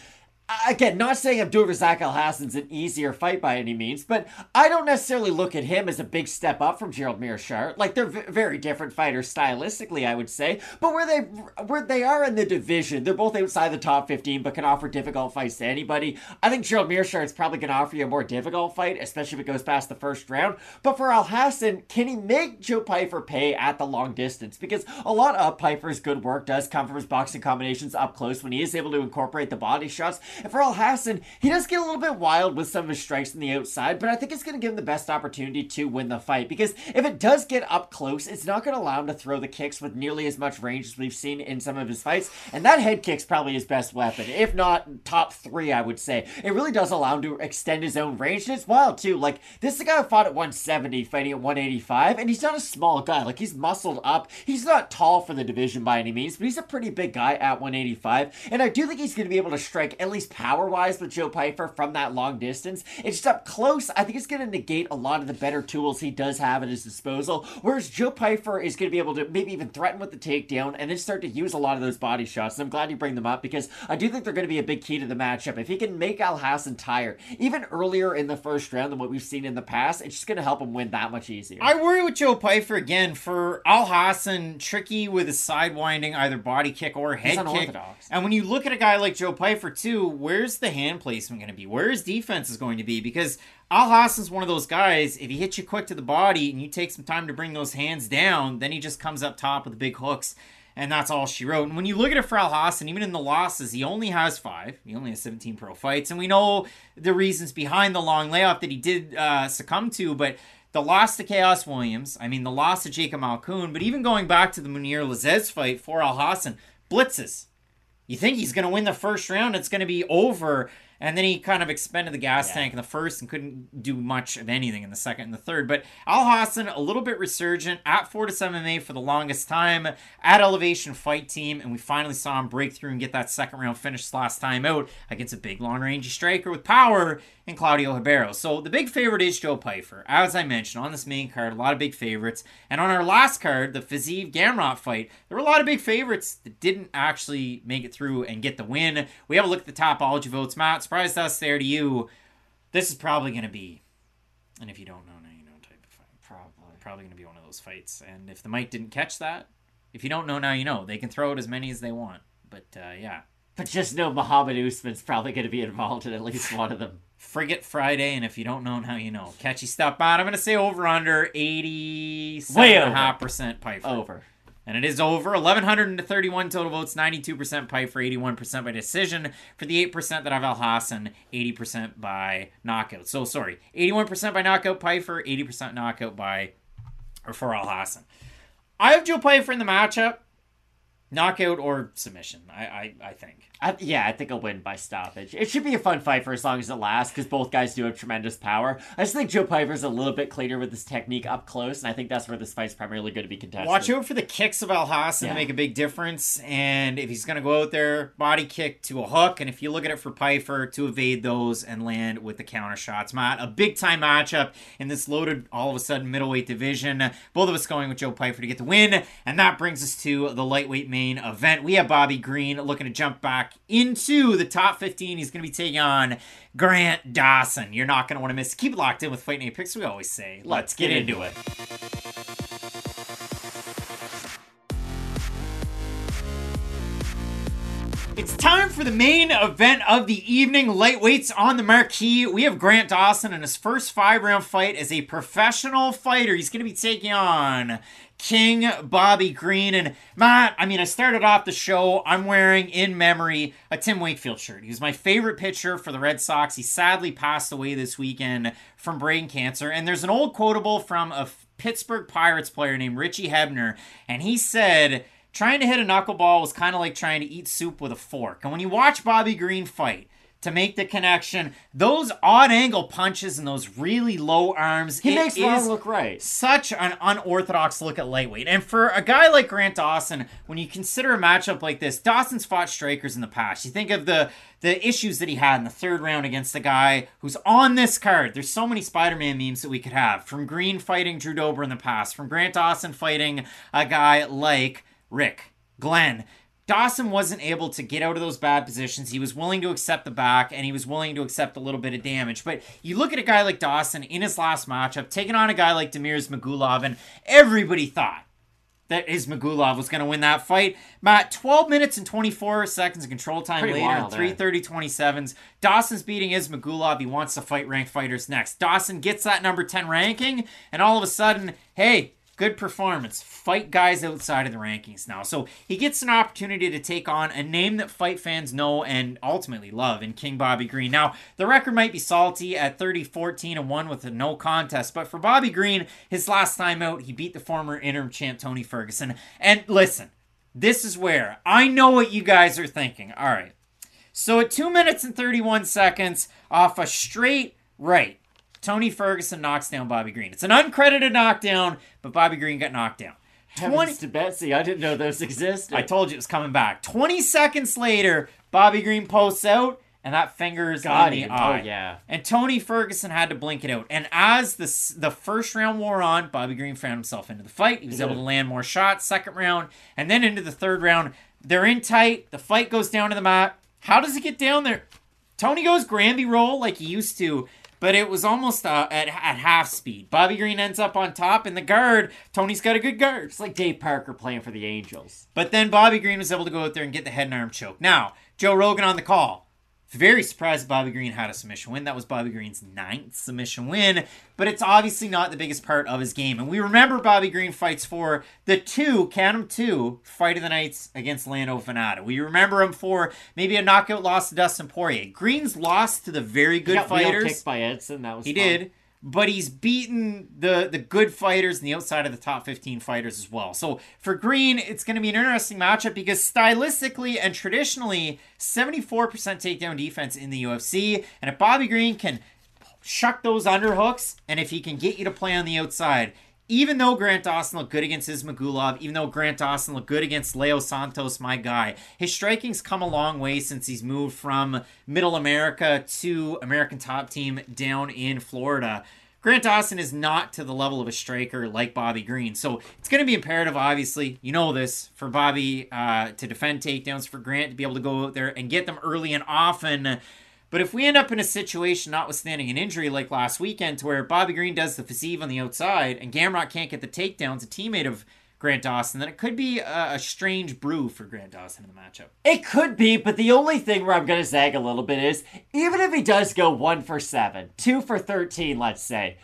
[SPEAKER 2] again, not saying Abdul Razak Al Hassan's an easier fight by any means, but I don't necessarily look at him as a big step up from Gerald Meerschaert. Like they're v- very different fighters stylistically, I would say. But where they where they are in the division, they're both outside the top 15, but can offer difficult fights to anybody. I think Gerald Meerschaert's probably going to offer you a more difficult fight, especially if it goes past the first round. But for Al Hassan, can he make Joe Pyfer pay at the long distance? Because a lot of Pyfer's good work does come from his boxing combinations up close when he is able to incorporate the body shots. And for Al Hassan, he does get a little bit wild with some of his strikes on the outside, but I think it's going to give him the best opportunity to win the fight because if it does get up close, it's not going to allow him to throw the kicks with nearly as much range as we've seen in some of his fights. And that head kick's probably his best weapon, if not top three, I would say. It really does allow him to extend his own range, and it's wild too. Like, this is a guy who fought at 170, fighting at 185, and he's not a small guy. Like, he's muscled up. He's not tall for the division by any means, but he's a pretty big guy at 185. And I do think he's going to be able to strike at least power wise with Joe Pyfer from that long distance. It's just up close. I think it's going to negate a lot of the better tools he does have at his disposal. Whereas Joe Pyfer is going to be able to maybe even threaten with the takedown and then start to use a lot of those body shots. And I'm glad you bring them up because I do think they're going to be a big key to the matchup. If he can make Al Hassan tired, even earlier in the first round than what we've seen in the past, it's just going to help him win that much easier.
[SPEAKER 1] I worry with Joe Pyfer again for Al Hassan, tricky with a sidewinding either body kick or head kick. And when you look at a guy like Joe Pyfer too, where's the hand placement going to be? Where his defense is going to be? Because Alhassan's one of those guys, if he hits you quick to the body and you take some time to bring those hands down, then he just comes up top with the big hooks. And that's all she wrote. And when you look at it for Alhassan, even in the losses, he only has five. He only has 17 pro fights. And we know the reasons behind the long layoff that he did uh, succumb to. But the loss to Khaos Williams, I mean, the loss to Jacob Malkoun, but even going back to the Mounir Lazzez fight for Alhassan, blitzes. You think he's going to win the first round, it's going to be over. And then he kind of expended the gas yeah. tank in the first and couldn't do much of anything in the second and the third. But Alhassan, a little bit resurgent at Fortis MMA for the longest time at Elevation Fight Team. And we finally saw him break through and get that second round finish last time out against a big long range striker with power in Claudio Ribeiro. So the big favorite is Joe Pyfer. As I mentioned, on this main card, a lot of big favorites. And on our last card, the Fiziev Gamrot fight, there were a lot of big favorites that didn't actually make it through and get the win. We have a look at the Tapology votes. Matt, surprised us there to you. This is probably going to be, and if you don't know now, you know type of fight. Probably. Probably going to be one of those fights. And if the mic didn't catch that, if you don't know now, you know. They can throw it as many as they want. But uh, yeah.
[SPEAKER 2] But just know Muhammad Usman's probably going to be involved in at least one of them.
[SPEAKER 1] Frigate Friday, and if you don't know now, you know. Catchy stuff, but I'm going to say over under 87.5% pipe.
[SPEAKER 2] Over.
[SPEAKER 1] And it is over. 1,131 total votes, 92% pipe for 81% by decision. For the 8% that have Alhassan, 80% by knockout. So, sorry, 81% by knockout Pyfer, 80% knockout by, or for Alhassan. I have Joe Pyfer in the matchup. Knockout or submission, I, I, I think.
[SPEAKER 2] I, yeah, I think I'll win by stoppage. It should be a fun fight for as long as it lasts because both guys do have tremendous power. I just think Joe Pyfer's a little bit cleaner with his technique up close, and I think that's where this fight's primarily going to be contested.
[SPEAKER 1] Watch out for the kicks of Alhassan yeah. to make a big difference, and if he's going to go out there, body kick to a hook, and if you look at it for Pyfer to evade those and land with the counter shots. Matt, a big time matchup in this loaded, all of a sudden, middleweight division. Both of us going with Joe Pyfer to get the win, and that brings us to the lightweight main event. We have Bobby Green looking to jump back into the top 15. He's going to be taking on Grant Dawson. You're not going to want to miss. Keep it locked in with Fight Night Picks. We always say, let's, get, into it. it. It's time for the main event of the evening. Lightweights on the marquee. We have Grant Dawson in his first five round fight as a professional fighter. He's going to be taking on King Bobby Green. And Matt, I mean, I started off the show. I'm wearing in memory a Tim Wakefield shirt. He was my favorite pitcher for the Red Sox. He sadly passed away this weekend from brain cancer. And there's an old quotable from a Pittsburgh Pirates player named Richie Hebner. And he said, trying to hit a knuckleball was kind of like trying to eat soup with a fork. And when you watch Bobby Green fight, to make the connection. Those odd angle punches and those really low arms.
[SPEAKER 2] He
[SPEAKER 1] it
[SPEAKER 2] makes Ron look right.
[SPEAKER 1] Such an unorthodox look at lightweight. And for a guy like Grant Dawson, when you consider a matchup like this, Dawson's fought strikers in the past. You think of the the issues that he had in the third round against the guy who's on this card. There's so many Spider-Man memes that we could have. From Green fighting Drew Dober in the past, from Grant Dawson fighting a guy like Rick, Glenn. Dawson wasn't able to get out of those bad positions. He was willing to accept the back and he was willing to accept a little bit of damage. But you look at a guy like Dawson in his last matchup, taking on a guy like Damir Ismagulov, and everybody thought that Ismagulov was going to win that fight. Matt, 12 minutes and 24 seconds of control time
[SPEAKER 2] Pretty
[SPEAKER 1] later,
[SPEAKER 2] eh?
[SPEAKER 1] 330 27s. Dawson's beating Ismagulov. He wants to fight ranked fighters next. Dawson gets that number 10 ranking, and all of a sudden, hey, good performance. Fight guys outside of the rankings now. So he gets an opportunity to take on a name that fight fans know and ultimately love in King Bobby Green. Now, the record might be salty at 30 14 and 1 with a no contest, but for Bobby Green, his last time out, he beat the former interim champ Tony Ferguson. And listen, this is where I know what you guys are thinking. All right. So at 2 minutes and 31 seconds off a straight right, Tony Ferguson knocks down Bobby Green. It's an uncredited knockdown, but Bobby Green got knocked down. 20
[SPEAKER 2] Heavens to Betsy, I didn't know those existed.
[SPEAKER 1] I told you it was coming back. 20 seconds later, Bobby Green posts out, and that finger is
[SPEAKER 2] Got
[SPEAKER 1] in the
[SPEAKER 2] him.
[SPEAKER 1] Oh, eye.
[SPEAKER 2] Oh, yeah.
[SPEAKER 1] And Tony Ferguson had to blink it out. And as the the first round wore on, Bobby Green found himself into the fight. He was able to land more shots. Second round, and then into the third round, they're in tight. The fight goes down to the mat. How does it get down there? Tony goes Granby roll like he used to, but it was almost uh, at, at half speed. Bobby Green ends up on top in the guard. Tony's got a good guard.
[SPEAKER 2] It's like Dave Parker playing for the Angels.
[SPEAKER 1] But then Bobby Green was able to go out there and get the head and arm choke. Now, Joe Rogan on the call. Very surprised Bobby Green had a submission win. That was Bobby Green's ninth submission win, but it's obviously not the biggest part of his game. And we remember Bobby Green fights for the two, count 'em two, fight of the nights against Lando Vannata. We remember him for maybe a knockout loss to Dustin Poirier. Green's lost to the very good
[SPEAKER 2] He got
[SPEAKER 1] fighters.
[SPEAKER 2] kicked by Edson. That was
[SPEAKER 1] He
[SPEAKER 2] fun.
[SPEAKER 1] did, but he's beaten the the good fighters and the outside of the top 15 fighters as well. So for Green, it's going to be an interesting matchup because stylistically and traditionally, 74% takedown defense in the UFC, and if Bobby Green can shuck those underhooks, and if he can get you to play on the outside. Even though Grant Dawson looked good against Ismagulov, even though Grant Dawson looked good against Leo Santos, my guy, his striking's come a long way since he's moved from Middle America to American Top Team down in Florida. Grant Dawson is not to the level of a striker like Bobby Green. So it's going to be imperative, obviously, you know this, for Bobby uh, to defend takedowns, for Grant to be able to go out there and get them early and often. But if we end up in a situation, notwithstanding an injury like last weekend, to where Bobby Green does the facade on the outside and Gamrot can't get the takedowns, a teammate of Grant Dawson, then it could be a, a strange brew for Grant Dawson in the matchup.
[SPEAKER 2] It could be, but the only thing where I'm going to zag a little bit is even if he does go one for seven, two for 13, let's say,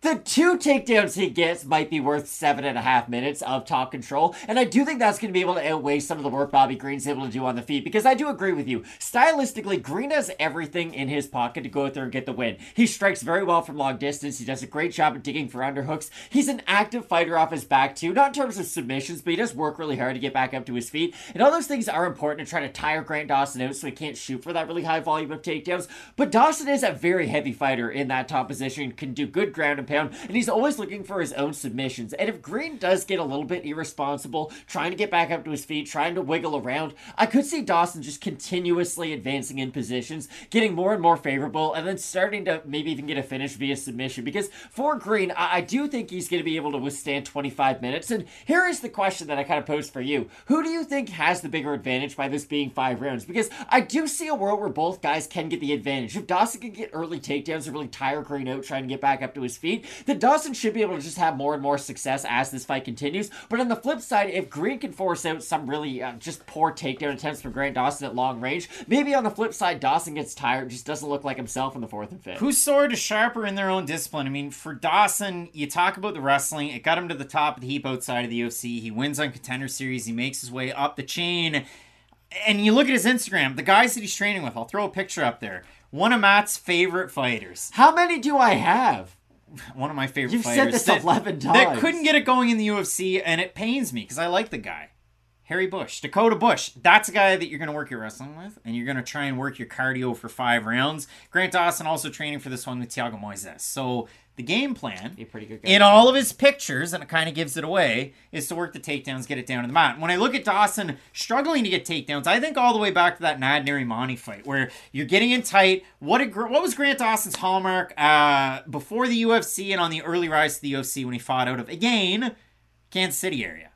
[SPEAKER 2] the two takedowns he gets might be worth seven and a half minutes of top control. And I do think that's going to be able to outweigh some of the work Bobby Green's able to do on the feet because I do agree with you. Stylistically, Green has everything in his pocket to go out there and get the win. He strikes very well from long distance. He does a great job of digging for underhooks. He's an active fighter off his back, too. Not in terms of submissions, but he does work really hard to get back up to his feet. And all those things are important to try to tire Grant Dawson out so he can't shoot for that really high volume of takedowns. But Dawson is a very heavy fighter in that top position, can do good ground and pound, and he's always looking for his own submissions. And if Green does get a little bit irresponsible, trying to get back up to his feet, trying to wiggle around, I could see Dawson just continuously advancing in positions, getting more and more favorable, and then starting to maybe even get a finish via submission. Because for Green, I, I do think he's going to be able to withstand 25 minutes. And here is the question that I kind of posed for you Who do you think has the bigger advantage by this being five rounds? Because I do see a world where both guys can get the advantage. If Dawson can get early takedowns and really tire Green out trying to get back up to his feet, then Dawson should be able to just have more and more success as this fight continues. But on the flip side, if Green can force out some really uh, just poor takedown attempts from Grant Dawson at long range, maybe on the flip side, Dawson gets tired, just doesn't look like himself in the fourth and fifth.
[SPEAKER 1] Who's sword is sharper in their own discipline? I mean, for Dawson, you talk about the wrestling. It got him to the top of the heap outside of the UFC. He wins on Contender Series. He makes his way up the chain. And you look at his Instagram, the guys that he's training with. I'll throw a picture up there. One of Matt's favorite fighters.
[SPEAKER 2] How many do I have? <laughs>
[SPEAKER 1] One of my favorite
[SPEAKER 2] You've said
[SPEAKER 1] fighters.
[SPEAKER 2] this
[SPEAKER 1] that,
[SPEAKER 2] 11
[SPEAKER 1] That couldn't get it going in the UFC, and it pains me because I like the guy. Harry Bush, Dakota Bush. That's a guy that you're going to work your wrestling with, and you're going to try and work your cardio for five rounds. Grant Dawson also training for this one with Thiago Moises. So the game plan,
[SPEAKER 2] a
[SPEAKER 1] in all of his pictures, and it kind of gives it away, is to work the takedowns, get it down to the mat. When I look at Dawson struggling to get takedowns, I think all the way back to that Nad Narimani fight where you're getting in tight. What did, what was Grant Dawson's hallmark uh, before the UFC and on the early rise to the UFC when he fought out of again Kansas City area?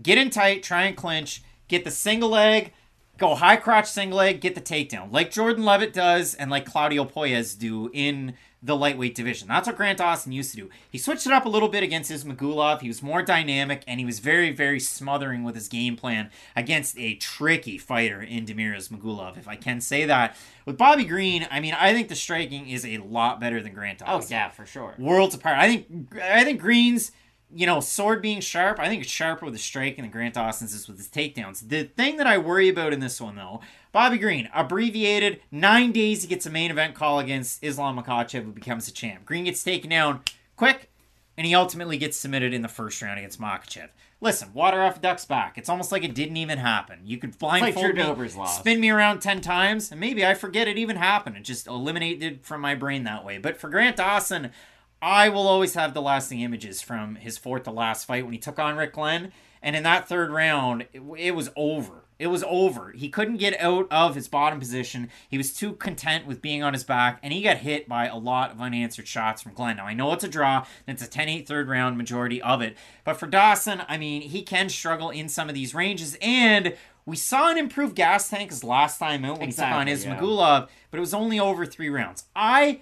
[SPEAKER 1] Get in tight, try and clinch, get the single leg, go high crotch single leg, get the takedown, like Jordan Levitt does and like Claudio Puelles do in the lightweight division. That's what Grant Dawson used to do. He switched it up a little bit against his Ismagulov. He was more dynamic and he was very, very smothering with his game plan against a tricky fighter in Damir Ismagulov, if I can say that. With Bobby Green, I mean, I think the striking is a lot better than Grant
[SPEAKER 2] Oh yeah, for sure.
[SPEAKER 1] worlds apart. I think I think Green's you know sword being sharp. I think it's sharper with the strike, and the Grant Dawson's is with his takedowns. The thing that I worry about in this one though, Bobby Green abbreviated nine days. He gets a main event call against Islam Makhachev, who becomes a champ. Green gets taken down quick, and he ultimately gets submitted in the first round against Makhachev. Listen, water off a duck's back. It's almost like it didn't even happen. You could blindfold
[SPEAKER 2] Drew
[SPEAKER 1] me, spin me around 10 times, and maybe I forget it even happened. It just eliminated from my brain that way. But for Grant Dawson, I will always have the lasting images from his fourth to last fight when he took on Rick Glenn. And in that third round, it, it was over. It was over. He couldn't get out of his bottom position. He was too content with being on his back, and he got hit by a lot of unanswered shots from Glenn. Now, I know it's a draw, and it's a 10 8 third round majority of it. But for Dawson, I mean, he can struggle in some of these ranges, and we saw an improved gas tank his last time out when
[SPEAKER 2] Exactly,
[SPEAKER 1] he took on
[SPEAKER 2] yeah.
[SPEAKER 1] Ismagulov, but it was only over three rounds. I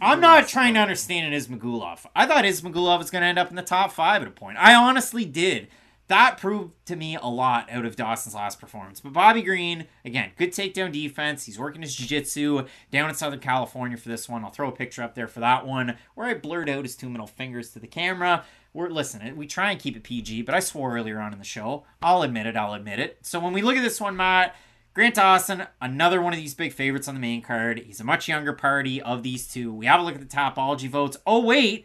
[SPEAKER 1] I'm not trying to understand an Ismagulov. I thought Ismagulov was going to end up in the top five at a point. I honestly did. That proved to me a lot out of Dawson's last performance. But Bobby Green, again, good takedown defense. He's working his jiu-jitsu down in Southern California for this one. I'll throw a picture up there for that one where I blurred out his two middle fingers to the camera. We're listen, we try and keep it PG, but I swore earlier on in the show. I'll admit it. I'll admit it. So when we look at this one, Matt, Grant Dawson, another one of these big favorites on the main card. He's a much younger party of these two. We have a look at the Tapology votes. Oh, wait.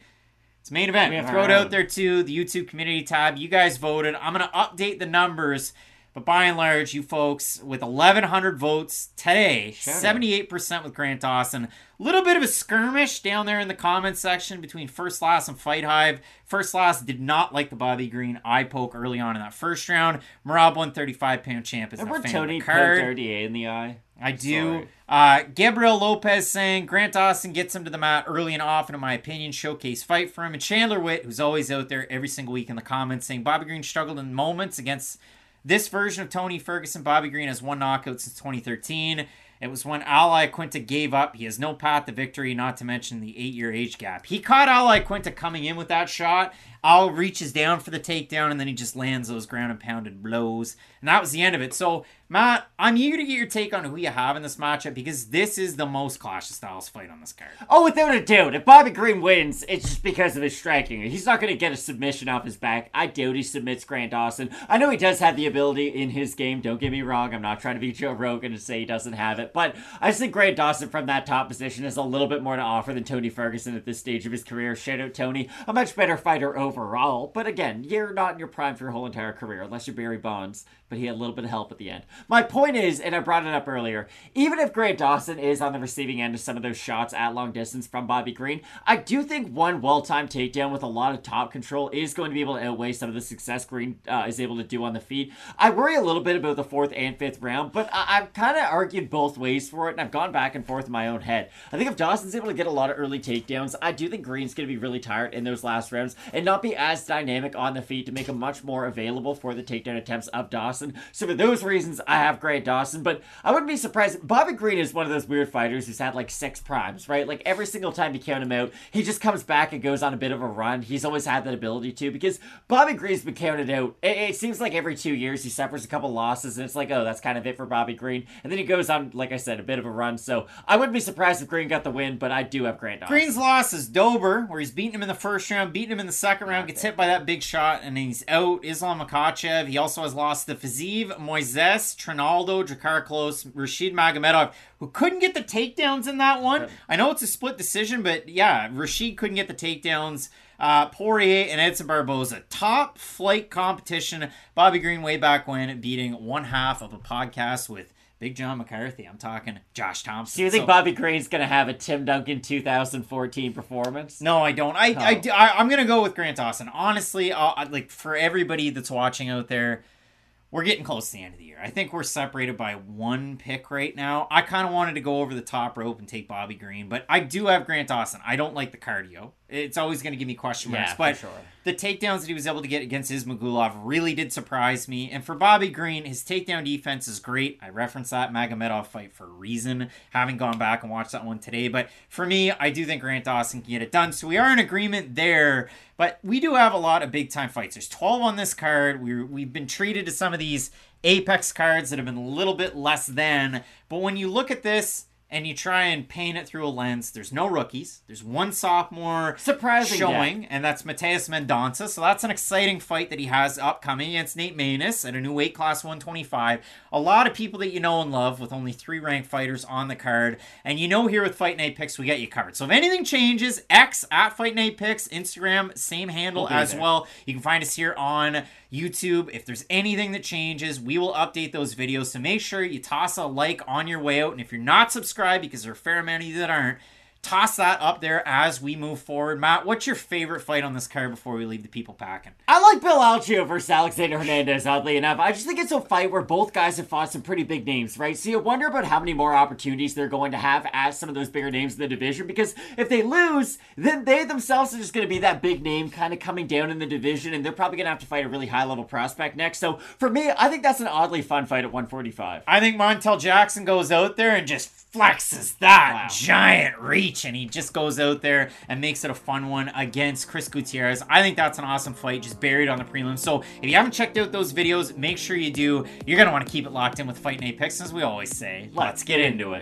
[SPEAKER 1] It's main event.
[SPEAKER 2] We have
[SPEAKER 1] throw it out there too. The YouTube community tab. You guys voted. I'm going to update the numbers. But by and large, you folks, with 1,100 votes today,
[SPEAKER 2] Shout
[SPEAKER 1] 78% with Grant Dawson. A little bit of a skirmish down there in the comments section between First Class and Fight Hive. First Class did not like the Bobby Green eye poke early on in that first round. Merab, 135 pound champ, is not a
[SPEAKER 2] Remember
[SPEAKER 1] fan of
[SPEAKER 2] Tony
[SPEAKER 1] the
[SPEAKER 2] poked
[SPEAKER 1] card.
[SPEAKER 2] RDA in the eye?
[SPEAKER 1] I do. Uh, Gabriel Lopez saying Grant Dawson gets him to the mat early and often, in my opinion. Showcase fight for him. And Chandler Witt, who's always out there every single week in the comments, saying Bobby Green struggled in moments against this version of Tony Ferguson. Bobby Green has one knockout since 2013. It was when Al Iaquinta gave up. He has no path to victory, not to mention the eight year age gap. He caught Al Iaquinta coming in with that shot. Al reaches down for the takedown, and then he just lands those ground and pounded blows. And that was the end of it. So, Matt, I'm eager to get your take on who you have in this matchup because this is the most Clash of Styles fight on this card.
[SPEAKER 2] Oh, without a doubt. If Bobby Green wins, it's just because of his striking. He's not going to get a submission off his back. I doubt he submits Grant Dawson. I know he does have the ability in his game. Don't get me wrong. I'm not trying to be <laughs> Joe Rogan and say he doesn't have it. But I just think Grant Dawson from that top position has a little bit more to offer than Tony Ferguson at this stage of his career. Shout out Tony. A much better fighter overall. But again, you're not in your prime for your whole entire career, unless you're Barry Bonds. But he had a little bit of help at the end. My point is, and I brought it up earlier, even if Grant Dawson is on the receiving end of some of those shots at long distance from Bobby Green, I do think one well timed takedown with a lot of top control is going to be able to outweigh some of the success Green uh, is able to do on the feet. I worry a little bit about the fourth and fifth round, but I- I've kind of argued both ways for it, and I've gone back and forth in my own head. I think if Dawson's able to get a lot of early takedowns, I do think Green's going to be really tired in those last rounds and not be as dynamic on the feet to make him much more available for the takedown attempts of Dawson. So for those reasons, I have Grant Dawson, but I wouldn't be surprised. Bobby Green is one of those weird fighters who's had like six primes, right? Like every single time you count him out, he just comes back and goes on a bit of a run. He's always had that ability to because Bobby Green's been counted out. It, it seems like every two years he suffers a couple losses, and it's like, oh, that's kind of it for Bobby Green. And then he goes on, like I said, a bit of a run. So I wouldn't be surprised if Green got the win, but I do have Grant Dawson.
[SPEAKER 1] Green's loss is Dober, where he's beating him in the first round, beating him in the second round, gets hit by that big shot, and he's out. Islam Makhachev. He also has lost to Fiziev, Moises, Trinaldo, Jakar Close, Rashid Magomedov, who couldn't get the takedowns in that one. I know it's a split decision, but yeah, Rashid couldn't get the takedowns. Uh, Poirier and Edson Barboza, top flight competition. Bobby Green way back when beating one half of a podcast with Big John McCarthy. I'm talking Josh Thomson.
[SPEAKER 2] Do you think
[SPEAKER 1] So-
[SPEAKER 2] Bobby Green's gonna have a Tim Duncan 2014 performance?
[SPEAKER 1] No, I don't. I, I, do- I, am gonna go with Grant Dawson. Honestly, uh, I- like for everybody that's watching out there, we're getting close to the end of the year. I think we're separated by one pick right now. I kind of wanted to go over the top rope and take Bobby Green, but I do have Grant Dawson. I don't like the cardio. It's always going to give me question marks.
[SPEAKER 2] Yeah,
[SPEAKER 1] but
[SPEAKER 2] sure.
[SPEAKER 1] the takedowns that he was able to get against Ismagulov really did surprise me. And for Bobby Green, his takedown defense is great. I referenced that Magomedov fight for a reason. Haven't gone back and watched that one today. But for me, I do think Grant Dawson can get it done. So we are in agreement there. But we do have a lot of big time fights. There's 12 on this card. we we've been treated to some of these Apex cards that have been a little bit less than. But when you look at this, and you try and paint it through a lens. There's no rookies. There's one sophomore
[SPEAKER 2] Surprising
[SPEAKER 1] showing, and that's Matheus Mendonça. So that's an exciting fight that he has upcoming against Nate Maness at a new weight class 125. A lot of people that you know and love with only three ranked fighters on the card. And you know here with Fight Night Picks, we got you covered. So if anything changes, X at Fight Night Picks, Instagram, same handle
[SPEAKER 2] We'll
[SPEAKER 1] as
[SPEAKER 2] there.
[SPEAKER 1] well. You can find us here on YouTube. If there's anything that changes, we will update those videos. So make sure you toss a like on your way out. And if you're not subscribed, because there are a fair amount of you that aren't, toss that up there as we move forward. Matt, what's your favorite fight on this card before we leave the people packing?
[SPEAKER 2] I like Bill Algeo versus Alexander Hernandez, oddly enough. I just think it's a fight where both guys have fought some pretty big names, right? So you wonder about how many more opportunities they're going to have as some of those bigger names in the division, because if they lose, then they themselves are just going to be that big name kind of coming down in the division, and they're probably going to have to fight a really high level prospect next. So for me, I think that's an oddly fun fight at 145.
[SPEAKER 1] I think Montel Jackson goes out there and just flexes that
[SPEAKER 2] Wow.
[SPEAKER 1] giant reach and he just goes out there and makes it a fun one against Chris Gutierrez. I think that's an awesome fight, just buried on the prelims. So if you haven't checked out those videos, make sure you do. You're going to want to keep it locked in with Fight Night Picks, as we always say.
[SPEAKER 2] Let's get into it.